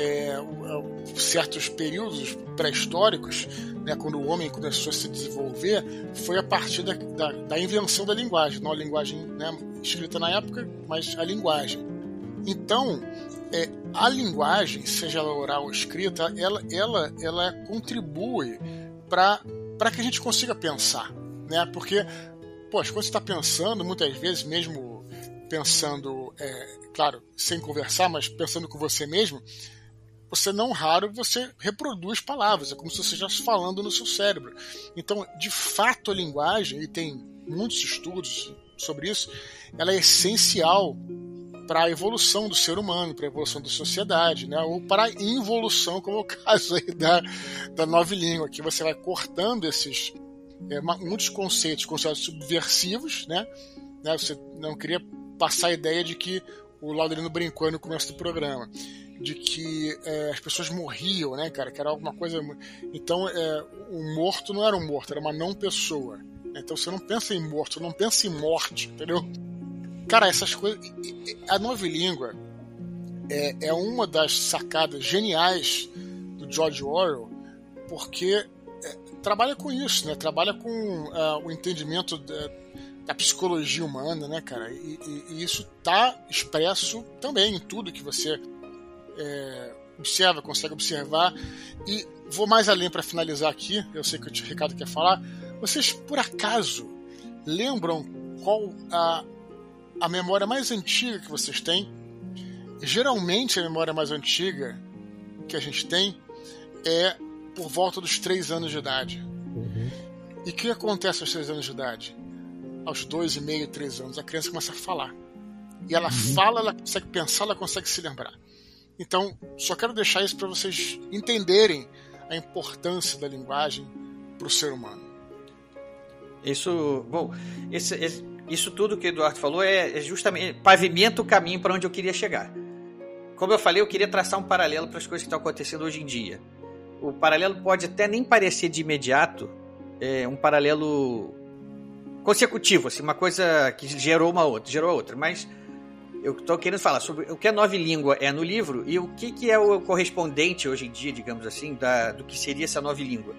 é, certos períodos pré-históricos, né, quando o homem começou a se desenvolver, foi a partir da, da, da invenção da linguagem, não a linguagem né, escrita na época, mas a linguagem. Então, é, a linguagem, seja ela oral ou escrita, ela, ela, ela contribui para que a gente consiga pensar. Né? Porque, poxa, quando você está pensando, muitas vezes, mesmo pensando, é, claro, sem conversar, mas pensando com você mesmo, você não raro você reproduz palavras, é como se você estivesse falando no seu cérebro. Então, de fato, a linguagem, e tem muitos estudos sobre isso, ela é essencial para a evolução do ser humano, para a evolução da sociedade, né? ou para a involução, como é o caso aí da, da nova língua, que você vai cortando esses é, muitos conceitos considerados subversivos, né? né? Você não queria passar a ideia de que o Laudelino brincou no começo do programa de que é, as pessoas morriam, né, cara? Que era alguma coisa. Então, é, o morto não era um morto, era uma não pessoa. Então você não pensa em morto, não pensa em morte, entendeu? Cara, essas coisas. A nova língua é, é uma das sacadas geniais do George Orwell, porque é, trabalha com isso, né? Trabalha com uh, o entendimento da, da psicologia humana, né, cara? E, e, e isso tá expresso também em tudo que você é, observa, consegue observar. E vou mais além para finalizar aqui. Eu sei que o Ricardo quer falar. Vocês, por acaso, lembram qual a, a memória mais antiga que vocês têm? Geralmente, a memória mais antiga que a gente tem é por volta dos 3 anos de idade. Uhum. E o que acontece aos 3 anos de idade? Aos 2,5, 3 anos, a criança começa a falar. E ela uhum. fala, ela consegue pensar, ela consegue se lembrar. Então, só quero deixar isso para vocês entenderem a importância da linguagem para o ser humano. Isso, bom, esse, esse, isso tudo que o Eduardo falou é, é justamente pavimenta o caminho para onde eu queria chegar. Como eu falei, eu queria traçar um paralelo para as coisas que estão acontecendo hoje em dia. O paralelo pode até nem parecer de imediato, é um paralelo consecutivo, assim, uma coisa que gerou uma outra, gerou outra, mas eu estou querendo falar sobre o que a nova língua é no livro e o que, que é o correspondente hoje em dia, digamos assim, da, do que seria essa nova língua.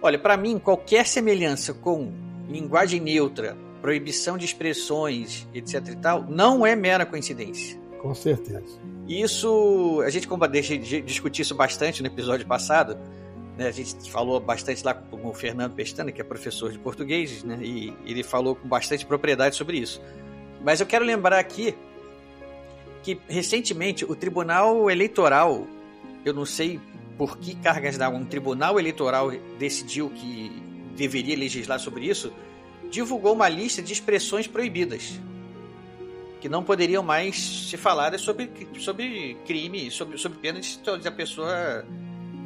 Olha, para mim, qualquer semelhança com linguagem neutra, proibição de expressões, etc e tal, não é mera coincidência. Com certeza. Isso, a gente como deixa discutir isso bastante no episódio passado, né, a gente falou bastante lá com o Fernando Pestana, que é professor de português, né, e ele falou com bastante propriedade sobre isso. Mas eu quero lembrar aqui que recentemente o Tribunal Eleitoral, eu não sei por que cargas d'água, um Tribunal Eleitoral decidiu que deveria legislar sobre isso, divulgou uma lista de expressões proibidas que não poderiam mais ser faladas sobre, sobre crime, sobre, sobre pena de, de a pessoa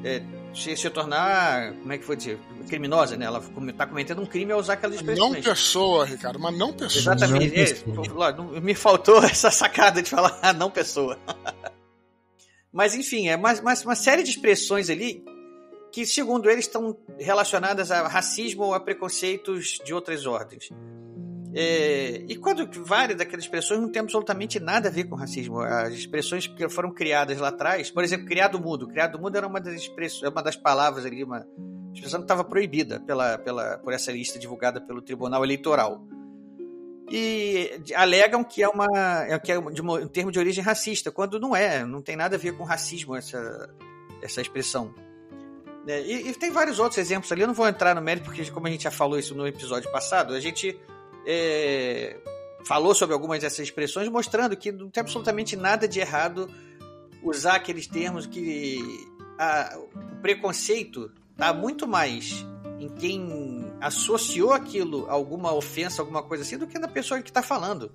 é, se, se tornar, como é que foi dizer, criminosa, né? Ela está cometendo um crime ao usar aquelas expressões. Não pessoa, Ricardo, mas não pessoa. Exatamente. Não pessoa. É, me faltou essa sacada de falar ah, não pessoa. mas enfim, é uma, uma, uma série de expressões ali que, segundo eles, estão relacionadas a racismo ou a preconceitos de outras ordens. É, e quando várias daquelas expressões não tem absolutamente nada a ver com racismo. As expressões que foram criadas lá atrás, por exemplo, criado mudo. Criado mudo era uma das expressões, uma das palavras ali, uma expressão que estava proibida pela, pela, por essa lista divulgada pelo Tribunal Eleitoral. E alegam que é, uma, é, que é um termo de origem racista, quando não é, não tem nada a ver com racismo essa, essa expressão. É, e, e, tem vários outros exemplos ali, eu não vou entrar no mérito, porque como a gente já falou isso no episódio passado, a gente é, falou sobre algumas dessas expressões, mostrando que não tem absolutamente nada de errado usar aqueles termos que a, o preconceito está muito mais em quem associou aquilo a alguma ofensa, alguma coisa assim, do que na pessoa que está falando.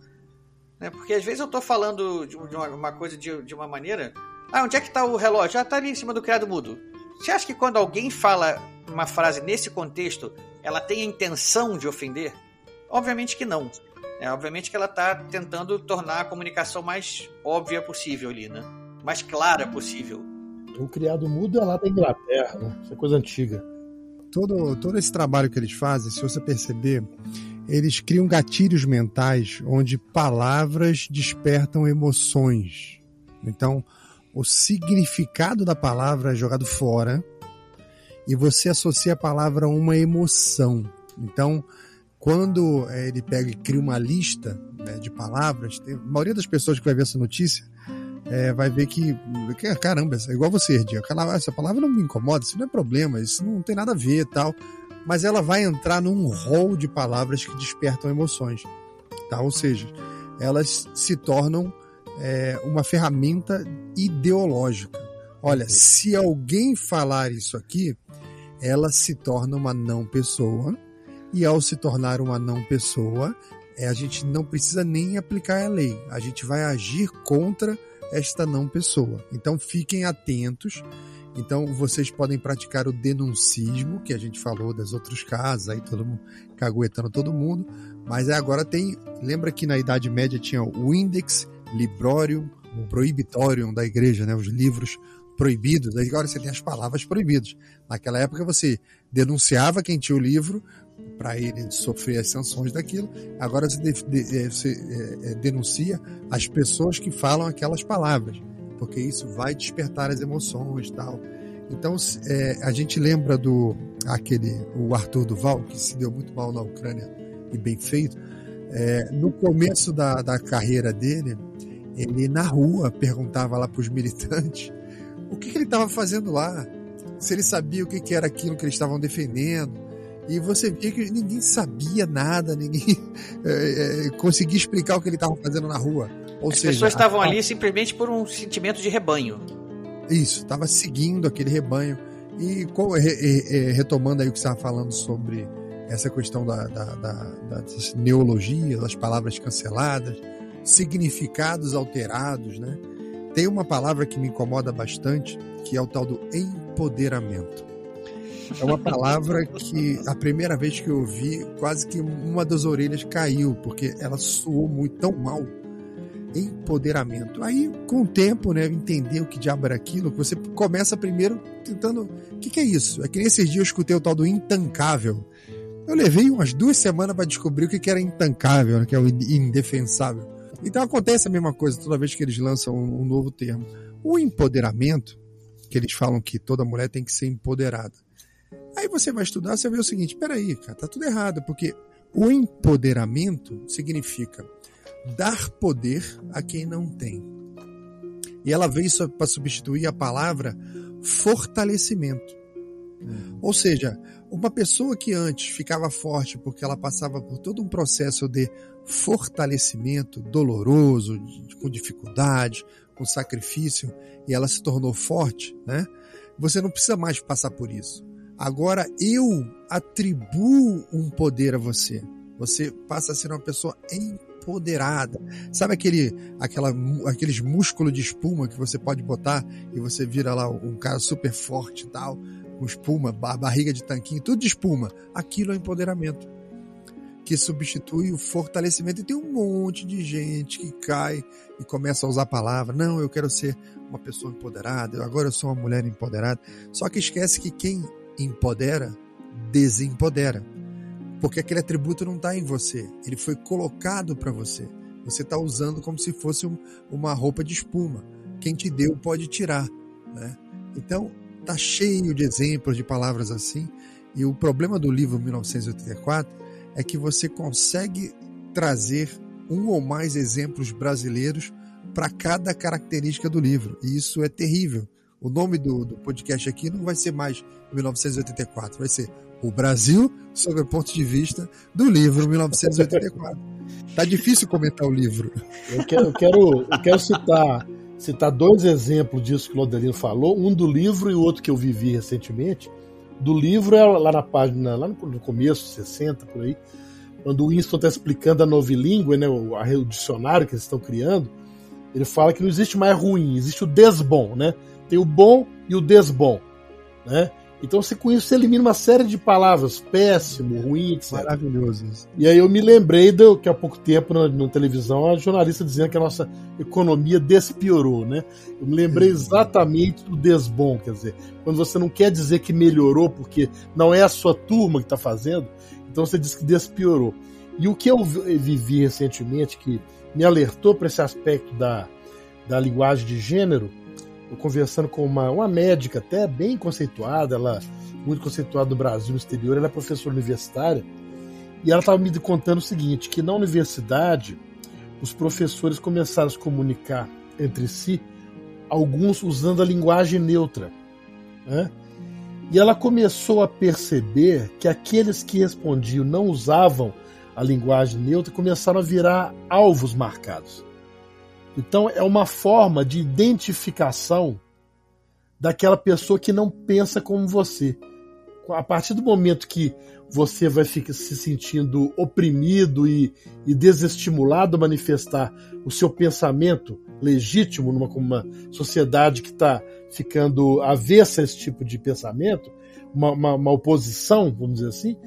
Né? Porque às vezes eu estou falando de uma, uma coisa de, de, uma maneira. Ah, onde é que está o relógio? Ah, está ali em cima do criado mudo. Você acha que quando alguém fala uma frase nesse contexto, ela tem a intenção de ofender? Obviamente que não. É, obviamente que ela está tentando tornar a comunicação mais óbvia possível ali, né? Mais clara possível. O criado mudo é lá da Inglaterra, né? Isso é coisa antiga. Todo, todo esse trabalho que eles fazem, se você perceber, eles criam gatilhos mentais onde palavras despertam emoções. Então, o significado da palavra é jogado fora e você associa a palavra a uma emoção. Então, quando é, ele pega e cria uma lista né, de palavras, tem, a maioria das pessoas que vai ver essa notícia é, vai ver que, que, caramba, é igual você, Erdia, essa palavra não me incomoda, isso não é problema, isso não tem nada a ver tal. Mas ela vai entrar num rol de palavras que despertam emoções, tá? Ou seja, elas se tornam é, uma ferramenta ideológica. Olha, se alguém falar isso aqui, ela se torna uma não pessoa e ao se tornar uma não pessoa, é, a gente não precisa nem aplicar a lei. A gente vai agir contra esta não pessoa. Então fiquem atentos. Então vocês podem praticar o denuncismo, que a gente falou dos outros casos, aí todo mundo caguetando todo mundo. Mas agora tem. Lembra que na Idade Média tinha o Index Librorium, o Prohibitorium da igreja, né? Os livros proibidos. Agora você tem as palavras proibidas. Naquela época você denunciava quem tinha o livro, para ele sofrer as sanções daquilo. Agora você, de, de, é, é, é, denuncia as pessoas que falam aquelas palavras, porque isso vai despertar as emoções tal. Então é, a gente lembra do aquele o Arthur Duval que se deu muito mal na Ucrânia e bem feito. É, no começo da, da carreira dele, ele na rua perguntava lá para os militantes o que, que ele estava fazendo lá, se ele sabia o que, que era aquilo que eles estavam defendendo. E você via que ninguém sabia nada, ninguém é, é, conseguia explicar o que ele estava fazendo na rua. Ou As seja, pessoas estavam a- ali simplesmente por um sentimento de rebanho. Isso, estava seguindo aquele rebanho. E re- retomando aí o que você estava falando sobre essa questão da, da, da, das neologias, das palavras canceladas, significados alterados, né? Tem uma palavra que me incomoda bastante, que é o tal do empoderamento. É uma palavra que a primeira vez que eu ouvi, quase que uma das orelhas caiu, porque ela soou muito tão mal empoderamento. Aí, com o tempo, né, entender o que diabo era aquilo, você começa primeiro tentando. O que, que é isso? É que nesses dias eu escutei o tal do intancável. Eu levei umas duas semanas para descobrir o que, que era intancável, né, que é o indefensável. Então acontece a mesma coisa toda vez que eles lançam um novo termo. O empoderamento, que eles falam que toda mulher tem que ser empoderada. Aí você vai estudar, você vê o seguinte: peraí, cara, tá tudo errado, porque o empoderamento significa dar poder a quem não tem. E ela veio para substituir a palavra fortalecimento. Ou seja, uma pessoa que antes ficava forte porque ela passava por todo um processo de fortalecimento doloroso, com dificuldade, com sacrifício, e ela se tornou forte, né? Você não precisa mais passar por isso. Agora eu atribuo um poder a você. Você passa a ser uma pessoa empoderada. Sabe aquele, aquela, aqueles músculos de espuma que você pode botar e você vira lá um cara super forte e tal, com espuma, barriga de tanquinho, tudo de espuma. Aquilo é empoderamento. Que substitui o fortalecimento. E tem um monte de gente que cai e começa a usar a palavra. Não, eu quero ser uma pessoa empoderada, agora eu sou uma mulher empoderada. Só que esquece que quem empodera, desempodera porque aquele atributo não está em você, ele foi colocado para você. Você está usando como se fosse um, uma roupa de espuma. Quem te deu pode tirar, né? Então tá cheio de exemplos de palavras assim. E o problema do livro 1984 é que você consegue trazer um ou mais exemplos brasileiros para cada característica do livro. E isso é terrível. O nome do, do podcast aqui não vai ser mais 1984, vai ser o Brasil sob o ponto de vista do livro 1984. Tá difícil comentar o livro. Eu quero, eu quero, eu quero citar, citar dois exemplos disso que o Lodelino falou, um do livro e o outro que eu vivi recentemente. Do livro é lá na página, lá no começo, 60, por aí, quando o Winston está explicando a novilíngua, né, o, o dicionário que eles estão criando, ele fala que não existe mais ruim, existe o desbom, né? Tem o bom e o desbom, né? Então você com isso você elimina uma série de palavras, péssimo, ruim, etc. Maravilhoso. E aí eu me lembrei do que há pouco tempo na, na televisão a jornalista dizendo que a nossa economia despiorou, né? Eu me lembrei exatamente do desbom, quer dizer, quando você não quer dizer que melhorou porque não é a sua turma que está fazendo, então você diz que despiorou. E o que eu vivi recentemente que me alertou para esse aspecto da, da linguagem de gênero, conversando com uma, uma médica até bem conceituada, ela muito conceituada no Brasil, no exterior, ela é professora universitária, e ela estava me contando o seguinte, que na universidade os professores começaram a se comunicar entre si, alguns usando a linguagem neutra. Né? E ela começou a perceber que aqueles que respondiam não usavam a linguagem neutra começaram a virar alvos marcados. Então é uma forma de identificação daquela pessoa que não pensa como você. A partir do momento que você vai ficar se sentindo oprimido e, e desestimulado a manifestar o seu pensamento legítimo numa uma sociedade que está ficando avessa a esse tipo de pensamento, uma, uma, uma oposição, vamos dizer assim,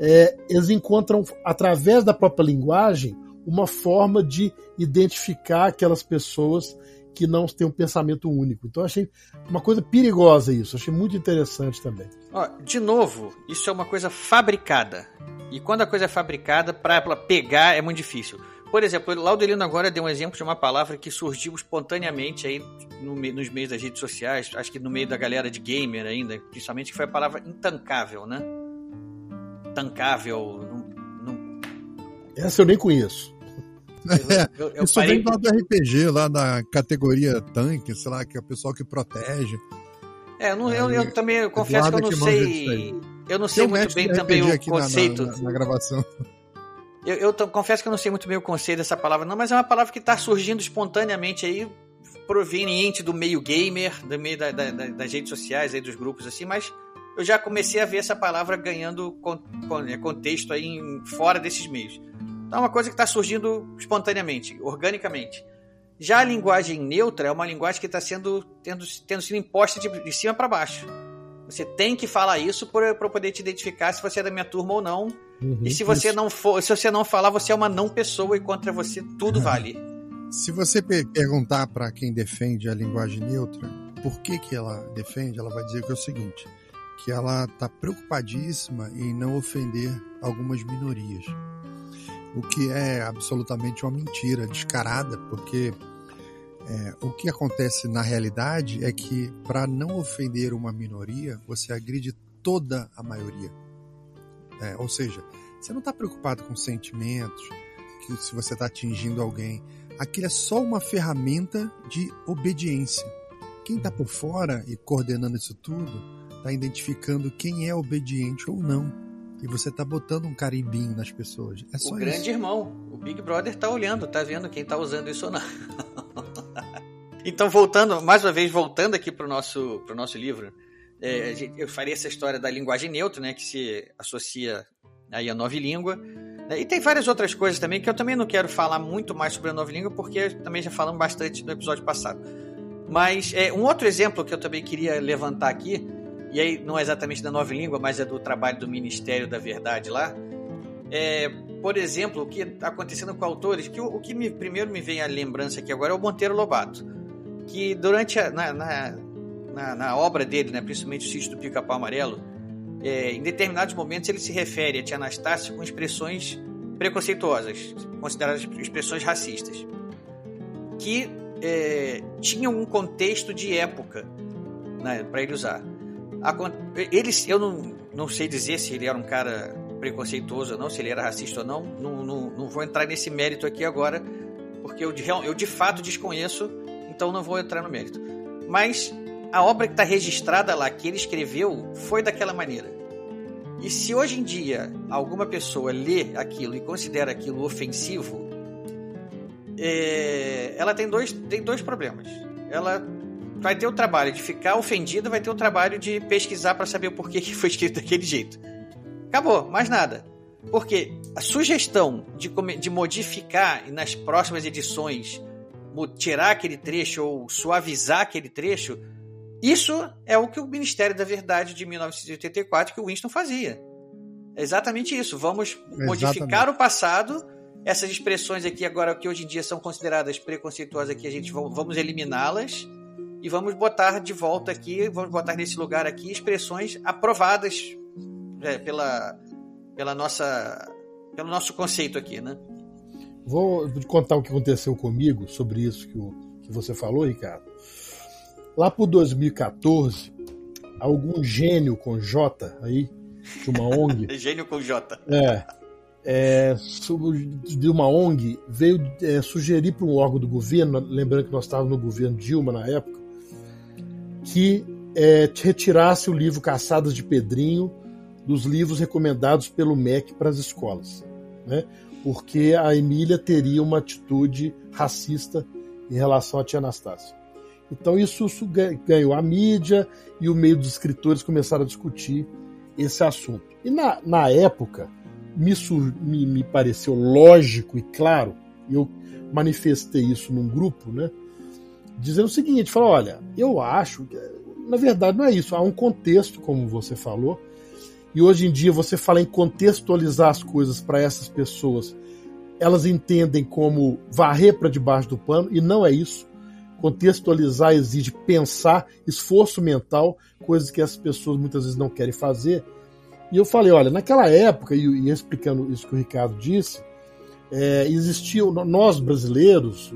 é, eles encontram, através da própria linguagem, uma forma de identificar aquelas pessoas que não têm um pensamento único. Então, achei uma coisa perigosa isso, achei muito interessante também. Ó, de novo, isso é uma coisa fabricada. E quando a coisa é fabricada, para ela pegar é muito difícil. Por exemplo, o Laudelino agora deu um exemplo de uma palavra que surgiu espontaneamente aí no, nos meios das redes sociais, acho que no meio da galera de gamer ainda, principalmente, que foi a palavra intancável, né? Tancável. Não, não... Essa eu nem conheço. É, eu, eu, Isso parei... vem lá do RPG, lá na categoria tanque, sei lá, que é o pessoal que protege. É, eu, não, eu, eu também eu confesso que eu não sei. Eu não sei muito bem também o conceito. Na, na, na gravação. Eu, eu confesso que eu não sei muito bem o conceito dessa palavra, não, mas é uma palavra que está surgindo espontaneamente aí, proveniente do meio gamer, do meio da, da, das redes sociais, aí, dos grupos assim, mas eu já comecei a ver essa palavra ganhando é, contexto aí fora desses meios. Então é uma coisa que está surgindo espontaneamente, organicamente. Já a linguagem neutra é uma linguagem que está sendo tendo, tendo sido imposta de, de cima para baixo. Você tem que falar isso para poder te identificar se você é da minha turma ou não. Uhum, e se você isso. não for, se você não falar, você é uma não pessoa e contra você tudo vale. Se você perguntar para quem defende a linguagem neutra, por que que ela defende, ela vai dizer que é o seguinte, que ela está preocupadíssima em não ofender algumas minorias o que é absolutamente uma mentira descarada, porque é, o que acontece na realidade é que, para não ofender uma minoria, você agride toda a maioria. É, ou seja, você não está preocupado com sentimentos, que se você está atingindo alguém. Aquilo é só uma ferramenta de obediência. Quem está por fora e coordenando isso tudo está identificando quem é obediente ou não e você tá botando um carimbinho nas pessoas. É só o grande irmão, o Big Brother tá olhando, tá vendo quem tá usando isso ou não. então, voltando, mais uma vez, voltando aqui pro nosso, pro nosso livro, é, eu faria essa história da linguagem neutra, né, que se associa aí à nova língua. Né, e tem várias outras coisas também que eu também não quero falar muito mais sobre a nova língua, porque também já falamos bastante no episódio passado. Mas é, um outro exemplo que eu também queria levantar aqui e aí não é exatamente da nova língua, mas é do trabalho do Ministério da Verdade lá. É, por exemplo, o que está acontecendo com autores, que o, o que me, primeiro me vem à lembrança aqui agora é o Monteiro Lobato, que durante a, na, na, na, obra dele, né, principalmente o sítio do Pica-Pau Amarelo, é, em determinados momentos ele se refere a Tia Anastácia com expressões preconceituosas, consideradas expressões racistas, que é, tinham um contexto de época né, para ele usar. Eles, eu não, não sei dizer se ele era um cara preconceituoso ou não, se ele era racista ou não. Não, não, não vou entrar nesse mérito aqui agora, porque eu, eu de fato desconheço, então não vou entrar no mérito. Mas a obra que está registrada lá, que ele escreveu, foi daquela maneira. E se hoje em dia alguma pessoa lê aquilo e considera aquilo ofensivo, é, ela tem dois, tem dois problemas. Ela vai ter o trabalho de ficar ofendido, vai ter o trabalho de pesquisar para saber o porquê que foi escrito daquele jeito. Acabou, mais nada. Porque a sugestão de, de modificar nas próximas edições, tirar aquele trecho ou suavizar aquele trecho, isso é o que o Ministério da Verdade de 1984 que o Winston fazia. É exatamente isso. Vamos exatamente. modificar o passado. Essas expressões aqui agora que hoje em dia são consideradas preconceituosas aqui, a gente vamos eliminá-las e vamos botar de volta aqui, vamos botar nesse lugar aqui expressões aprovadas é, pela, pela nossa, pelo nosso conceito aqui, né? Vou contar o que aconteceu comigo sobre isso que, o, que você falou, Ricardo. Lá por 2014, algum gênio com J aí, de uma ONG. gênio com J. É. é de uma ONG veio é, sugerir para um órgão do governo, lembrando que nós estávamos no governo Dilma na época, que é, retirasse o livro Caçadas de Pedrinho dos livros recomendados pelo MEC para as escolas, né? porque a Emília teria uma atitude racista em relação à tia Anastácia. Então isso ganhou a mídia e o meio dos escritores começaram a discutir esse assunto. E na, na época me, me, me pareceu lógico e claro, eu manifestei isso num grupo, né? Dizendo o seguinte: falou, olha, eu acho que, na verdade, não é isso. Há um contexto, como você falou, e hoje em dia você fala em contextualizar as coisas para essas pessoas. Elas entendem como varrer para debaixo do pano, e não é isso. Contextualizar exige pensar, esforço mental, coisas que as pessoas muitas vezes não querem fazer. E eu falei, olha, naquela época, e, e explicando isso que o Ricardo disse, é, existiam, nós brasileiros,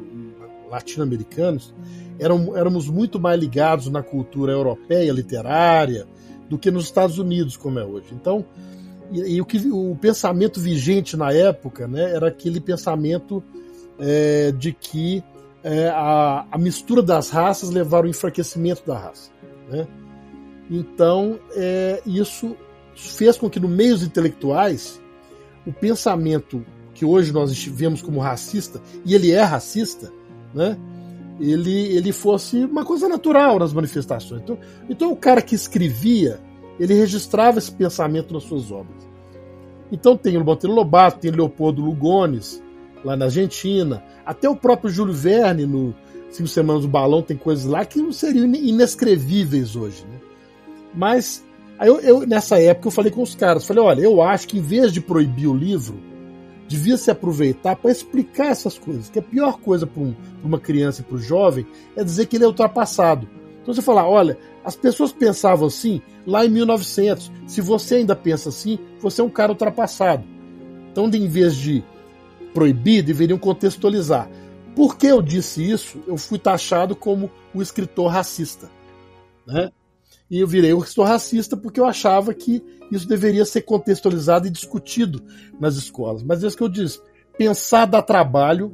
latino-americanos, éramos muito mais ligados na cultura europeia, literária, do que nos Estados Unidos, como é hoje. Então, E, e, o, que, o pensamento vigente na época né, era aquele pensamento é, de que é, a, a, mistura das raças levaram ao enfraquecimento da raça. Né? Então, é, isso fez com que, no meio dos intelectuais, o pensamento que hoje nós vemos como racista, e ele é racista, né? ele, ele fosse uma coisa natural nas manifestações. Então, então o cara que escrevia, ele registrava esse pensamento nas suas obras. Então tem o Monteiro Lobato, tem Leopoldo Lugones, lá na Argentina, até o próprio Júlio Verne, no Cinco Semanas do Balão, tem coisas lá que não seriam inescrevíveis hoje. Né? Mas aí eu, eu, nessa época eu falei com os caras, falei, olha, eu acho que em vez de proibir o livro, devia se aproveitar para explicar essas coisas. Que a pior coisa para um, uma criança e para o jovem é dizer que ele é ultrapassado. Então você falar, olha, as pessoas pensavam assim lá em 1900. Se você ainda pensa assim, você é um cara ultrapassado. Então, em vez de proibir, deveriam contextualizar. Por que eu disse isso? Eu fui taxado como o escritor racista. Né? E eu virei um escritor racista porque eu achava que isso deveria ser contextualizado e discutido nas escolas. Mas é isso que eu disse. Pensar dá trabalho,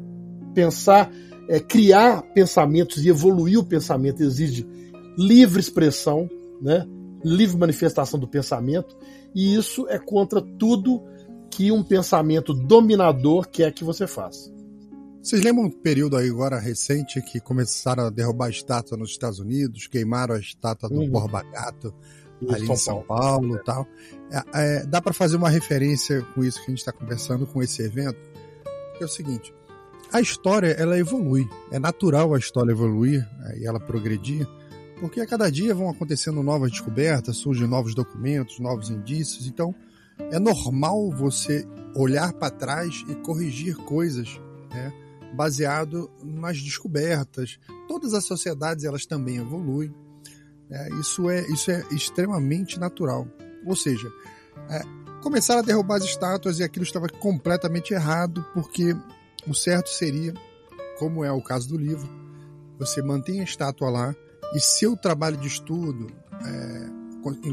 pensar, é, criar pensamentos e evoluir o pensamento exige livre expressão, né? livre manifestação do pensamento, e isso é contra tudo que um pensamento dominador quer que você faça. Vocês lembram um período aí agora recente que começaram a derrubar a estátua nos Estados Unidos, queimaram a estátua do uhum. Borba Gato, ali São em São Paulo, e tal. É, é, dá para fazer uma referência com isso que a gente está conversando, com esse evento, é o seguinte, a história ela evolui, é natural a história evoluir é, e ela progredir, porque a cada dia vão acontecendo novas descobertas, surgem novos documentos, novos indícios, então é normal você olhar para trás e corrigir coisas, né, baseado nas descobertas. Todas as sociedades elas também evoluem, é, isso, é, isso é extremamente natural. Ou seja, é, começaram a derrubar as estátuas e aquilo estava completamente errado, porque o certo seria, como é o caso do livro, você mantém a estátua lá e seu trabalho de estudo é,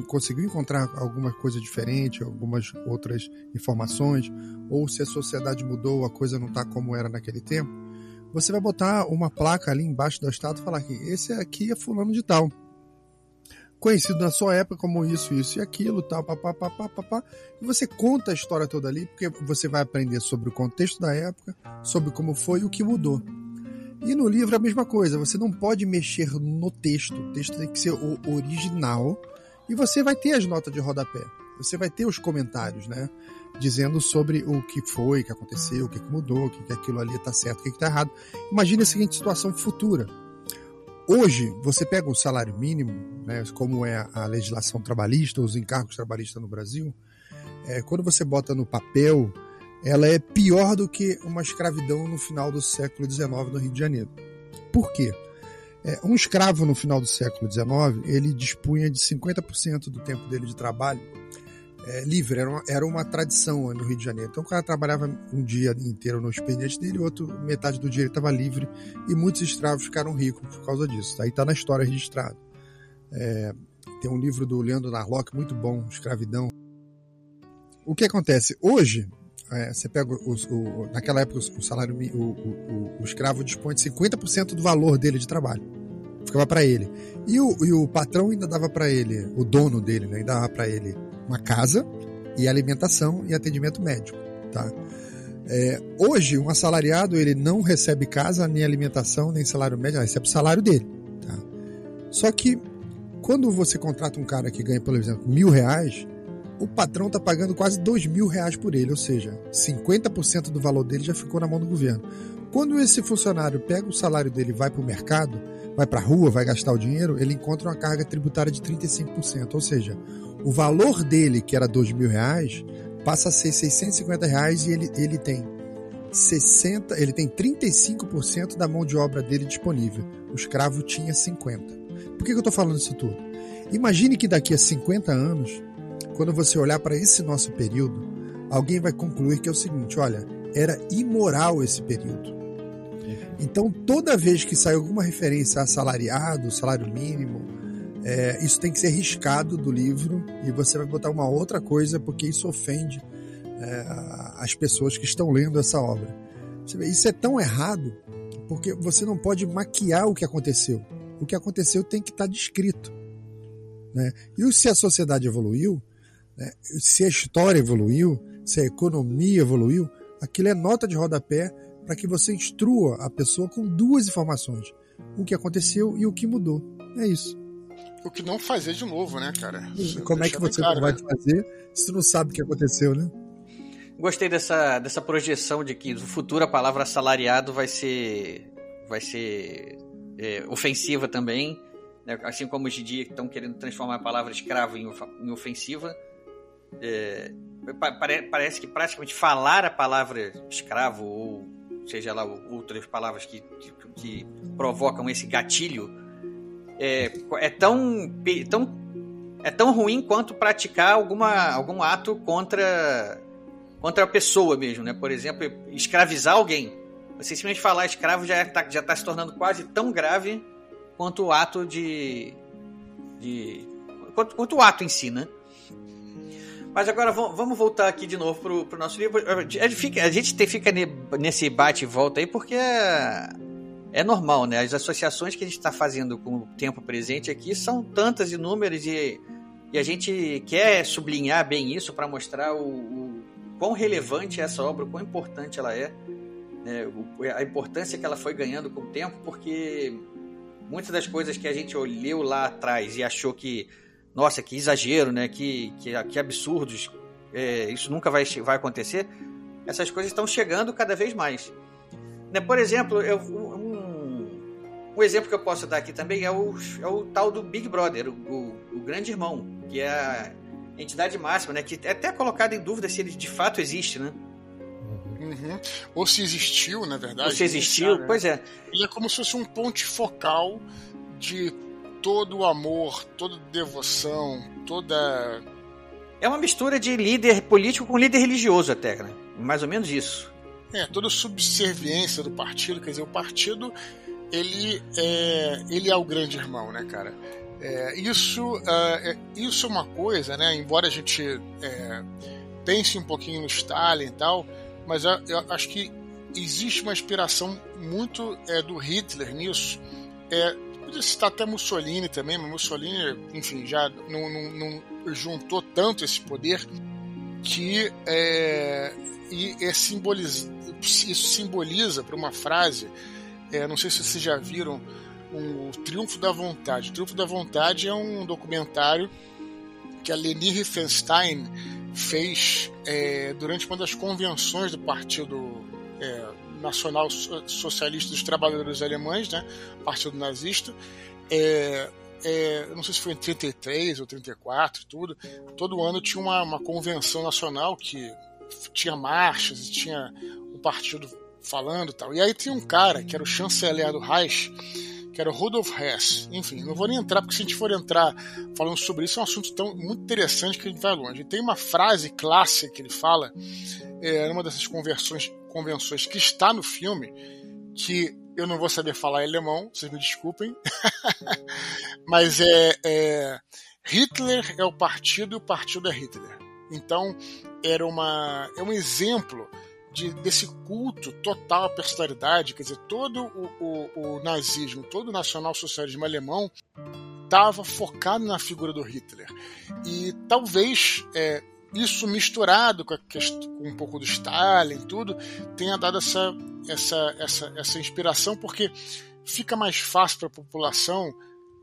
conseguiu encontrar alguma coisa diferente, algumas outras informações, ou se a sociedade mudou, a coisa não está como era naquele tempo, você vai botar uma placa ali embaixo da estátua e falar que esse aqui é fulano de tal conhecido na sua época como isso, isso e aquilo, tal, papapá, papapá. E você conta a história toda ali, porque você vai aprender sobre o contexto da época, sobre como foi e o que mudou. E no livro é a mesma coisa, você não pode mexer no texto, o texto tem que ser o original, e você vai ter as notas de rodapé, você vai ter os comentários, né? Dizendo sobre o que foi, o que aconteceu, o que mudou, o que aquilo ali está certo, o que está errado. Imagine a seguinte situação futura Hoje, você pega o salário mínimo, né, como é a legislação trabalhista, os encargos trabalhistas no Brasil, é, quando você bota no papel, ela é pior do que uma escravidão no final do século XIX no Rio de Janeiro. Por quê? É, um escravo no final do século XIX, ele dispunha de 50% do tempo dele de trabalho é, livre, era uma, era uma tradição no Rio de Janeiro. Então o cara trabalhava um dia inteiro no expediente dele, outro metade do dia ele estava livre, e muitos escravos ficaram ricos por causa disso. Aí está na história registrado. É, tem um livro do Leandro Narlock muito bom, Escravidão. O que acontece? Hoje, é, você pega os, o, naquela época o salário, o, o, o escravo dispõe de 50% do valor dele de trabalho. Ficava para ele. E o, e o patrão ainda dava para ele, o dono dele, né, ainda dava para ele uma casa e alimentação e atendimento médico, tá? É, hoje, um assalariado ele não recebe casa, nem alimentação, nem salário médio, recebe o salário dele. Tá? Só que quando você contrata um cara que ganha, por exemplo, mil reais, o patrão está pagando quase dois mil reais por ele, ou seja, 50% do valor dele já ficou na mão do governo. Quando esse funcionário pega o salário dele e vai para o mercado, vai para a rua, vai gastar o dinheiro, ele encontra uma carga tributária de 35%, ou seja, o valor dele, que era dois mil reais, passa a ser 650 reais e ele, ele tem 60, ele tem 35% da mão de obra dele disponível. O escravo tinha 50. Por que, que eu estou falando isso tudo? Imagine que daqui a 50 anos, quando você olhar para esse nosso período, alguém vai concluir que é o seguinte: olha, era imoral esse período. Então, toda vez que sai alguma referência a assalariado, salário mínimo, é, isso tem que ser riscado do livro e você vai botar uma outra coisa porque isso ofende é, as pessoas que estão lendo essa obra. Vê, isso é tão errado porque você não pode maquiar o que aconteceu. O que aconteceu tem que estar descrito. Né? E se a sociedade evoluiu, né? se a história evoluiu, se a economia evoluiu, aquilo é nota de rodapé para que você instrua a pessoa com duas informações: o que aconteceu e o que mudou. É isso. O que não fazer de novo, né, cara? Como é que você claro, vai né? fazer se tu não sabe o que aconteceu, né? Gostei dessa, dessa projeção de que no futuro a palavra assalariado vai ser vai ser é, ofensiva também, né? assim como hoje em dia estão querendo transformar a palavra escravo em, em ofensiva. É, pare, parece que praticamente falar a palavra escravo ou seja lá outras palavras que, que, que provocam esse gatilho é, é tão, tão é tão ruim quanto praticar alguma, algum ato contra contra a pessoa mesmo, né? Por exemplo, escravizar alguém. Você simplesmente falar escravo já está já tá se tornando quase tão grave quanto o ato de. de quanto, quanto o ato em si, né? Mas agora vamos voltar aqui de novo pro, pro nosso livro. A gente fica nesse bate e volta aí porque é, é normal, né? As associações que a gente está fazendo com o tempo presente aqui são tantas inúmeras e, e a gente quer sublinhar bem isso para mostrar o, o quão relevante é essa obra, o quão importante ela é, né, a importância que ela foi ganhando com o tempo, porque muitas das coisas que a gente olhou lá atrás e achou que, nossa, que exagero, né, que, que, que absurdos, é, isso nunca vai, vai acontecer, essas coisas estão chegando cada vez mais. Né, por exemplo, eu, um, um exemplo que eu posso dar aqui também é o, é o tal do Big Brother, o, o, o grande irmão, que é a entidade máxima, né? Que é até colocado em dúvida se ele de fato existe, né? Uhum. Ou se existiu, na verdade. Ou se existiu, né? pois é. Ele é como se fosse um ponte focal de todo o amor, toda devoção, toda. É uma mistura de líder político com líder religioso, até, né? Mais ou menos isso. É, toda a subserviência do partido, quer dizer, o partido ele é, ele é o grande irmão, né, cara? É, isso, uh, isso é uma coisa, né? Embora a gente é, pense um pouquinho no Stalin e tal, mas eu, eu acho que existe uma inspiração muito é, do Hitler nisso. É, podia citar até Mussolini também, mas Mussolini, enfim, já não, não, não juntou tanto esse poder que é, e é simboliza, isso simboliza para uma frase. É, não sei se vocês já viram o Triunfo da Vontade. O Triunfo da Vontade é um documentário que a Leni Riefenstein fez é, durante uma das convenções do Partido é, Nacional Socialista dos Trabalhadores Alemães, né, Partido Nazista. É, é, não sei se foi em 33 ou 34, tudo. Todo ano tinha uma, uma convenção nacional que tinha marchas e tinha o partido falando e tal. E aí tinha um cara que era o chanceler do Reich que era o Rudolf Hess. Enfim, não vou nem entrar, porque se a gente for entrar falando sobre isso, é um assunto tão, muito interessante que a gente vai longe. E tem uma frase clássica que ele fala, é, numa dessas conversões, convenções que está no filme, que eu não vou saber falar alemão, vocês me desculpem, mas é, é, Hitler é o partido e o partido é Hitler. Então, era uma, é um exemplo de, desse culto total à personalidade, quer dizer, todo o, o, o nazismo, todo o nacional-socialismo alemão estava focado na figura do Hitler. E talvez é, isso misturado com, com, um pouco do Stalin tudo tenha dado essa, essa, essa, essa inspiração, porque fica mais fácil para a população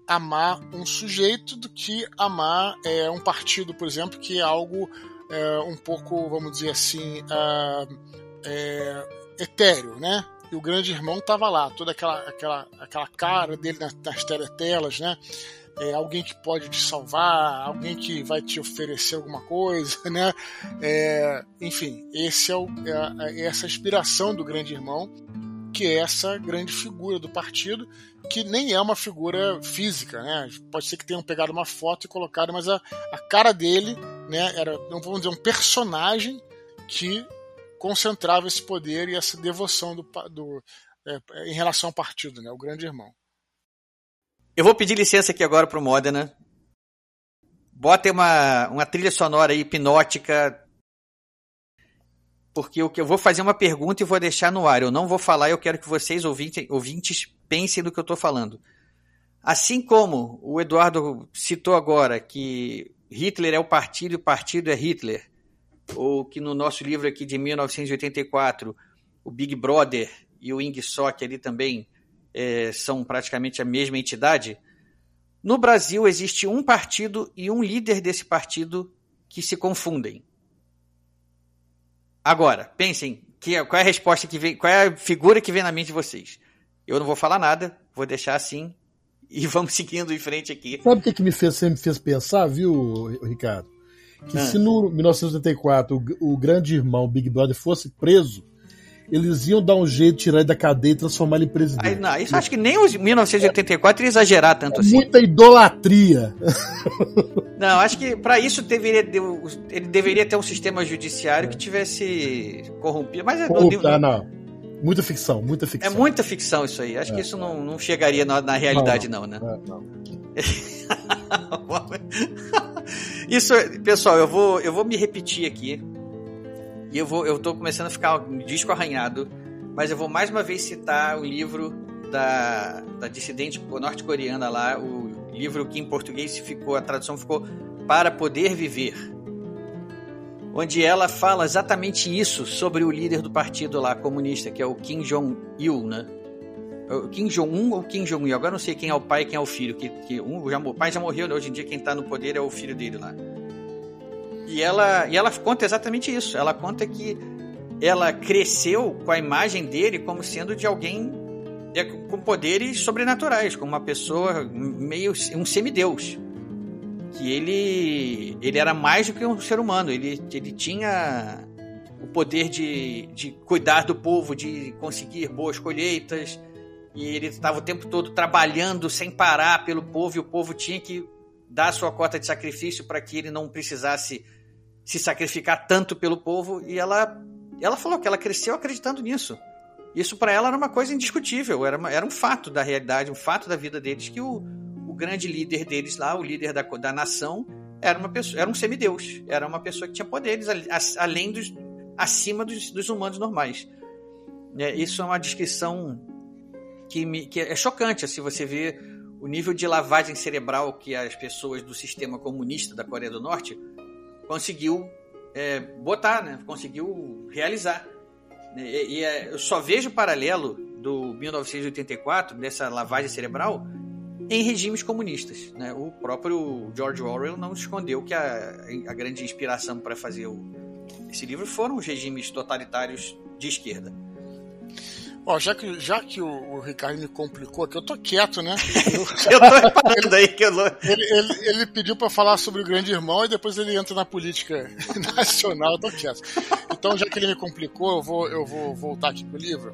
amar um sujeito do que amar é, um partido, por exemplo, que é algo é, um pouco, vamos dizer assim, uh, é, etéreo, né? E o grande irmão estava lá, toda aquela, aquela, aquela cara dele nas, nas teletelas, né? É, alguém que pode te salvar, alguém que vai te oferecer alguma coisa, né? É, enfim, esse é, o, é, é essa inspiração do grande irmão, que é essa grande figura do partido, que nem é uma figura física, né? Pode ser que tenham pegado uma foto e colocado, mas a, a cara dele, né? Era, vamos dizer, um personagem que concentrava esse poder e essa devoção do, do é, em relação ao partido, né, o grande irmão. Eu vou pedir licença aqui agora pro Modena. Bota uma, uma trilha sonora aí hipnótica. Porque eu, eu vou fazer uma pergunta e vou deixar no ar. Eu não vou falar, eu quero que vocês, ouvintes, ouvintes pensem no que eu estou falando. Assim como o Eduardo citou agora que Hitler é o partido e o partido é Hitler, ou que no nosso livro aqui de 1984, o Big Brother e o Ing Sok ali também é, são praticamente a mesma entidade. No Brasil existe um partido e um líder desse partido que se confundem. Agora, pensem, que, qual é a resposta que vem, qual é a figura que vem na mente de vocês? Eu não vou falar nada, vou deixar assim e vamos seguindo em frente aqui. Sabe o que, que me fez, me fez pensar, viu, Ricardo? Que ah. se no 1984 o, o grande irmão Big Brother fosse preso, eles iam dar um jeito de tirar ele da cadeia e transformar ele em presidente. Aí, não, isso acho que nem os 1984 ia exagerar tanto assim. Muita idolatria. Não, acho que para isso deveria, ele deveria ter um sistema judiciário que tivesse corrompido. Mas Corrupta, não, não. Muita ficção, muita ficção. É muita ficção isso aí. Acho é, que isso não, não chegaria na, na realidade, não, não, não né? não. isso, pessoal, eu vou, eu vou me repetir aqui e eu vou, eu tô começando a ficar um disco arranhado, mas eu vou mais uma vez citar o livro da, da dissidente norte-coreana lá, o livro que em português ficou, a tradução ficou Para Poder Viver. Onde ela fala exatamente isso sobre o líder do partido lá comunista, que é o Kim Jong-il, né? O Kim Jong-un ou Kim Jong-il? Agora não sei quem é o pai e quem é o filho. Que, que um, já, o pai já morreu, né? Hoje em dia quem está no poder é o filho dele lá. E ela, e ela conta exatamente isso. Ela conta que ela cresceu com a imagem dele como sendo de alguém com poderes sobrenaturais, como uma pessoa meio um semideus. Que ele, ele era mais do que um ser humano, ele, ele tinha o poder de, de cuidar do povo, de conseguir boas colheitas, e ele estava o tempo todo trabalhando sem parar pelo povo, e o povo tinha que dar a sua cota de sacrifício para que ele não precisasse se sacrificar tanto pelo povo e ela ela falou que ela cresceu acreditando nisso. Isso para ela era uma coisa indiscutível, era, uma, era um fato da realidade, um fato da vida deles que o, o grande líder deles lá, o líder da, da nação, era uma pessoa, era um semideus, era uma pessoa que tinha poderes além dos acima dos, dos humanos normais. É, isso é uma descrição que, me, que é chocante, se assim, você vê o nível de lavagem cerebral que as pessoas do sistema comunista da Coreia do Norte conseguiu é, botar, né? conseguiu realizar. E, e é, eu só vejo paralelo do 1984, dessa lavagem cerebral, em regimes comunistas. Né? O próprio George Orwell não escondeu que a, a grande inspiração para fazer o, esse livro foram os regimes totalitários de esquerda. Ó, já que, já que o, o, Ricardo me complicou aqui, eu tô quieto, né? Eu, eu tô reparando aí que eu não... ele, ele, ele pediu para falar sobre o grande irmão e depois ele entra na política nacional, eu tô quieto. Então, já que ele me complicou, eu vou, eu vou voltar aqui pro livro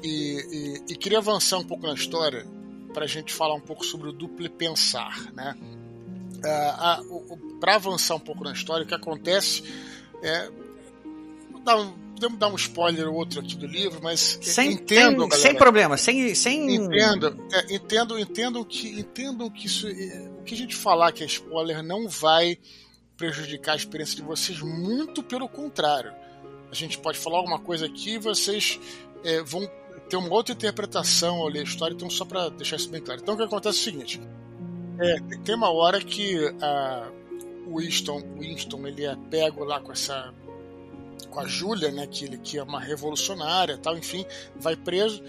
e, e, e queria avançar um pouco na história para a gente falar um pouco sobre o duplo pensar, né? Uh, para avançar um pouco na história, o que acontece é. Dar um, podemos dar um spoiler ou outro aqui do livro, mas sem, entendo, sem, galera, sem problema, sem, sem... Entendo, é, entendo, entendo que, entendo que isso, é, o que a gente falar que é spoiler não vai prejudicar a experiência de vocês, muito pelo contrário. A gente pode falar alguma coisa aqui e vocês é, vão ter uma outra interpretação ao ler a história, então só para deixar isso bem claro. Então o que acontece é o seguinte, é, tem uma hora que a, o Winston, Winston ele é pego lá com essa com a Júlia, né, que ele que é uma revolucionária, tal, enfim, vai preso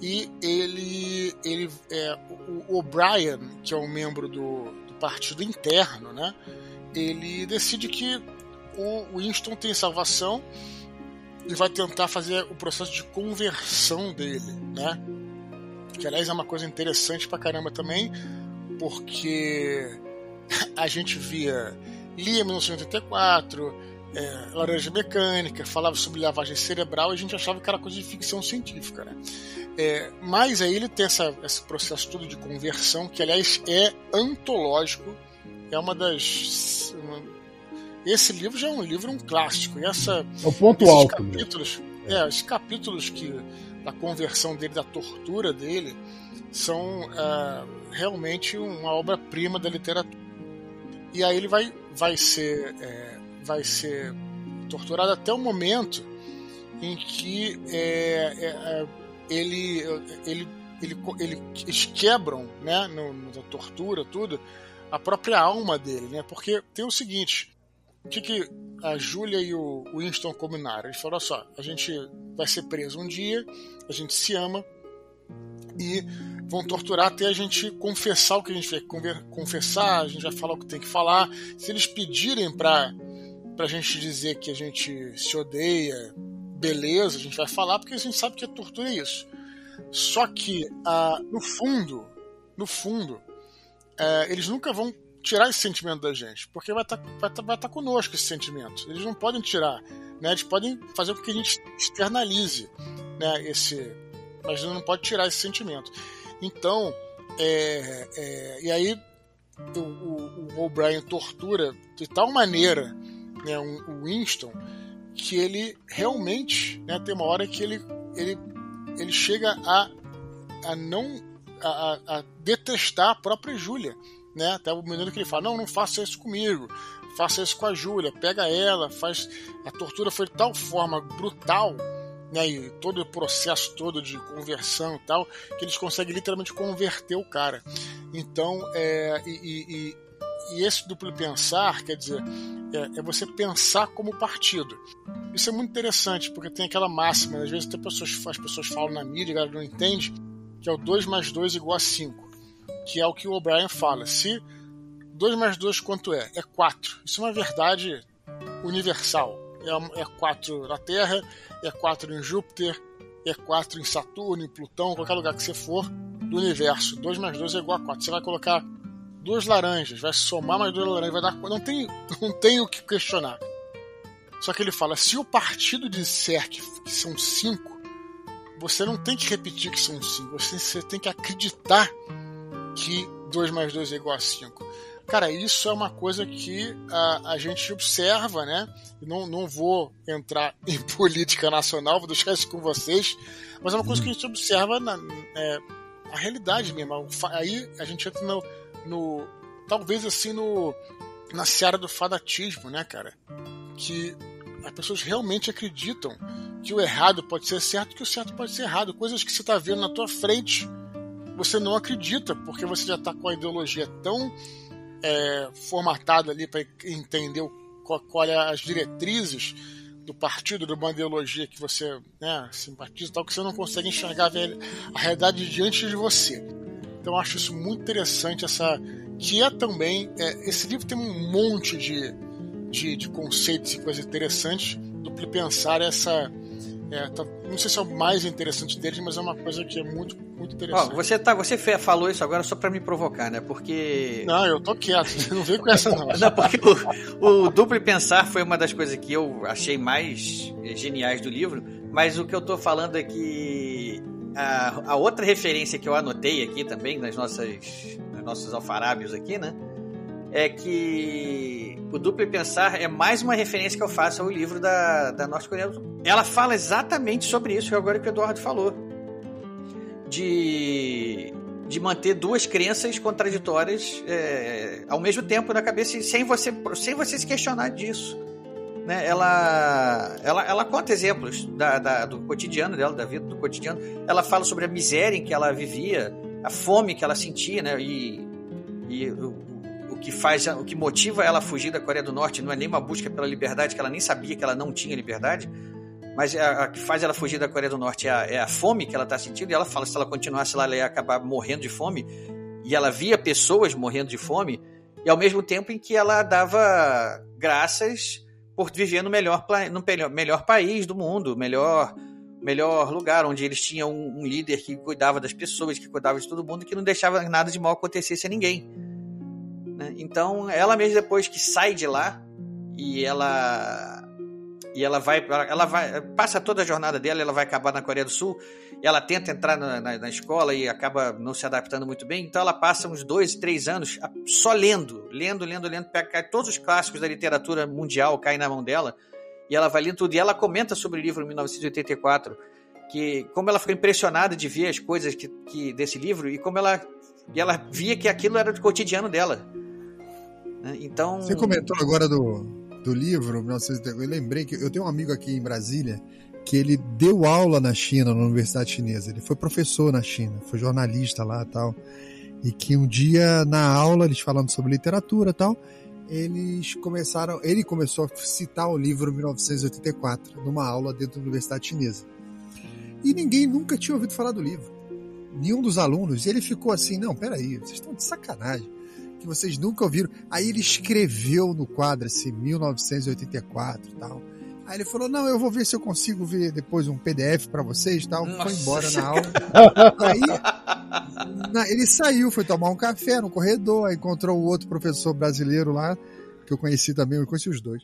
e ele ele é o O'Brien, que é um membro do, do partido interno, né, ele decide que o Winston tem salvação e vai tentar fazer o processo de conversão dele, né? Que aliás é uma coisa interessante pra caramba também, porque a gente via lia 1984, é, Laranja Mecânica, falava sobre lavagem cerebral e a gente achava que era coisa de ficção científica, né? É, mas aí ele tem essa, esse processo todo de conversão, que aliás é antológico, é uma das. Uma, esse livro já é um livro um clássico. E essa, é o ponto alto. Capítulos, é. é, esses capítulos que da conversão dele, da tortura dele, são uh, realmente uma obra-prima da literatura. E aí ele vai, vai, ser, é, vai ser torturado até o momento em que é, é, é ele, ele, ele, ele, eles quebram, né, no, na tortura, tudo, a própria alma dele, né? Porque tem o seguinte, o que, que a Júlia e o Winston combinaram? Eles falaram só, a gente vai ser preso um dia, a gente se ama e vão torturar até a gente confessar o que a gente vai confessar, a gente vai falar o que tem que falar. Se eles pedirem para a gente dizer que a gente se odeia, beleza, a gente vai falar porque a gente sabe que a tortura é isso. Só que ah, no fundo, no fundo, é, eles nunca vão tirar esse sentimento da gente, porque vai estar tá, vai tá, vai tá conosco esse sentimento. Eles não podem tirar, né? Eles podem fazer com que a gente externalize, né? Esse, mas não pode tirar esse sentimento. Então, é, é, e aí o, o, o O'Brien tortura de tal maneira né, o Winston que ele realmente né, tem uma hora que ele, ele, ele chega a, a não a, a detestar a própria Júlia. Né? Até o momento que ele fala: Não, não faça isso comigo, faça isso com a Júlia, pega ela, faz. A tortura foi de tal forma brutal né, e todo o processo todo de conversão e tal, que eles conseguem literalmente converter o cara. Então, é, e, e, e esse duplo pensar, quer dizer, é, é, você pensar como partido. Isso é muito interessante, porque tem aquela máxima, às vezes pessoas, as pessoas falam na mídia, a galera não entende, que é o 2 mais 2 igual a 5, que é o que o O'Brien fala. Se 2 mais 2 quanto é? É 4. Isso é uma verdade universal. É 4 na Terra, é 4 em Júpiter, é 4 em Saturno, em Plutão, qualquer lugar que você for do universo. 2 mais 2 é igual a 4. Você vai colocar duas laranjas, vai somar mais duas laranjas, vai dar. Não tem, não tem o que questionar. Só que ele fala: se o partido disser que, que são cinco, você não tem que repetir que são cinco, você, você tem que acreditar que 2 mais 2 é igual a 5. Cara, isso é uma coisa que a, a gente observa, né? Não, não vou entrar em política nacional, vou deixar isso com vocês, mas é uma coisa que a gente observa na é, a realidade mesmo. Aí a gente entra no, no talvez assim no na seara do fadatismo, né, cara? Que as pessoas realmente acreditam que o errado pode ser certo, que o certo pode ser errado. Coisas que você está vendo na tua frente, você não acredita, porque você já está com a ideologia tão é, formatada ali para entender qual, qual é as diretrizes do partido, de uma ideologia que você né, simpatiza tal, que você não consegue enxergar a realidade diante de você. Então eu acho isso muito interessante, essa que é também. É, esse livro tem um monte de, de, de conceitos e coisas interessantes do que pensar essa. É, tá, não sei se é o mais interessante deles, mas é uma coisa que é muito, muito interessante. Oh, você, tá, você falou isso agora só para me provocar, né? Porque. Não, eu tô quieto, não vem com essa não. não, porque o, o duplo pensar foi uma das coisas que eu achei mais geniais do livro, mas o que eu tô falando é que a, a, outra referência que eu anotei aqui também nas nossas nos nossos alfarábios aqui, né? É que o Duplo Pensar é mais uma referência que eu faço ao livro da, da Norte Coreia. Ela fala exatamente sobre isso, que agora que o Eduardo falou. De, de manter duas crenças contraditórias é, ao mesmo tempo na cabeça sem você, sem você se questionar disso né, ela, ela, ela conta exemplos da, da, do cotidiano dela, da vida do cotidiano. Ela fala sobre a miséria em que ela vivia, a fome que ela sentia, né, e, e o, o que faz, o que motiva ela a fugir da Coreia do Norte não é nem uma busca pela liberdade, que ela nem sabia que ela não tinha liberdade, mas a, a que faz ela fugir da Coreia do Norte é a, é a fome que ela está sentindo. E ela fala se ela continuasse lá, ela ia acabar morrendo de fome. E ela via pessoas morrendo de fome, e ao mesmo tempo em que ela dava graças por viver no melhor, no melhor país do mundo, melhor melhor lugar, onde eles tinham um, um, líder que cuidava das pessoas, que cuidava de todo mundo, que não deixava nada de mal acontecesse a ninguém. Né? Então, ela mesmo depois que sai de lá e ela e ela vai, ela vai, passa toda a jornada dela, ela vai acabar na Coreia do Sul, ela tenta entrar na, na, na, escola e acaba não se adaptando muito bem, então ela passa uns dois, três anos só lendo, lendo, lendo, lendo, pega todos os clássicos da literatura mundial caem na mão dela, e ela vai lendo tudo, e ela comenta sobre o livro 1984, que como ela ficou impressionada de ver as coisas que, que desse livro e como ela e ela via que aquilo era do cotidiano dela. Né? Então. Você comentou agora do, do livro, eu lembrei que eu tenho um amigo aqui em Brasília que ele deu aula na China, na Universidade Chinesa. Ele foi professor na China, foi jornalista lá tal. E que um dia na aula, eles falando sobre literatura tal, eles começaram, ele começou a citar o livro 1984 numa aula dentro da Universidade Chinesa. E ninguém nunca tinha ouvido falar do livro. Nenhum dos alunos. E ele ficou assim: não, peraí, vocês estão de sacanagem. Que vocês nunca ouviram. Aí ele escreveu no quadro assim, 1984 e tal. Aí ele falou: Não, eu vou ver se eu consigo ver depois um PDF para vocês e tal. Nossa. Foi embora na aula. aí na, ele saiu, foi tomar um café no corredor, encontrou o outro professor brasileiro lá, que eu conheci também, eu conheci os dois.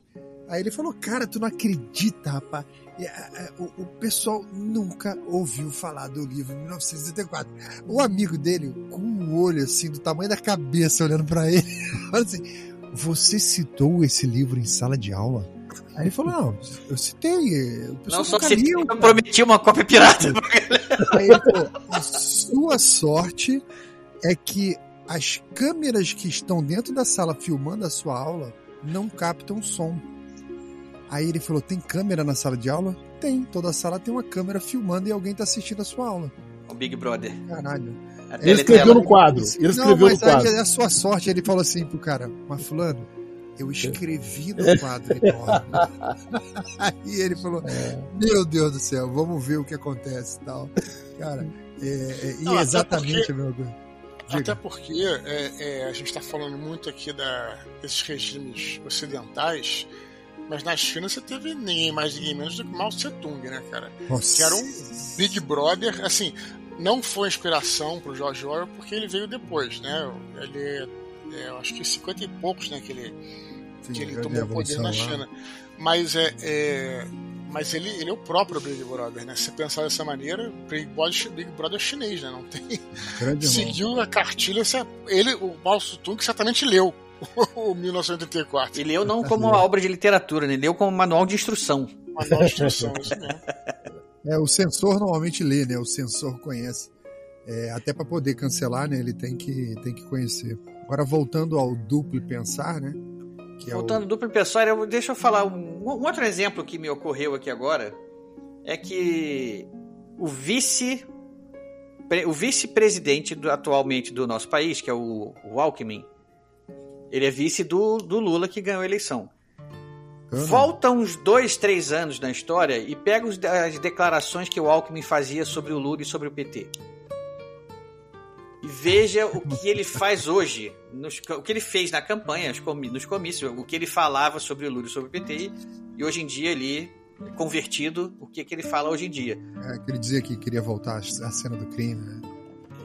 Aí ele falou: Cara, tu não acredita, rapaz. O, o pessoal nunca ouviu falar do livro 1984. O amigo dele, com um olho assim, do tamanho da cabeça, olhando para ele, falou assim: Você citou esse livro em sala de aula? Aí ele falou: Não, eu citei. O não, só citei, eu prometi uma cópia pirata. Aí ele falou: Sua sorte é que as câmeras que estão dentro da sala filmando a sua aula não captam som. Aí ele falou: Tem câmera na sala de aula? Tem. Toda a sala tem uma câmera filmando e alguém está assistindo a sua aula. O Big Brother. Caralho. Ele escreveu no quadro. Ele escreveu não, mas no quadro. Aí, é a sua sorte, ele falou assim pro cara: Mas Fulano, eu escrevi no quadro enorme. Aí ele falou: Meu Deus do céu, vamos ver o que acontece e tal. Cara, é, é, Não, exatamente a mesma coisa. Até porque é, é, a gente está falando muito aqui da, desses regimes ocidentais, mas na China você teve ninguém mais, ninguém menos do que Mao Tse Tung, né, cara? Nossa. Que era um Big Brother, assim, não foi inspiração para o George Orwell porque ele veio depois, né? Ele, é, eu acho que 50 e poucos, né, que ele Sim, que ele tomou poder na China. Mas é, é, mas ele, ele é o próprio Big Brother, né? Se pensar dessa maneira, Big Brother, Big Brother é chinês, né? Não tem. Grande Seguiu irmão. a cartilha, ele, o Mao Tse-tung certamente leu o 1984. Ele leu não como uma obra de literatura, né? Ele leu como manual de instrução. Manual de instrução, isso mesmo. É, o censor normalmente lê, né? O censor conhece. É, até para poder cancelar, né? Ele tem que, tem que conhecer. Agora, voltando ao duplo pensar, né? Voltando é o... duplo pessoal, deixa eu falar um, um, outro exemplo que me ocorreu aqui agora é que o vice o vice-presidente do, atualmente do nosso país, que é o, o Alckmin, ele é vice do, do Lula que ganhou a eleição. Volta uns dois, três anos na história e pega as declarações que o Alckmin fazia sobre o Lula e sobre o PT e veja o que ele faz hoje, nos, o que ele fez na campanha, nos comícios, o que ele falava sobre o Lula e sobre o PT, e hoje em dia ele convertido, o que, que ele fala hoje em dia. É, que ele dizia que queria voltar à cena do crime, né?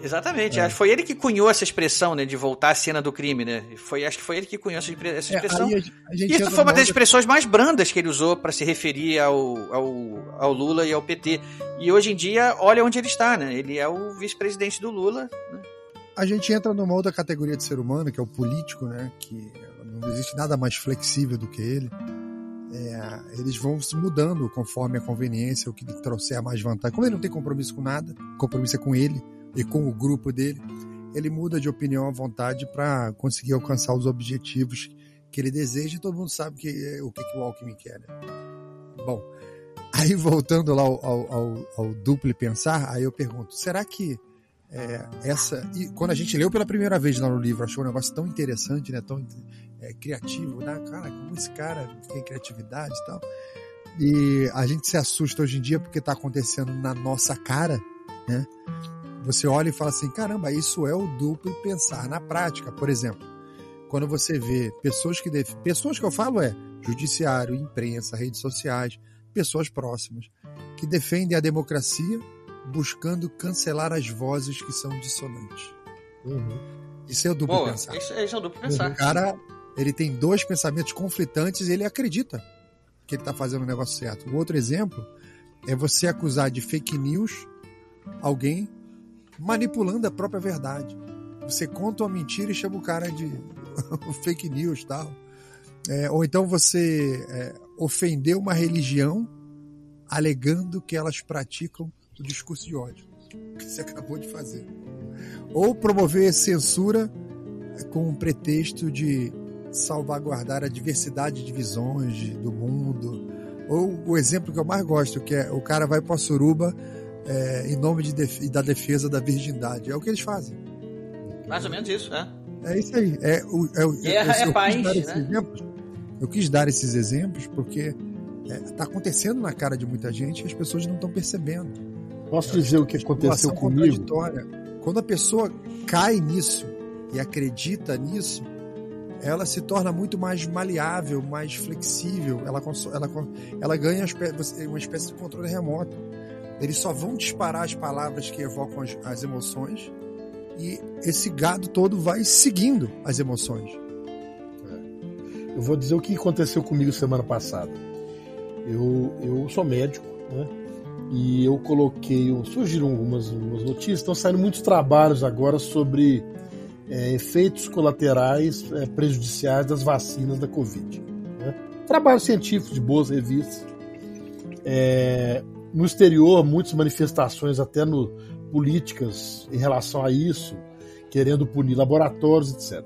Exatamente, é. foi ele que cunhou essa expressão, né, de voltar à cena do crime, né? Foi, acho que foi ele que cunhou essa é, expressão. É, e essa foi uma das expressões mais brandas que ele usou para se referir ao, ao, ao, Lula e ao PT. E hoje em dia, olha onde ele está, né? Ele é o vice-presidente do Lula. Né? A gente entra numa outra categoria de ser humano, que é o político, né? Que não existe nada mais flexível do que ele. É, eles vão se mudando conforme a conveniência, o que trouxer mais vantagem. Como ele não tem compromisso com nada, compromisso é com ele e com o grupo dele, ele muda de opinião à vontade para conseguir alcançar os objetivos que ele deseja e todo mundo sabe que, é o que, que o Alckmin quer. Né? Bom, aí voltando lá ao, ao, ao, ao duplo pensar, aí eu pergunto, será que é, essa e quando a gente leu pela primeira vez lá no livro achou um negócio tão interessante né tão é, criativo né cara como esse cara tem criatividade e tal e a gente se assusta hoje em dia porque está acontecendo na nossa cara né você olha e fala assim: caramba, isso é o duplo pensar na prática. Por exemplo, quando você vê pessoas que. Def... Pessoas que eu falo é judiciário, imprensa, redes sociais, pessoas próximas, que defendem a democracia buscando cancelar as vozes que são dissonantes. Uhum. Isso é o duplo Boa, pensar. Isso, isso é o duplo pensar. O cara, ele tem dois pensamentos conflitantes e ele acredita que ele está fazendo o negócio certo. O outro exemplo é você acusar de fake news alguém manipulando a própria verdade. Você conta uma mentira e chama o cara de fake news tal. É, ou então você é, ofendeu uma religião alegando que elas praticam do discurso de ódio, que você acabou de fazer. Ou promover censura com o pretexto de salvaguardar a diversidade de visões do mundo. Ou o exemplo que eu mais gosto, que é o cara vai para Suruba é, em nome de def da defesa da virgindade. É o que eles fazem. Mais ou menos isso, é. É isso aí. É, o, é, Guerra eu, é paz, né? Exemplos, eu quis dar esses exemplos porque está é, tá acontecendo na cara de muita gente e as pessoas não estão percebendo. Posso dizer o que aconteceu comigo? Quando a pessoa cai nisso e acredita nisso, ela se torna muito mais maleável, mais flexível, ela, ela, ela ganha uma espécie de controle remoto. Eles só vão disparar as palavras que evocam as, as emoções e esse gado todo vai seguindo as emoções. Eu vou dizer o que aconteceu comigo semana passada. Eu, eu sou médico, né? E eu coloquei, surgiram algumas, algumas notícias, estão saindo muitos trabalhos agora sobre é, efeitos colaterais é, prejudiciais das vacinas da Covid. Né? Trabalhos científicos de boas revistas. É, no exterior, muitas manifestações, até no, políticas em relação a isso, querendo punir laboratórios, etc.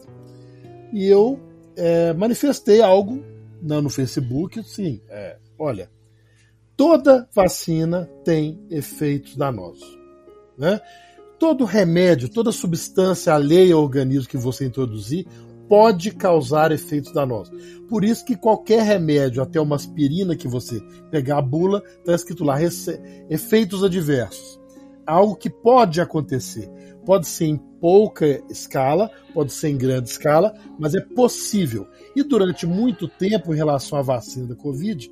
E eu é, manifestei algo no Facebook, assim, é, olha, toda vacina tem efeitos danosos, né? Todo remédio, toda substância alheia ao organismo que você introduzir pode causar efeitos danosos. Por isso que qualquer remédio, até uma aspirina que você pegar a bula, está escrito lá efeitos adversos algo que pode acontecer. Pode ser em pouca escala, pode ser em grande escala, mas é possível. E durante muito tempo, em relação à vacina da Covid,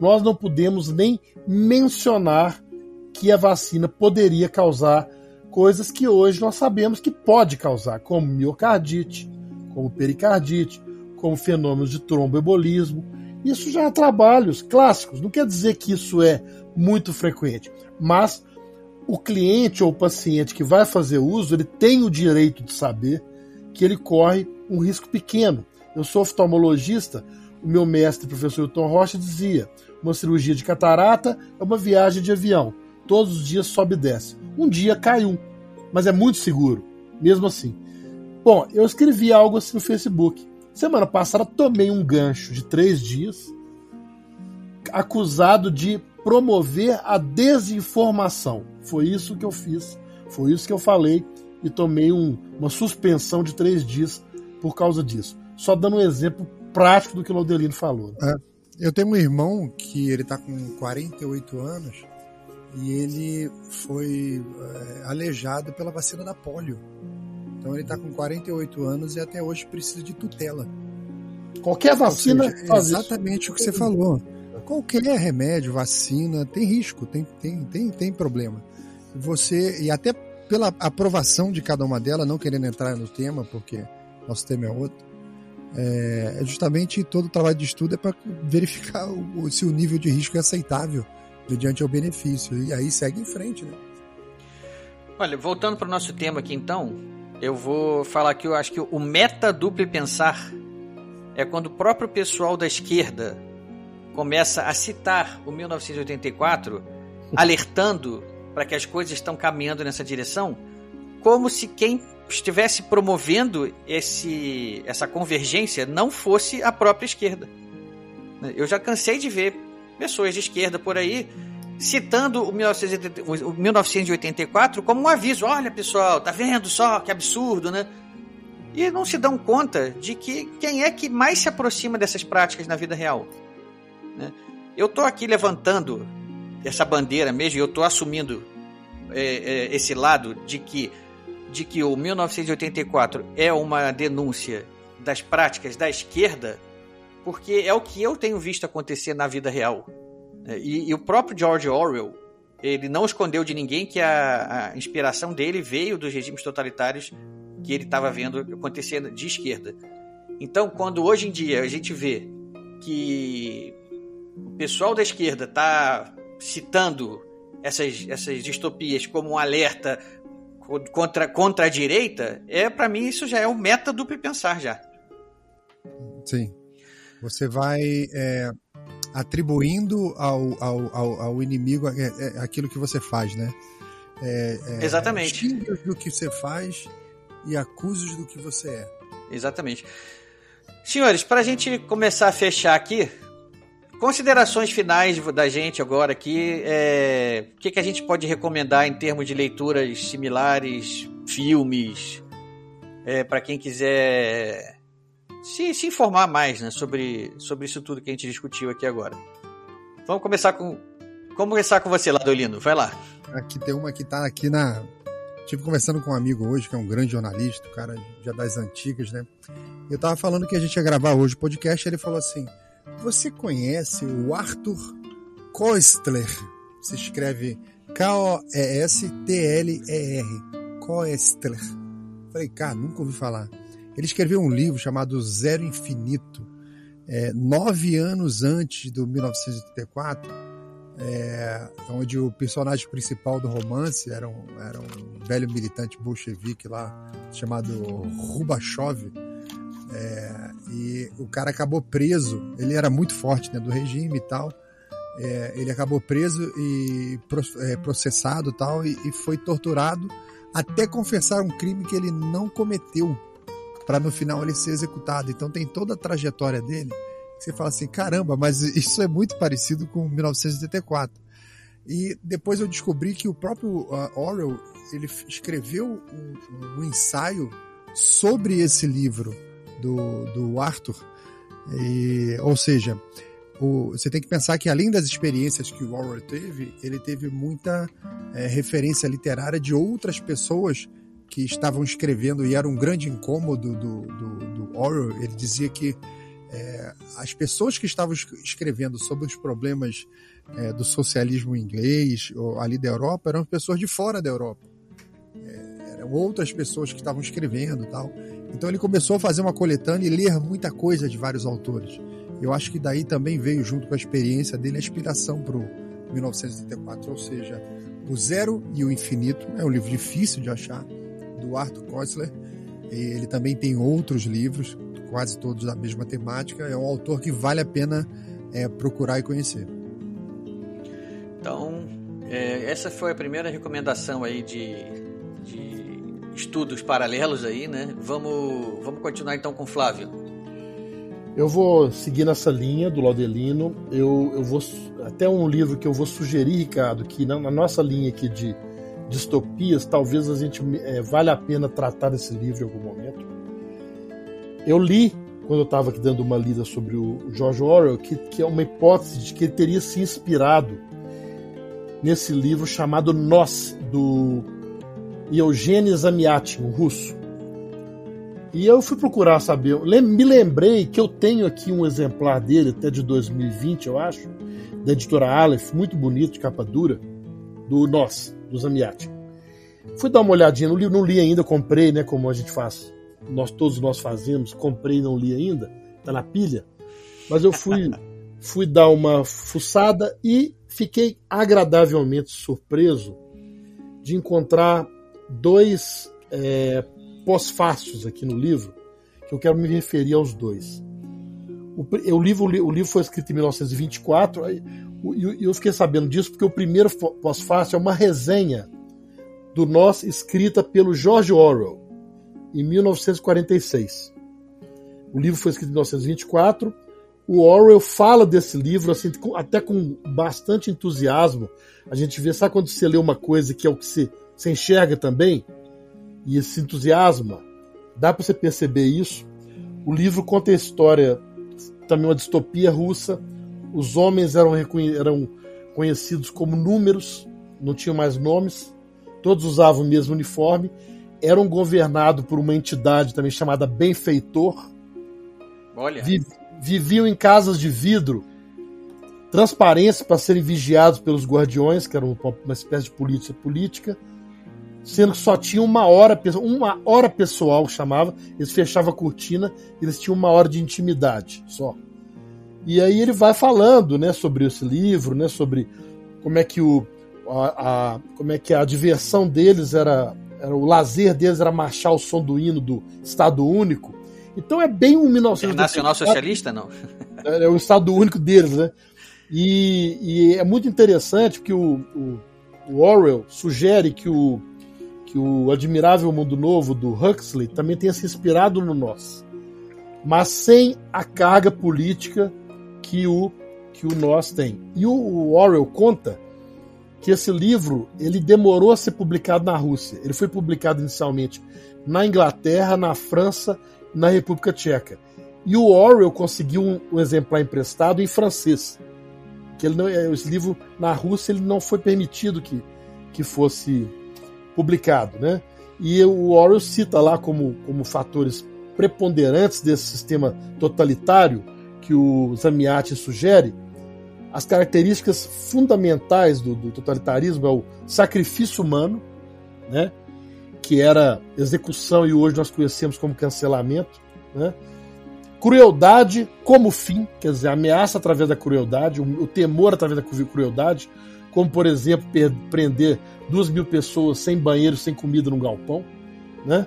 nós não pudemos nem mencionar que a vacina poderia causar coisas que hoje nós sabemos que pode causar, como miocardite, como pericardite, como fenômenos de tromboembolismo. Isso já é trabalhos clássicos, não quer dizer que isso é muito frequente, mas o cliente ou o paciente que vai fazer uso, ele tem o direito de saber que ele corre um risco pequeno. Eu sou oftalmologista, o meu mestre, professor Tom Rocha, dizia: uma cirurgia de catarata é uma viagem de avião. Todos os dias sobe e desce. Um dia cai um, mas é muito seguro, mesmo assim. Bom, eu escrevi algo assim no Facebook. Semana passada tomei um gancho de três dias, acusado de promover a desinformação. Foi isso que eu fiz, foi isso que eu falei e tomei um, uma suspensão de três dias por causa disso. Só dando um exemplo prático do que o Laudelino falou. É, eu tenho um irmão que ele está com 48 anos e ele foi é, aleijado pela vacina da polio. Então ele está com 48 anos e até hoje precisa de tutela. Qualquer vacina seja, faz exatamente isso. o que você falou qualquer remédio, vacina, tem risco, tem, tem, tem, tem problema. Você, e até pela aprovação de cada uma delas, não querendo entrar no tema, porque nosso tema é outro, é, é justamente todo o trabalho de estudo é para verificar o, se o nível de risco é aceitável mediante o benefício. E aí segue em frente, né? Olha, voltando para o nosso tema aqui então, eu vou falar que eu acho que o meta duplo pensar é quando o próprio pessoal da esquerda começa a citar o 1984, alertando para que as coisas estão caminhando nessa direção, como se quem estivesse promovendo esse, essa convergência não fosse a própria esquerda. Eu já cansei de ver pessoas de esquerda por aí citando o 1984 como um aviso. Olha, pessoal, tá vendo só que absurdo, né? E não se dão conta de que quem é que mais se aproxima dessas práticas na vida real? Né? Eu estou aqui levantando essa bandeira mesmo, eu estou assumindo é, é, esse lado de que, de que o 1984 é uma denúncia das práticas da esquerda, porque é o que eu tenho visto acontecer na vida real. É, e, e o próprio George Orwell, ele não escondeu de ninguém que a, a inspiração dele veio dos regimes totalitários que ele estava vendo acontecer de esquerda. Então, quando hoje em dia a gente vê que o pessoal da esquerda está citando essas, essas distopias como um alerta contra, contra a direita, é para mim isso já é o meta duplo pensar já. Sim. Você vai. É, atribuindo ao, ao, ao, ao inimigo é, é, aquilo que você faz, né? É, é, Exatamente. do que você faz e acusos do que você é. Exatamente. Senhores, para a gente começar a fechar aqui, considerações finais da gente agora aqui. É, o que, que a gente pode recomendar em termos de leituras similares, filmes, é, para quem quiser se, se informar mais né, sobre, sobre isso tudo que a gente discutiu aqui agora. Vamos começar com. Vamos começar com você, Ladolino. Vai lá. Aqui tem uma que tá aqui na. Tive conversando com um amigo hoje, que é um grande jornalista, o cara já das antigas, né? Eu tava falando que a gente ia gravar hoje o podcast, ele falou assim: Você conhece o Arthur Koestler? Se escreve K-O-E-S-T-L-E-R. Koestler. Falei, cara, nunca ouvi falar. Ele escreveu um livro chamado Zero Infinito, é, nove anos antes do 1984, é, onde o personagem principal do romance era um, era um velho militante bolchevique lá, chamado Rubachov, é, e o cara acabou preso, ele era muito forte né, do regime e tal, é, ele acabou preso e é, processado tal, e, e foi torturado até confessar um crime que ele não cometeu para no final ele ser executado. Então tem toda a trajetória dele que você fala assim, caramba, mas isso é muito parecido com 1984. E depois eu descobri que o próprio uh, Orwell ele escreveu um, um, ensaio sobre esse livro do, do Arthur. E, ou seja, o, você tem que pensar que além das experiências que o Orwell teve, ele teve muita é, referência literária de outras pessoas que estavam escrevendo, e era um grande incômodo do, do, do Orwell, ele dizia que é, as pessoas que estavam escrevendo sobre os problemas é, do socialismo inglês ou ali da Europa eram pessoas de fora da Europa. É, eram outras pessoas que estavam escrevendo tal. Então ele começou a fazer uma coletânea e ler muita coisa de vários autores. Eu acho que daí também veio, junto com a experiência dele, a inspiração para o 1984, ou seja, O Zero e o Infinito. É um livro difícil de achar, do Arthur Koestler. Ele também tem outros livros, quase todos da mesma temática. É um autor que vale a pena é, procurar e conhecer. Então, é, essa foi a primeira recomendação aí de, de estudos paralelos aí, né? Vamos, vamos continuar então com o Flávio. Eu vou seguir nessa linha do Laudelino. Eu, eu vou até um livro que eu vou sugerir, Ricardo, que na, na nossa linha aqui de distopias, talvez a gente é, vale a pena tratar desse livro em algum momento. Eu li, quando eu estava aqui dando uma lida sobre o George Orwell, que, que é uma hipótese de que ele teria se inspirado nesse livro chamado Nós, do Eugênio Zamyatin, um russo. E eu fui procurar saber, me lembrei que eu tenho aqui um exemplar dele, até de 2020, eu acho, da editora Aleph, muito bonito, de capa dura, do Nós do Zamiati. Fui dar uma olhadinha, não li, não li ainda, comprei, né, como a gente faz. Nós todos nós fazemos, comprei e não li ainda, tá na pilha. Mas eu fui fui dar uma fuçada e fiquei agradavelmente surpreso de encontrar dois é, pós-fácios aqui no livro, que eu quero me referir aos dois. O, o, livro, o livro foi escrito em 1924, e eu fiquei sabendo disso porque o primeiro pós-fácil é uma resenha do Nós escrita pelo George Orwell, em 1946. O livro foi escrito em 1924. O Orwell fala desse livro assim, até com bastante entusiasmo. A gente vê, sabe quando você lê uma coisa que é o que você, você enxerga também? E se entusiasma? Dá para você perceber isso. O livro conta a história, também uma distopia russa, os homens eram, eram conhecidos como números, não tinham mais nomes, todos usavam o mesmo uniforme, eram governados por uma entidade também chamada Benfeitor. Olha. Vi, viviam em casas de vidro, transparência para serem vigiados pelos guardiões, que eram uma espécie de polícia política, sendo que só tinha uma hora, uma hora pessoal chamava, eles fechavam a cortina, eles tinham uma hora de intimidade só. E aí ele vai falando, né, sobre esse livro, né, sobre como é que o a, a como é que a diversão deles era, era o lazer deles era marchar o som do hino do Estado Único. Então é bem um 1984. Nacional Socialista não? É, é o Estado Único deles, né? E, e é muito interessante porque o, o, o Orwell sugere que o, que o Admirável Mundo Novo do Huxley também tenha se inspirado no nosso, mas sem a carga política que o que o nós tem. E o, Orwell conta que esse livro ele demorou a ser publicado na Rússia. Ele foi publicado inicialmente na Inglaterra, na França, na República Tcheca. E o Orwell conseguiu um, um exemplar emprestado em francês. Que ele não, é, esse livro na Rússia ele não foi permitido que, que fosse publicado, né? E o Orwell cita lá como, como fatores preponderantes desse sistema totalitário que o Zamiati sugere, as características fundamentais do, do, totalitarismo é o sacrifício humano, né? que era execução e hoje nós conhecemos como cancelamento, né? crueldade como fim, quer dizer, ameaça através da crueldade, o, temor através da crueldade, como por exemplo prender duas mil pessoas sem banheiro, sem comida num galpão, né?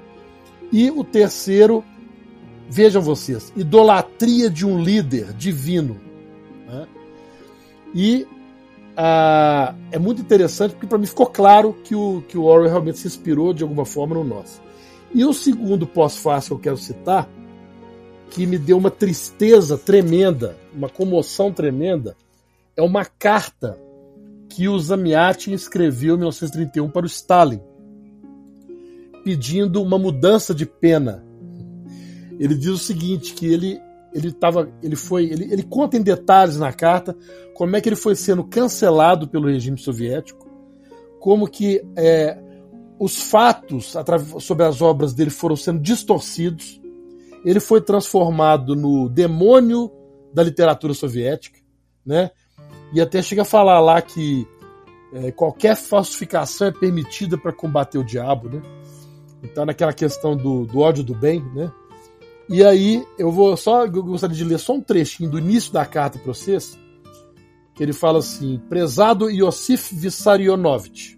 E o terceiro, vejam vocês, idolatria de um líder divino, né? E ah, é muito interessante porque para mim ficou claro que o, que o Orwell realmente se inspirou de alguma forma no nosso. E o segundo pós-fácil que eu quero citar, que me deu uma tristeza tremenda, uma comoção tremenda, é uma carta que o Zamiatin escreveu em 1931 para o Stalin, pedindo uma mudança de pena. Ele diz o seguinte, que ele ele tava, ele foi, ele, ele conta em detalhes na carta como é que ele foi sendo cancelado pelo regime soviético, como que é, os fatos sobre as obras dele foram sendo distorcidos, ele foi transformado no demônio da literatura soviética, né? E até chega a falar lá que é, qualquer falsificação é permitida para combater o diabo, né? Então, naquela questão do, do ódio do bem, né? E aí, eu vou só eu gostaria de ler só um trechinho do início da carta para vocês, que ele fala assim: Prezado Iosif Vissarionovich,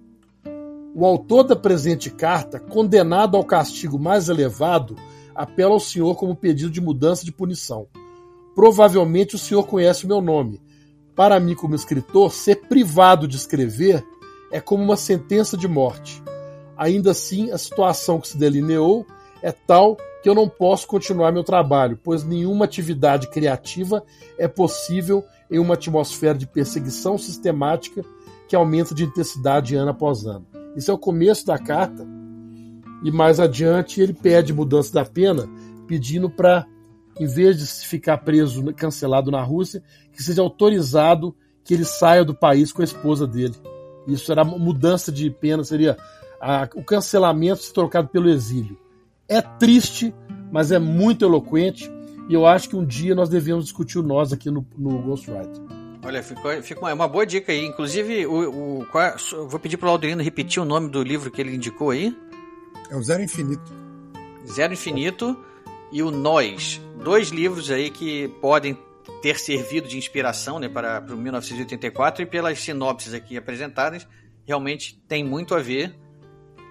o autor da presente carta, condenado ao castigo mais elevado, apela ao senhor como pedido de mudança de punição. Provavelmente o senhor conhece o meu nome. Para mim, como escritor, ser privado de escrever é como uma sentença de morte. Ainda assim, a situação que se delineou é tal que eu não posso continuar meu trabalho, pois nenhuma atividade criativa é possível em uma atmosfera de perseguição sistemática que aumenta de intensidade ano após ano. Isso é o começo da carta. E mais adiante ele pede mudança da pena, pedindo para, em vez de ficar preso, cancelado na Rússia, que seja autorizado que ele saia do país com a esposa dele. Isso era mudança de pena, seria a, o cancelamento se trocado pelo exílio. É triste, mas é muito eloquente. E eu acho que um dia nós devemos discutir o nós aqui no, no Ghostwriter. Olha, ficou, ficou uma, uma boa dica aí. Inclusive, o, o qual, vou pedir para o Aldrino repetir o nome do livro que ele indicou aí. É o Zero Infinito. Zero Infinito e o Nós. Dois livros aí que podem ter servido de inspiração né, para, para o 1984 e pelas sinopses aqui apresentadas, realmente tem muito a ver.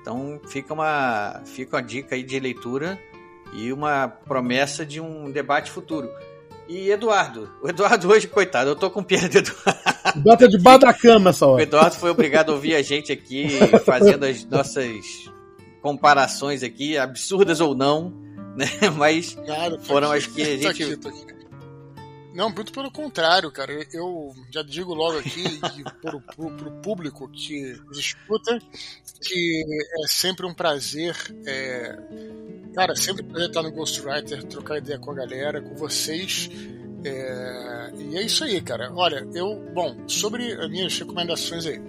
Então fica uma, fica uma dica aí de leitura e uma promessa de um debate futuro. E Eduardo, o Eduardo hoje, coitado, eu tô com pena do Eduardo. Bota debaixo da cama essa hora. O Eduardo foi obrigado a ouvir a gente aqui fazendo as nossas comparações aqui, absurdas ou não, né? Mas claro, foram as que a gente. Tô aqui, tô aqui. Não, muito pelo contrário, cara. Eu já digo logo aqui para o público que escuta que é sempre um prazer. É, cara, sempre um prazer estar no Ghostwriter, trocar ideia com a galera, com vocês. É, e é isso aí, cara. Olha, eu. Bom, sobre as minhas recomendações aí.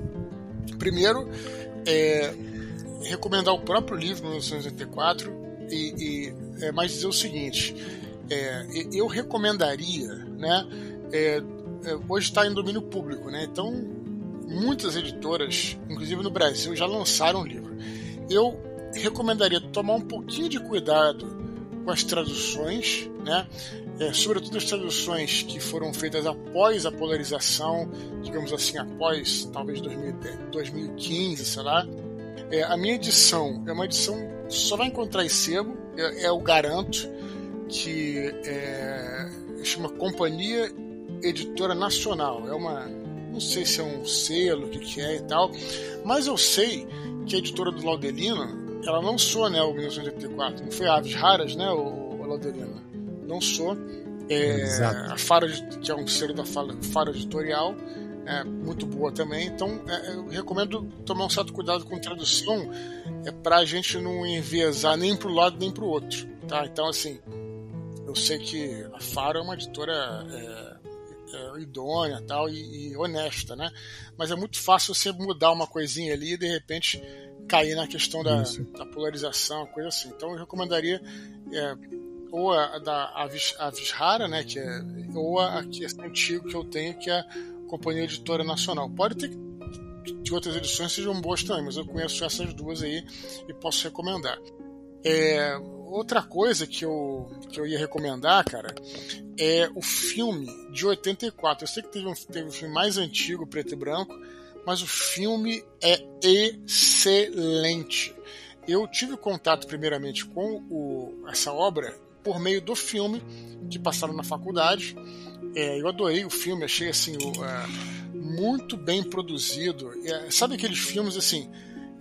Primeiro, é, recomendar o próprio livro, 1984, e, e é, mais dizer o seguinte é, eu recomendaria, né? É, é hoje está em domínio público, né? Então muitas editoras, inclusive no Brasil, já lançaram o livro. Eu recomendaria tomar um pouquinho de cuidado com as traduções, né? É, sobretudo as traduções que foram feitas após a polarização, digamos assim, após talvez 2010, 2015, sei lá. É, a minha edição é uma edição só vai encontrar em sebo, eu, eu garanto que é, chama Companhia editora nacional. É uma. Não sei se é um selo, o que, que é e tal. Mas eu sei que a editora do Laudelino, ela lançou né, o 1984. Não foi Aves Raras, né, o, o Laudelino? Lançou. É, a Faro, que é um selo da Faro Editorial, é muito boa também. Então, é, eu recomendo tomar um certo cuidado com tradução é, para a gente não enviesar nem para o lado nem para o outro. Tá? Então, assim, eu sei que a Faro é uma editora é, é, idônea tal, e, e, honesta, né? Mas é muito fácil você mudar uma coisinha ali e de repente cair na questão da, da polarização, coisa assim. Então eu recomendaria é, ou a da Avis, Avishara, né, que é, ou a que é antigo que eu tenho, que é a Companhia Editora Nacional. Pode ter que outras edições sejam boas também, mas eu conheço essas duas aí e posso recomendar. É, outra coisa que eu, que eu ia recomendar, cara, é o filme de 84. Eu sei que teve um, teve um filme mais antigo, preto e branco, mas o filme é excelente. Eu tive contato primeiramente com o, essa obra por meio do filme que passaram na faculdade. É, eu adorei o filme, achei assim o, é, muito bem produzido. É, sabe aqueles filmes assim?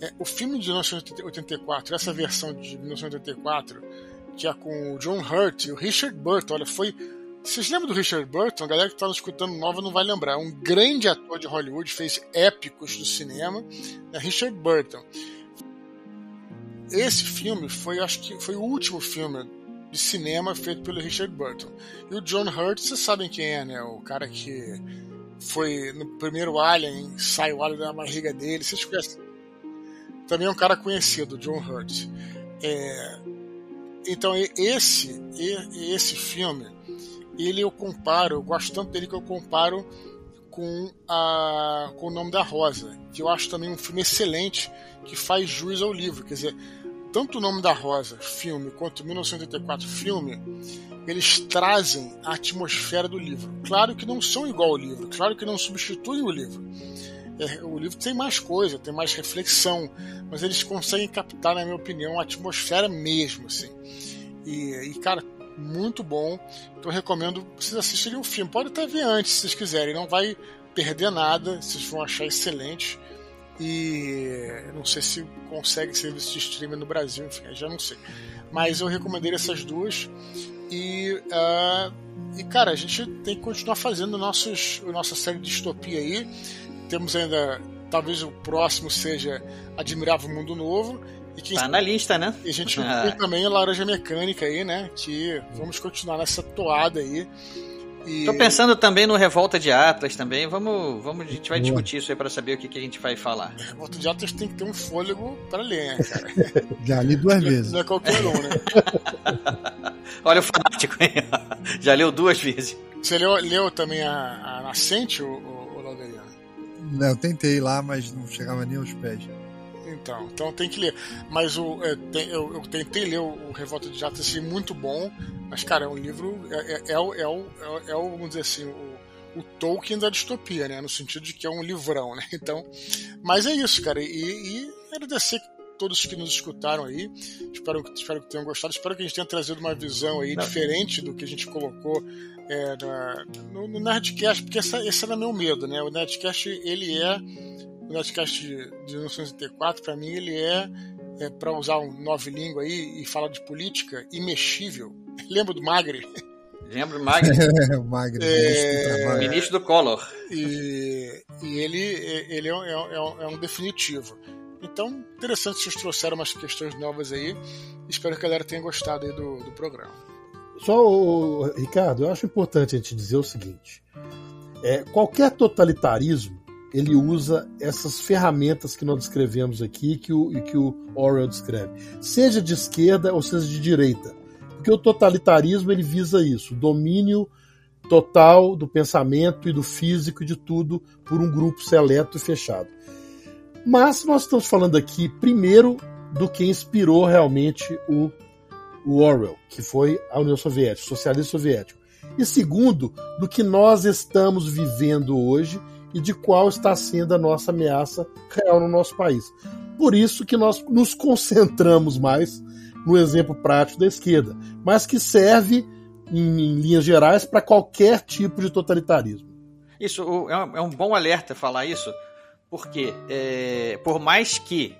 É, o filme de 1984, essa versão de 1984, que é com o John Hurt e o Richard Burton, olha, foi. Vocês lembram do Richard Burton? A galera que está escutando nova não vai lembrar. Um grande ator de Hollywood, fez épicos do cinema, é Richard Burton. Esse filme foi, acho que foi o último filme de cinema feito pelo Richard Burton. E o John Hurt, vocês sabem quem é, né? O cara que foi no primeiro Alien, sai o alien da barriga dele, vocês conhecem. Também é um cara conhecido, John Hurt. É... Então, esse, esse filme, ele eu comparo, eu gosto tanto dele que eu comparo com, a, com o nome da Rosa, que eu acho também um filme excelente que faz jus ao livro. Quer dizer, tanto o Nome da Rosa, filme, quanto o 1984, filme, eles trazem a atmosfera do livro. Claro que não são igual ao livro, claro que não substituem o livro. É, o livro tem mais coisa, tem mais reflexão, mas eles conseguem captar, na minha opinião, a atmosfera mesmo, assim. E, e cara, muito bom. Então recomendo vocês assistirem o filme. Pode até ver antes, se vocês quiserem. Não vai perder nada, vocês vão achar excelente. E não sei se consegue serviço de streaming no Brasil, enfim, já não sei. Mas eu recomendei essas duas. E, uh, e cara, a gente tem que continuar fazendo nossos, nossa série de distopia aí. Temos ainda, talvez o próximo seja Admirável Mundo Novo. E quem tá na lista, né? E a gente ah. tem também a Laranja Mecânica aí, né? Que vamos continuar nessa toada aí. E... Tô pensando também no Revolta de Atlas também. Vamos, vamos, a gente vai discutir isso aí para saber o que, que, a gente vai falar. Revolta de Atlas tem que ter um fôlego para ler, né, cara? Já li duas vezes. Não é qualquer um, né? Olha o fanático aí. Já leu duas vezes. Você leu, leu também a, a Nascente, o, o, Não, eu tentei lá, mas não chegava nem aos pés. Então, então tem que ler. Mas o, é, tem, eu, eu, tentei ler o, o Revolta de Atlas, achei muito bom. Mas, cara, é um livro. É, é, é, o, é, o, é o, vamos dizer assim, o, o Tolkien da distopia, né? No sentido de que é um livrão, né? Então. Mas é isso, cara. E, e agradecer todos que nos escutaram aí. Espero, espero que tenham gostado. Espero que a gente tenha trazido uma visão aí Não. diferente do que a gente colocou é, na, no, no Nerdcast, porque essa, esse era meu medo, né? O Nerdcast, ele é. O Nerdcast de, de 1984, para mim, ele é, é para usar um nove língua aí e falar de política, imexível. Lembra do Magre? Lembro do Magre. o Magre, é... ministro do Collor. E, e ele, ele é, é, é, um definitivo. Então, interessante que vocês trouxeram umas questões novas aí. Espero que a galera tenha gostado aí do, do programa. Só, Ricardo, eu acho importante a gente dizer o seguinte: é, qualquer totalitarismo ele usa essas ferramentas que nós descrevemos aqui que o, que o Orwell descreve, seja de esquerda ou seja de direita. Porque o totalitarismo ele visa isso, o domínio total do pensamento e do físico e de tudo por um grupo seleto e fechado. Mas nós estamos falando aqui primeiro do que inspirou realmente o, o Orwell, que foi a União Soviética, o soviético. E segundo, do que nós estamos vivendo hoje e de qual está sendo a nossa ameaça real no nosso país. Por isso que nós nos concentramos mais no exemplo prático da esquerda, mas que serve em, em linhas gerais, para qualquer tipo de totalitarismo. Isso é um, é um bom alerta falar isso, porque é, por mais que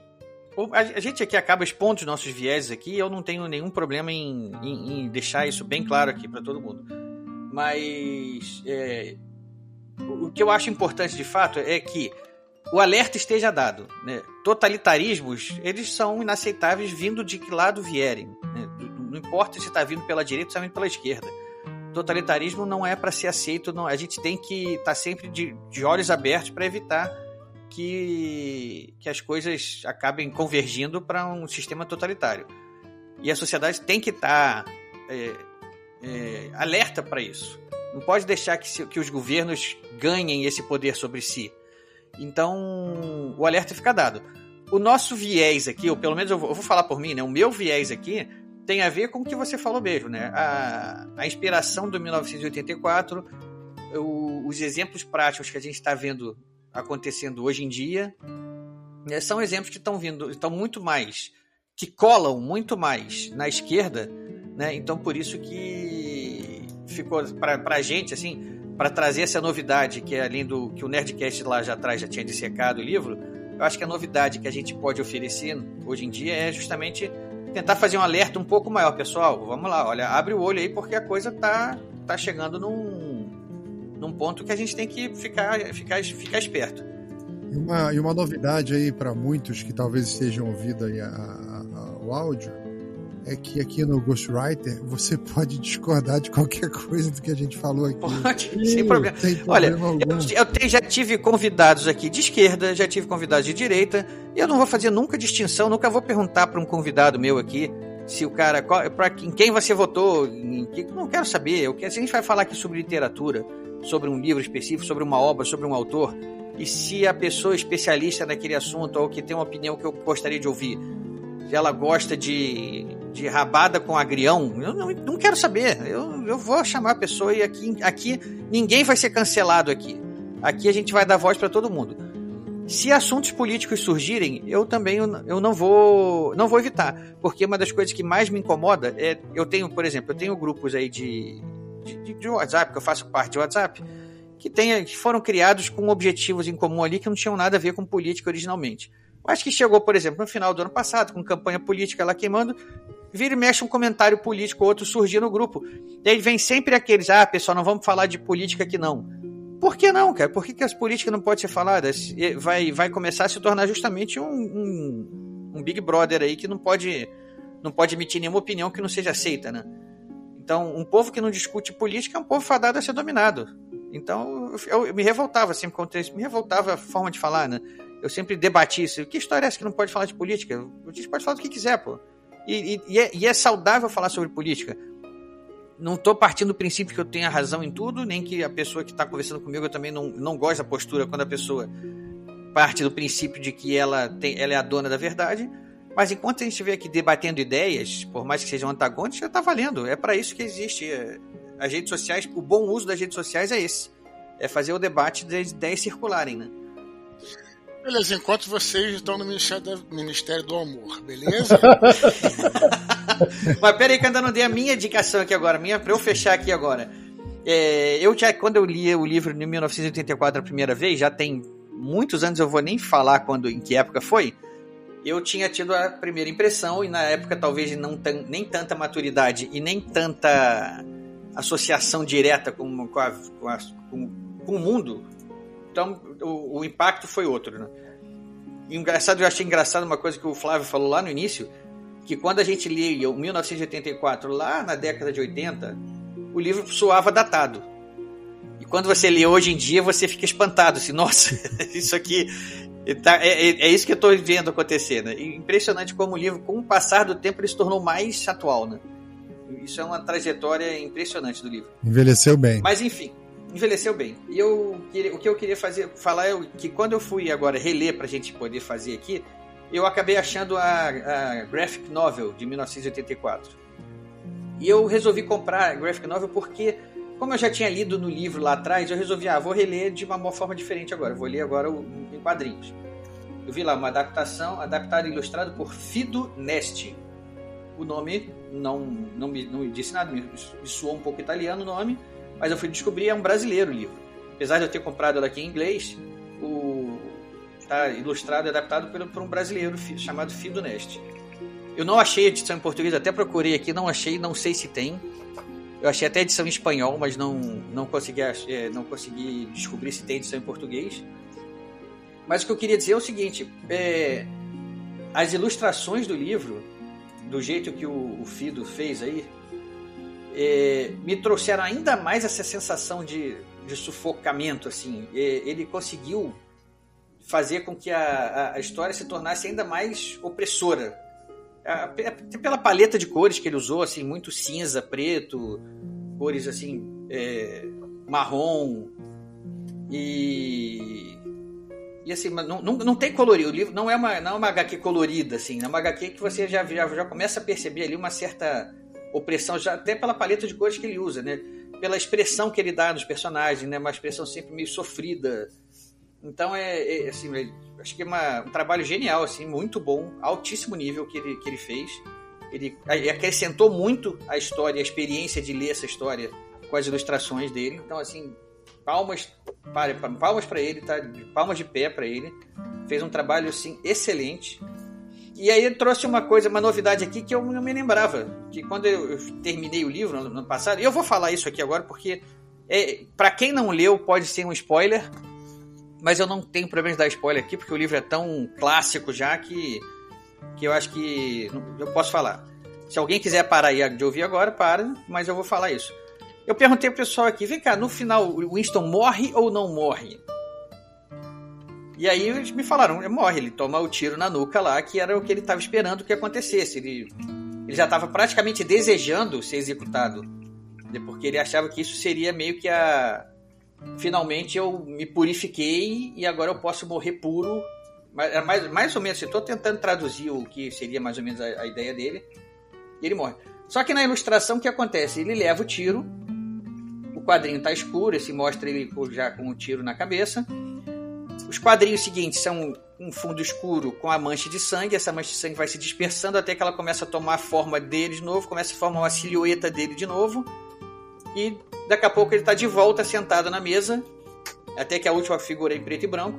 a gente aqui acaba expondo os nossos vieses aqui, eu não tenho nenhum problema em, em, em deixar isso bem claro aqui para todo mundo. Mas é, o que eu acho importante de fato é que o alerta esteja dado. Né? Totalitarismos, eles são inaceitáveis vindo de que lado vierem. Né? Não importa se está vindo pela direita ou se está vindo pela esquerda. Totalitarismo não é para ser aceito, não. a gente tem que estar tá sempre de, de olhos abertos para evitar que, que as coisas acabem convergindo para um sistema totalitário. E a sociedade tem que estar tá, é, é, alerta para isso. Não pode deixar que, que os governos ganhem esse poder sobre si. Então, o alerta fica dado. O nosso viés aqui, ou pelo menos eu vou, eu vou falar por mim, né? O meu viés aqui tem a ver com o que você falou mesmo, né? A, a inspiração do 1984, o, os exemplos práticos que a gente está vendo acontecendo hoje em dia, né, são exemplos que estão vindo, estão muito mais, que colam muito mais na esquerda, né? Então por isso que ficou para a gente assim, para trazer essa novidade que é além do que o Nerdcast lá já atrás já tinha dissecado o livro, eu acho que a novidade que a gente pode oferecer hoje em dia é justamente tentar fazer um alerta um pouco maior, pessoal. Vamos lá, olha, abre o olho aí porque a coisa tá tá chegando num, num ponto que a gente tem que ficar ficar ficar esperto. E uma, e uma novidade aí para muitos que talvez estejam ouvindo aí a, a, o áudio é que aqui no Ghostwriter você pode discordar de qualquer coisa do que a gente falou aqui. Pode, sem problema. Problema Olha, eu, eu te, já tive convidados aqui de esquerda, já tive convidados de direita, e eu não vou fazer nunca distinção, nunca vou perguntar para um convidado meu aqui se o cara. para em quem você votou, não quero saber. Eu quero, se a gente vai falar aqui sobre literatura, sobre um livro específico, sobre uma obra, sobre um autor, e se a pessoa especialista naquele assunto ou que tem uma opinião que eu gostaria de ouvir, se ela gosta de de rabada com agrião, eu não, não quero saber. Eu, eu vou chamar a pessoa e aqui, aqui ninguém vai ser cancelado aqui. Aqui a gente vai dar voz para todo mundo. Se assuntos políticos surgirem, eu também eu não vou não vou evitar, porque uma das coisas que mais me incomoda é eu tenho, por exemplo, eu tenho grupos aí de, de, de WhatsApp que eu faço parte de WhatsApp que, tem, que foram criados com objetivos em comum ali que não tinham nada a ver com política originalmente. Mas que chegou, por exemplo, no final do ano passado, com campanha política lá queimando, vira e mexe um comentário político ou outro surgir no grupo. E aí vem sempre aqueles, ah, pessoal, não vamos falar de política aqui não. Por que não, cara? Por que, que as políticas não podem ser faladas? Vai, vai começar a se tornar justamente um, um, um Big Brother aí que não pode, não pode emitir nenhuma opinião que não seja aceita, né? Então, um povo que não discute política é um povo fadado a ser dominado. Então, eu, eu me revoltava sempre contra isso, me revoltava a forma de falar, né? Eu sempre debati isso. Que história é essa que não pode falar de política? A gente pode falar do que quiser, pô. E, e, e, é, e é saudável falar sobre política. Não estou partindo do princípio que eu tenha razão em tudo, nem que a pessoa que está conversando comigo eu também não, não gosto da postura quando a pessoa parte do princípio de que ela, tem, ela é a dona da verdade. Mas enquanto a gente estiver aqui debatendo ideias, por mais que sejam antagônicas, já está valendo. É para isso que existe. É, as redes sociais, o bom uso das redes sociais é esse. É fazer o debate das ideias circularem, né? Beleza, enquanto vocês estão no Ministério do, Amor, beleza? Mas peraí que eu ainda não dei a minha indicação aqui agora, minha para eu fechar aqui agora. É, eu já, quando eu li o livro em 1984 a primeira vez, já tem muitos anos, eu vou nem falar quando, em que época foi, eu tinha tido a primeira impressão, e na época talvez não tan, nem tanta maturidade e nem tanta associação direta com, com, a, com, a, com, com o mundo, então, o, o impacto foi outro, né? engraçado, eu achei engraçado uma coisa que o Flávio falou lá no início, que quando a gente lia o 1984, lá na década de 80, o livro soava datado. E quando você lê hoje em dia, você fica espantado, assim, nossa, isso aqui tá, é, é, é, isso que eu estou vendo acontecer, né? Impressionante como o livro, com o passar do tempo, ele se tornou mais atual, né? Isso é uma trajetória impressionante do livro. Envelheceu bem. Mas enfim, envelheceu bem. E eu, o que eu queria fazer, falar é que quando eu fui agora reler para a gente poder fazer aqui, eu acabei achando a, a, graphic novel de 1984. E eu resolvi comprar a graphic novel porque, como eu já tinha lido no livro lá atrás, eu resolvi, ah, vou reler de uma forma diferente agora. Vou ler agora o, em quadrinhos. Eu vi lá uma adaptação, adaptado e ilustrado por Fido Nesti. o nome não, não, me, não me disse nada, me, me soou um pouco italiano o nome, mas eu fui descobrir é um brasileiro o livro. Apesar de eu ter comprado ela aqui em inglês, o ilustrado e adaptado por, por um brasileiro chamado Fido Neste. Eu não achei a edição em português, até procurei aqui, não achei, não sei se tem. Eu achei até edição em espanhol, mas não, não, consegui, é, não consegui descobrir se tem edição em português. Mas o que eu queria dizer é o seguinte: é, as ilustrações do livro, do jeito que o, o Fido fez aí, é, me trouxeram ainda mais essa sensação de, de sufocamento. Assim, é, ele conseguiu fazer com que a, a, história se tornasse ainda mais opressora. Até pela paleta de cores que ele usou, assim, muito cinza, preto, cores assim, é, marrom e e assim, não, não, não tem colorido. O livro não é uma, não é uma HQ colorida, assim. É uma HQ que você já, já, já começa a perceber ali uma certa opressão, já até pela paleta de cores que ele usa, né? Pela expressão que ele dá nos personagens, né? Uma expressão sempre meio sofrida. Então é, é assim, é, acho que é uma, um trabalho genial, assim, muito bom, altíssimo nível que ele, que ele fez. Ele acrescentou muito a história, a experiência de ler essa história com as ilustrações dele. Então, assim, palmas para, palmas para ele, tá? Palmas de pé para ele. Fez um trabalho assim excelente. E aí ele trouxe uma coisa, uma novidade aqui que eu não me lembrava, que quando eu, terminei o livro no ano passado, e eu vou falar isso aqui agora porque é, para quem não leu pode ser um spoiler, mas eu não tenho problema de dar spoiler aqui porque o livro é tão clássico já que que eu acho que eu posso falar. Se alguém quiser parar aí de ouvir agora, para, mas eu vou falar isso. Eu perguntei pro pessoal aqui, vem cá, no final o Winston morre ou não morre? E aí eles me falaram, ele morre, ele toma o tiro na nuca lá, que era o que ele estava esperando que acontecesse. Ele, ele já estava praticamente desejando ser executado, né, porque ele achava que isso seria meio que a... Finalmente eu me purifiquei e agora eu posso morrer puro. Mas, mais, mais ou menos, estou tentando traduzir o que seria mais ou menos a, a ideia dele. E ele morre. Só que na ilustração o que acontece? Ele leva o tiro, o quadrinho está escuro, se mostra ele já com um tiro na cabeça. Os quadrinhos seguintes são um fundo escuro com a mancha de sangue. Essa mancha de sangue vai se dispersando até que ela começa a tomar a forma dele de novo, começa a formar uma silhueta dele de novo. E daqui a pouco ele está de volta sentado na mesa, até que a última figura é em preto e branco.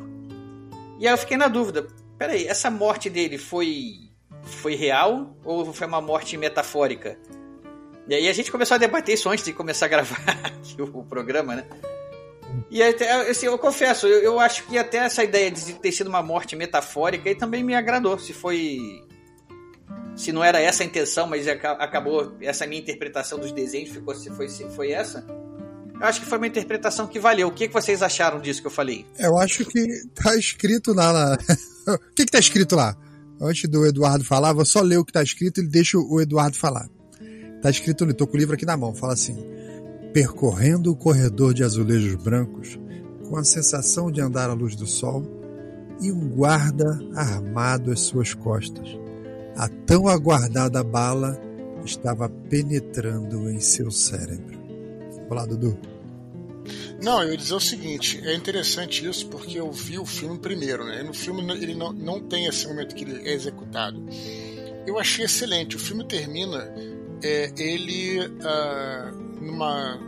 E aí eu fiquei na dúvida: peraí, essa morte dele foi, foi real ou foi uma morte metafórica? E aí a gente começou a debater isso antes de começar a gravar o programa, né? E aí, assim, eu confesso, eu, eu, acho que até essa ideia de ter sido uma morte metafórica aí também me agradou. Se foi. Se não era essa a intenção, mas acabou essa minha interpretação dos desenhos ficou se foi, se foi essa. Eu acho que foi uma interpretação que valeu. O que, que vocês acharam disso que eu falei? Eu acho que tá escrito lá. Na... o que, que tá escrito lá? Antes do Eduardo falar, vou só ler o que tá escrito e deixo o Eduardo falar. Tá escrito, estou com o livro aqui na mão, fala assim: percorrendo o corredor de azulejos brancos, com a sensação de andar à luz do sol, e um guarda armado às suas costas. A tão aguardada bala estava penetrando em seu cérebro. Olá, Dudu. Não, eu ia dizer o seguinte, é interessante isso porque eu vi o filme primeiro, né? No filme ele não, não tem esse momento que ele é executado. Eu achei excelente. O filme termina é, ele uh, numa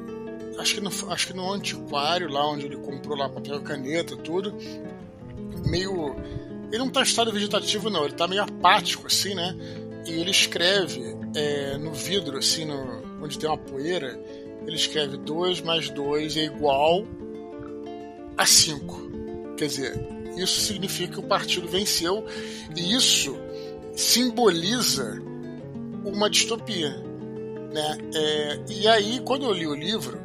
acho que no, acho que no antiquário lá onde ele comprou lá papel caneta tudo meio ele não tá em estado vegetativo não ele tá meio apático assim né e ele escreve é, no vidro assim no, onde tem uma poeira ele escreve 2 mais 2 é igual a 5 quer dizer isso significa que o partido venceu e isso simboliza uma distopia. Né? É, e aí, quando eu li o livro,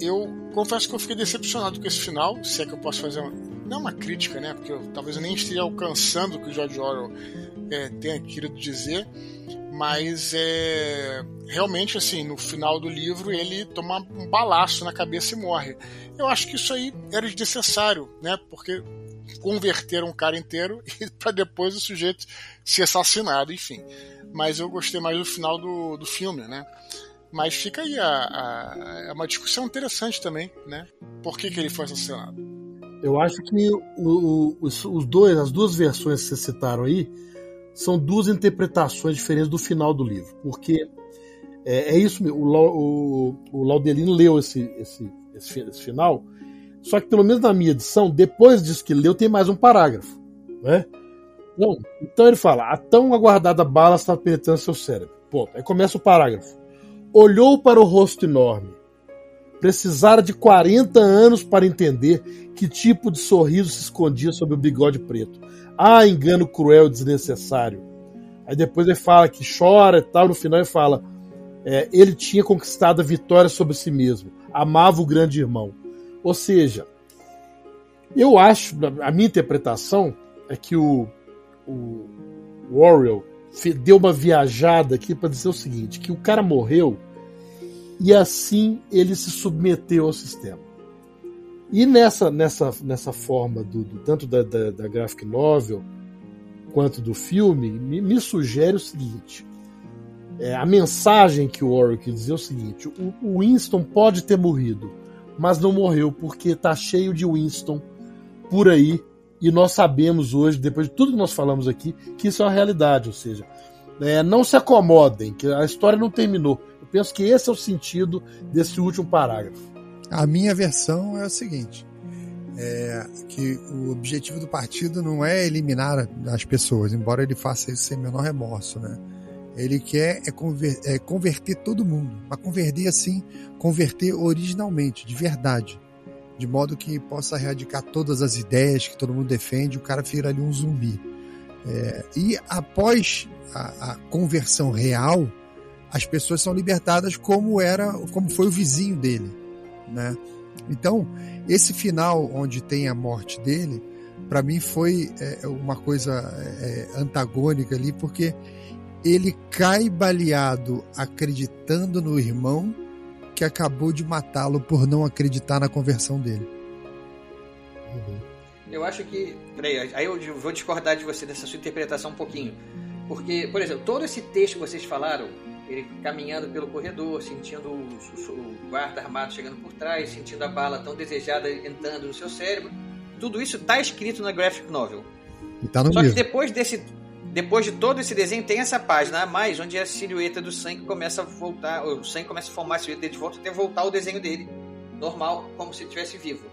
eu confesso que eu fiquei decepcionado com esse final, se é que eu posso fazer uma, não uma crítica, né? Porque eu, talvez eu nem esteja alcançando o que o George Orwell é, tenha querido dizer, mas é, realmente assim, no final do livro ele toma um balaço na cabeça e morre. Eu acho que isso aí era desnecessário, né? Porque converter um cara inteiro para depois o sujeito ser assassinado, enfim mas eu gostei mais do final do, do filme, né? Mas fica aí a, a, é uma discussão interessante também, né? Por que, que ele foi assassinado? Eu acho que o, o, os, os dois, as duas versões que vocês citaram aí são duas interpretações diferentes do final do livro, porque é, é isso mesmo. O, o, o Laudelino leu esse, esse, esse, esse, final, só que pelo menos na minha edição, depois disso que leu, tem mais um parágrafo. Né? Não, então ele fala: a tão aguardada bala está penetrando seu cérebro. Ponto. Aí começa o parágrafo. Olhou para o rosto enorme. Precisara de 40 anos para entender que tipo de sorriso se escondia sob o bigode preto. Ah, engano cruel e desnecessário. Aí depois ele fala que chora e tal, no final ele fala: é, ele tinha conquistado a vitória sobre si mesmo, amava o grande irmão. Ou seja, eu acho, a minha interpretação é que o, o Warrior deu uma viajada aqui para dizer o seguinte: que o cara morreu e assim ele se submeteu ao sistema. E nessa, nessa, nessa forma, do, do tanto da, da, da, graphic novel quanto do filme, me, me sugere o seguinte: é, a mensagem que o Warwick quis dizer é o seguinte: o, o Winston pode ter morrido, mas não morreu porque está cheio de Winston por aí e nós sabemos hoje, depois de tudo que nós falamos aqui, que isso é uma realidade. Ou seja, é, não se acomodem, que a história não terminou. Eu penso que esse é o sentido desse último parágrafo. A minha versão é o seguinte: é que o objetivo do partido não é eliminar as pessoas, embora ele faça isso sem menor remorso, né? Ele quer é, conver, é converter todo mundo, mas converter assim, converter originalmente, de verdade, de modo que possa erradicar todas as ideias que todo mundo defende, o cara vira ali um zumbi. É, e após a, a, conversão real, as pessoas são libertadas como era, como foi o vizinho dele, né? Então, esse final onde tem a morte dele, para mim foi é, uma coisa é, antagônica ali, porque ele cai baleado acreditando no irmão que acabou de matá-lo por não acreditar na conversão dele. Uhum. Eu acho que. Peraí, aí eu vou discordar de você dessa sua interpretação um pouquinho. Porque, por exemplo, todo esse texto que vocês falaram, ele caminhando pelo corredor, sentindo o, guarda armado chegando por trás, sentindo a bala tão desejada entrando no seu cérebro, tudo isso está escrito na graphic novel. Tá Só livro. que depois desse depois de todo esse desenho, tem essa página a mais, onde a silhueta do sangue começa a voltar, o sangue começa a formar a silhueta dele de volta até voltar o desenho dele, normal, como se estivesse vivo.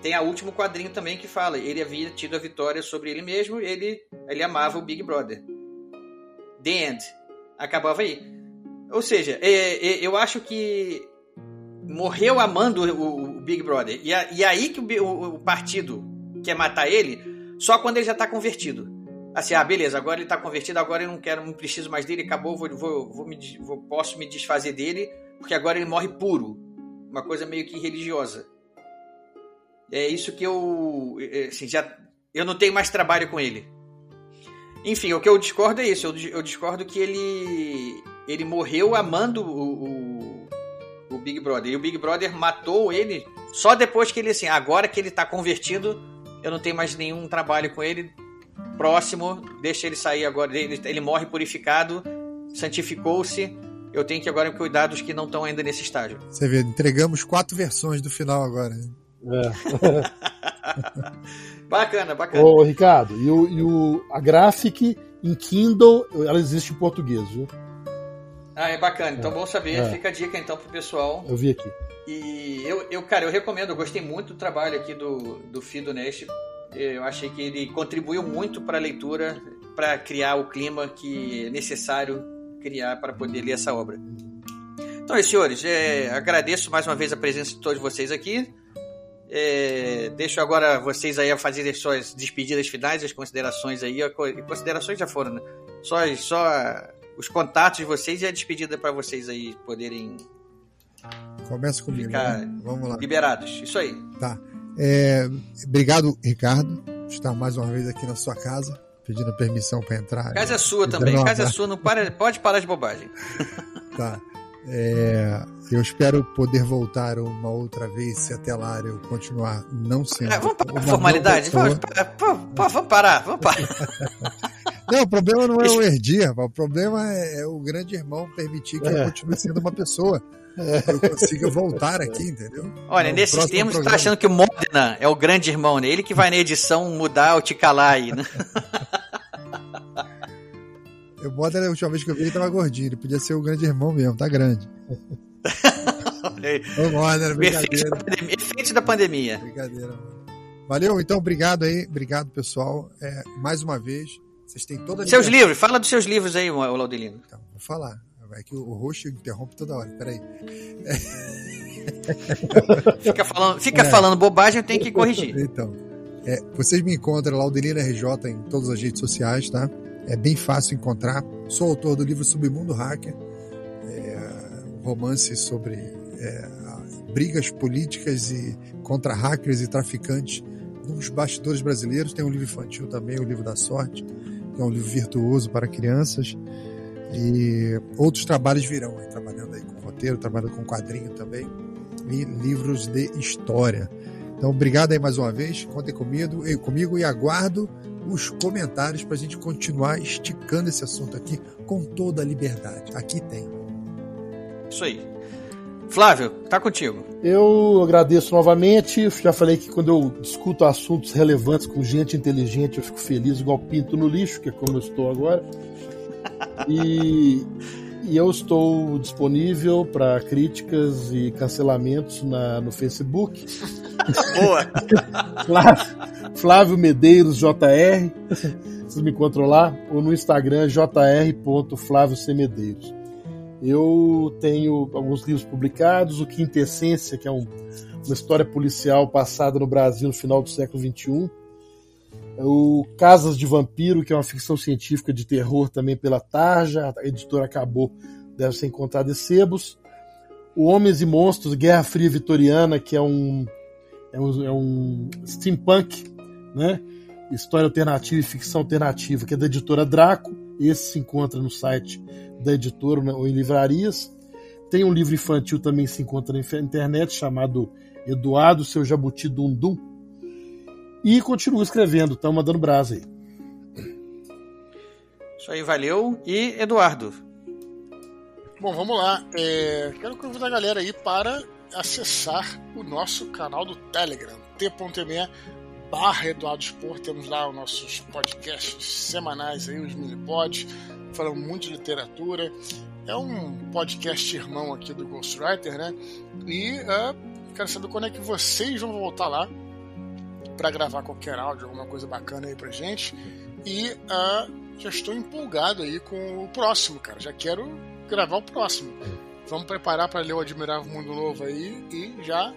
Tem a último quadrinho também que fala, ele havia tido a vitória sobre ele mesmo, ele, ele amava o Big Brother. The End. Acabava aí. Ou seja, é, é, eu acho que morreu amando o, Big Brother. E, aí que o partido quer matar ele, só quando ele já está convertido assim, ah, beleza, agora ele está convertido, agora eu não quero, não preciso mais dele, acabou, vou, vou, vou, me, vou, posso me desfazer dele, porque agora ele morre puro. Uma coisa meio que religiosa. É isso que eu, é, assim, já, eu não tenho mais trabalho com ele. Enfim, o que eu discordo é isso, eu, eu discordo que ele, ele morreu amando o, o, o Big Brother, e o Big Brother matou ele só depois que ele, assim, agora que ele está convertido, eu não tenho mais nenhum trabalho com ele, próximo, deixa ele sair agora. Ele, ele morre purificado, santificou-se. Eu tenho que agora cuidar dos que não estão ainda nesse estágio. Você vê, entregamos quatro versões do final agora. É. bacana, bacana. Ô, Ricardo, e, o, e o, a Graphic em Kindle, ela existe em português, viu? Ah, é bacana. Então, é. bom saber. É. Fica a dica, então, pro pessoal. Eu vi aqui. E eu, eu, cara, eu recomendo. Eu gostei muito do trabalho aqui do, do Fido Neste eu achei que ele contribuiu muito para a leitura, para criar o clima que é necessário criar para poder ler essa obra. Então, senhores, é, agradeço mais uma vez a presença de todos vocês aqui. É, deixo agora vocês aí a fazer as suas despedidas finais, as considerações aí. Considerações já foram, né? Só, só os contatos de vocês e a despedida para vocês aí poderem. Começa comigo. Né? Vamos lá. Liberados. Isso aí. Tá. É, obrigado, Ricardo, por estar mais uma vez aqui na sua casa, pedindo permissão para entrar. A casa é sua também, casa é sua, não para, pode parar de bobagem. Tá. É, eu espero poder voltar uma outra vez, se até lá eu continuar não sendo. É, vamos para a formalidade? Vamos, vamos, parar, vamos parar. Não, o problema não é o herdir, o problema é, é, o grande irmão permitir que é. eu continue sendo uma pessoa. Eu consiga voltar aqui, entendeu? Olha, nesses termos você tá achando que o Modena é o grande irmão, né? Ele que vai na edição mudar o Ticalá aí, né? O Modena, a última vez que eu vi, ele tava gordinho. Ele podia ser o grande irmão mesmo, tá grande. Ô, Modena, brincadeira. Efeitos da pandemia. Brincadeira, mano. Valeu, então, obrigado aí. Obrigado, pessoal. É, mais uma vez, vocês têm toda a Seus livros, fala dos seus livros aí, Laudelino. Então, vou falar. É que o roxo interrompe toda hora. Peraí. fica falando, fica é. falando bobagem, tenho que corrigir. Então, é, vocês me encontram Laudelino RJ em todas as redes sociais, tá? É bem fácil encontrar. Sou autor do livro Submundo Hacker, é, um romance sobre é, brigas políticas e contra hackers e traficantes nos bastidores brasileiros. Tem um livro infantil também, o livro da sorte, que é um livro virtuoso para crianças. E outros trabalhos virão, aí, trabalhando aí com roteiro, trabalhando com quadrinho também, e livros de história. Então, obrigado aí mais uma vez, contem comigo, comigo e aguardo os comentários para a gente continuar esticando esse assunto aqui com toda a liberdade. Aqui tem. Isso aí. Flávio, tá contigo. Eu agradeço novamente. Já falei que quando eu discuto assuntos relevantes com gente inteligente, eu fico feliz, igual pinto no lixo, que é como eu estou agora. E, e eu estou disponível para críticas e cancelamentos na, no Facebook. Boa! Flávio, Flávio Medeiros JR. Vocês me encontram lá. Ou no Instagram, jr.flaviocmedeiros. Eu tenho alguns livros publicados, o Quintessência, que é um, uma história policial passada no Brasil no final do século XXI o Casas de Vampiro, que é uma ficção científica de terror também pela Tarja, a editora acabou, deve ser encontrada em sebos. O Homens e Monstros, Guerra Fria Vitoriana, que é um, é um, é um steampunk, né? História alternativa e ficção alternativa, que é da editora Draco. Esse se encontra no site da editora né, ou em livrarias. Tem um livro infantil também se encontra na internet chamado Eduardo, seu Jabuti Dundum, e continuo escrevendo, estão mandando brasa aí. Isso aí, valeu. E Eduardo? Bom, vamos lá. É, quero convidar a galera aí para acessar o nosso canal do Telegram, t.me barra Eduardo Spor. Temos lá os nossos podcasts semanais aí, os mini-pods, falando muito de literatura. É um podcast irmão aqui do Ghostwriter, né? E uh, quero saber quando é que vocês vão voltar lá para gravar qualquer áudio, alguma coisa bacana aí pra gente. E uh, já estou empolgado aí com o próximo, cara. Já quero gravar o próximo. Vamos preparar para ler o Admirável Mundo Novo aí e já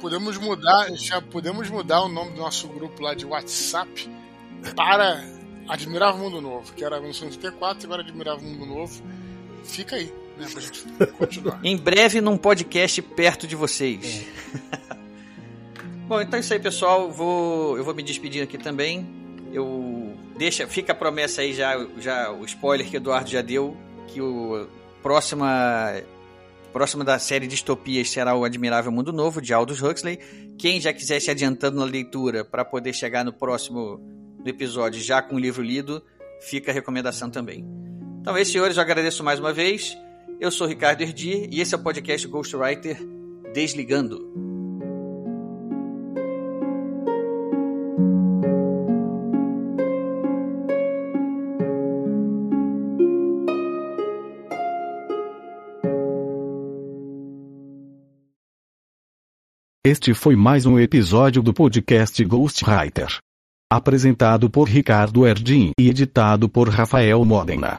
podemos mudar, já podemos mudar o nome do nosso grupo lá de WhatsApp para Admirável Mundo Novo, que era versão de T4 e agora Admirável Mundo Novo. Fica aí, né, pra gente continuar. em breve num podcast perto de vocês. É. Bom, então é isso aí, pessoal. Vou, eu vou me despedir aqui também. Eu deixa, fica a promessa aí já, já o spoiler que o Eduardo já deu que o próxima próxima da série Distopias será o Admirável Mundo Novo de Aldous Huxley. Quem já quiser se adiantando na leitura para poder chegar no próximo episódio já com o livro lido, fica a recomendação também. Então, é isso, senhores, eu agradeço mais uma vez. Eu sou Ricardo Erdi e esse é o podcast Ghostwriter Desligando. Este foi mais um episódio do podcast Ghostwriter. Apresentado por Ricardo Erdin e editado por Rafael Modena.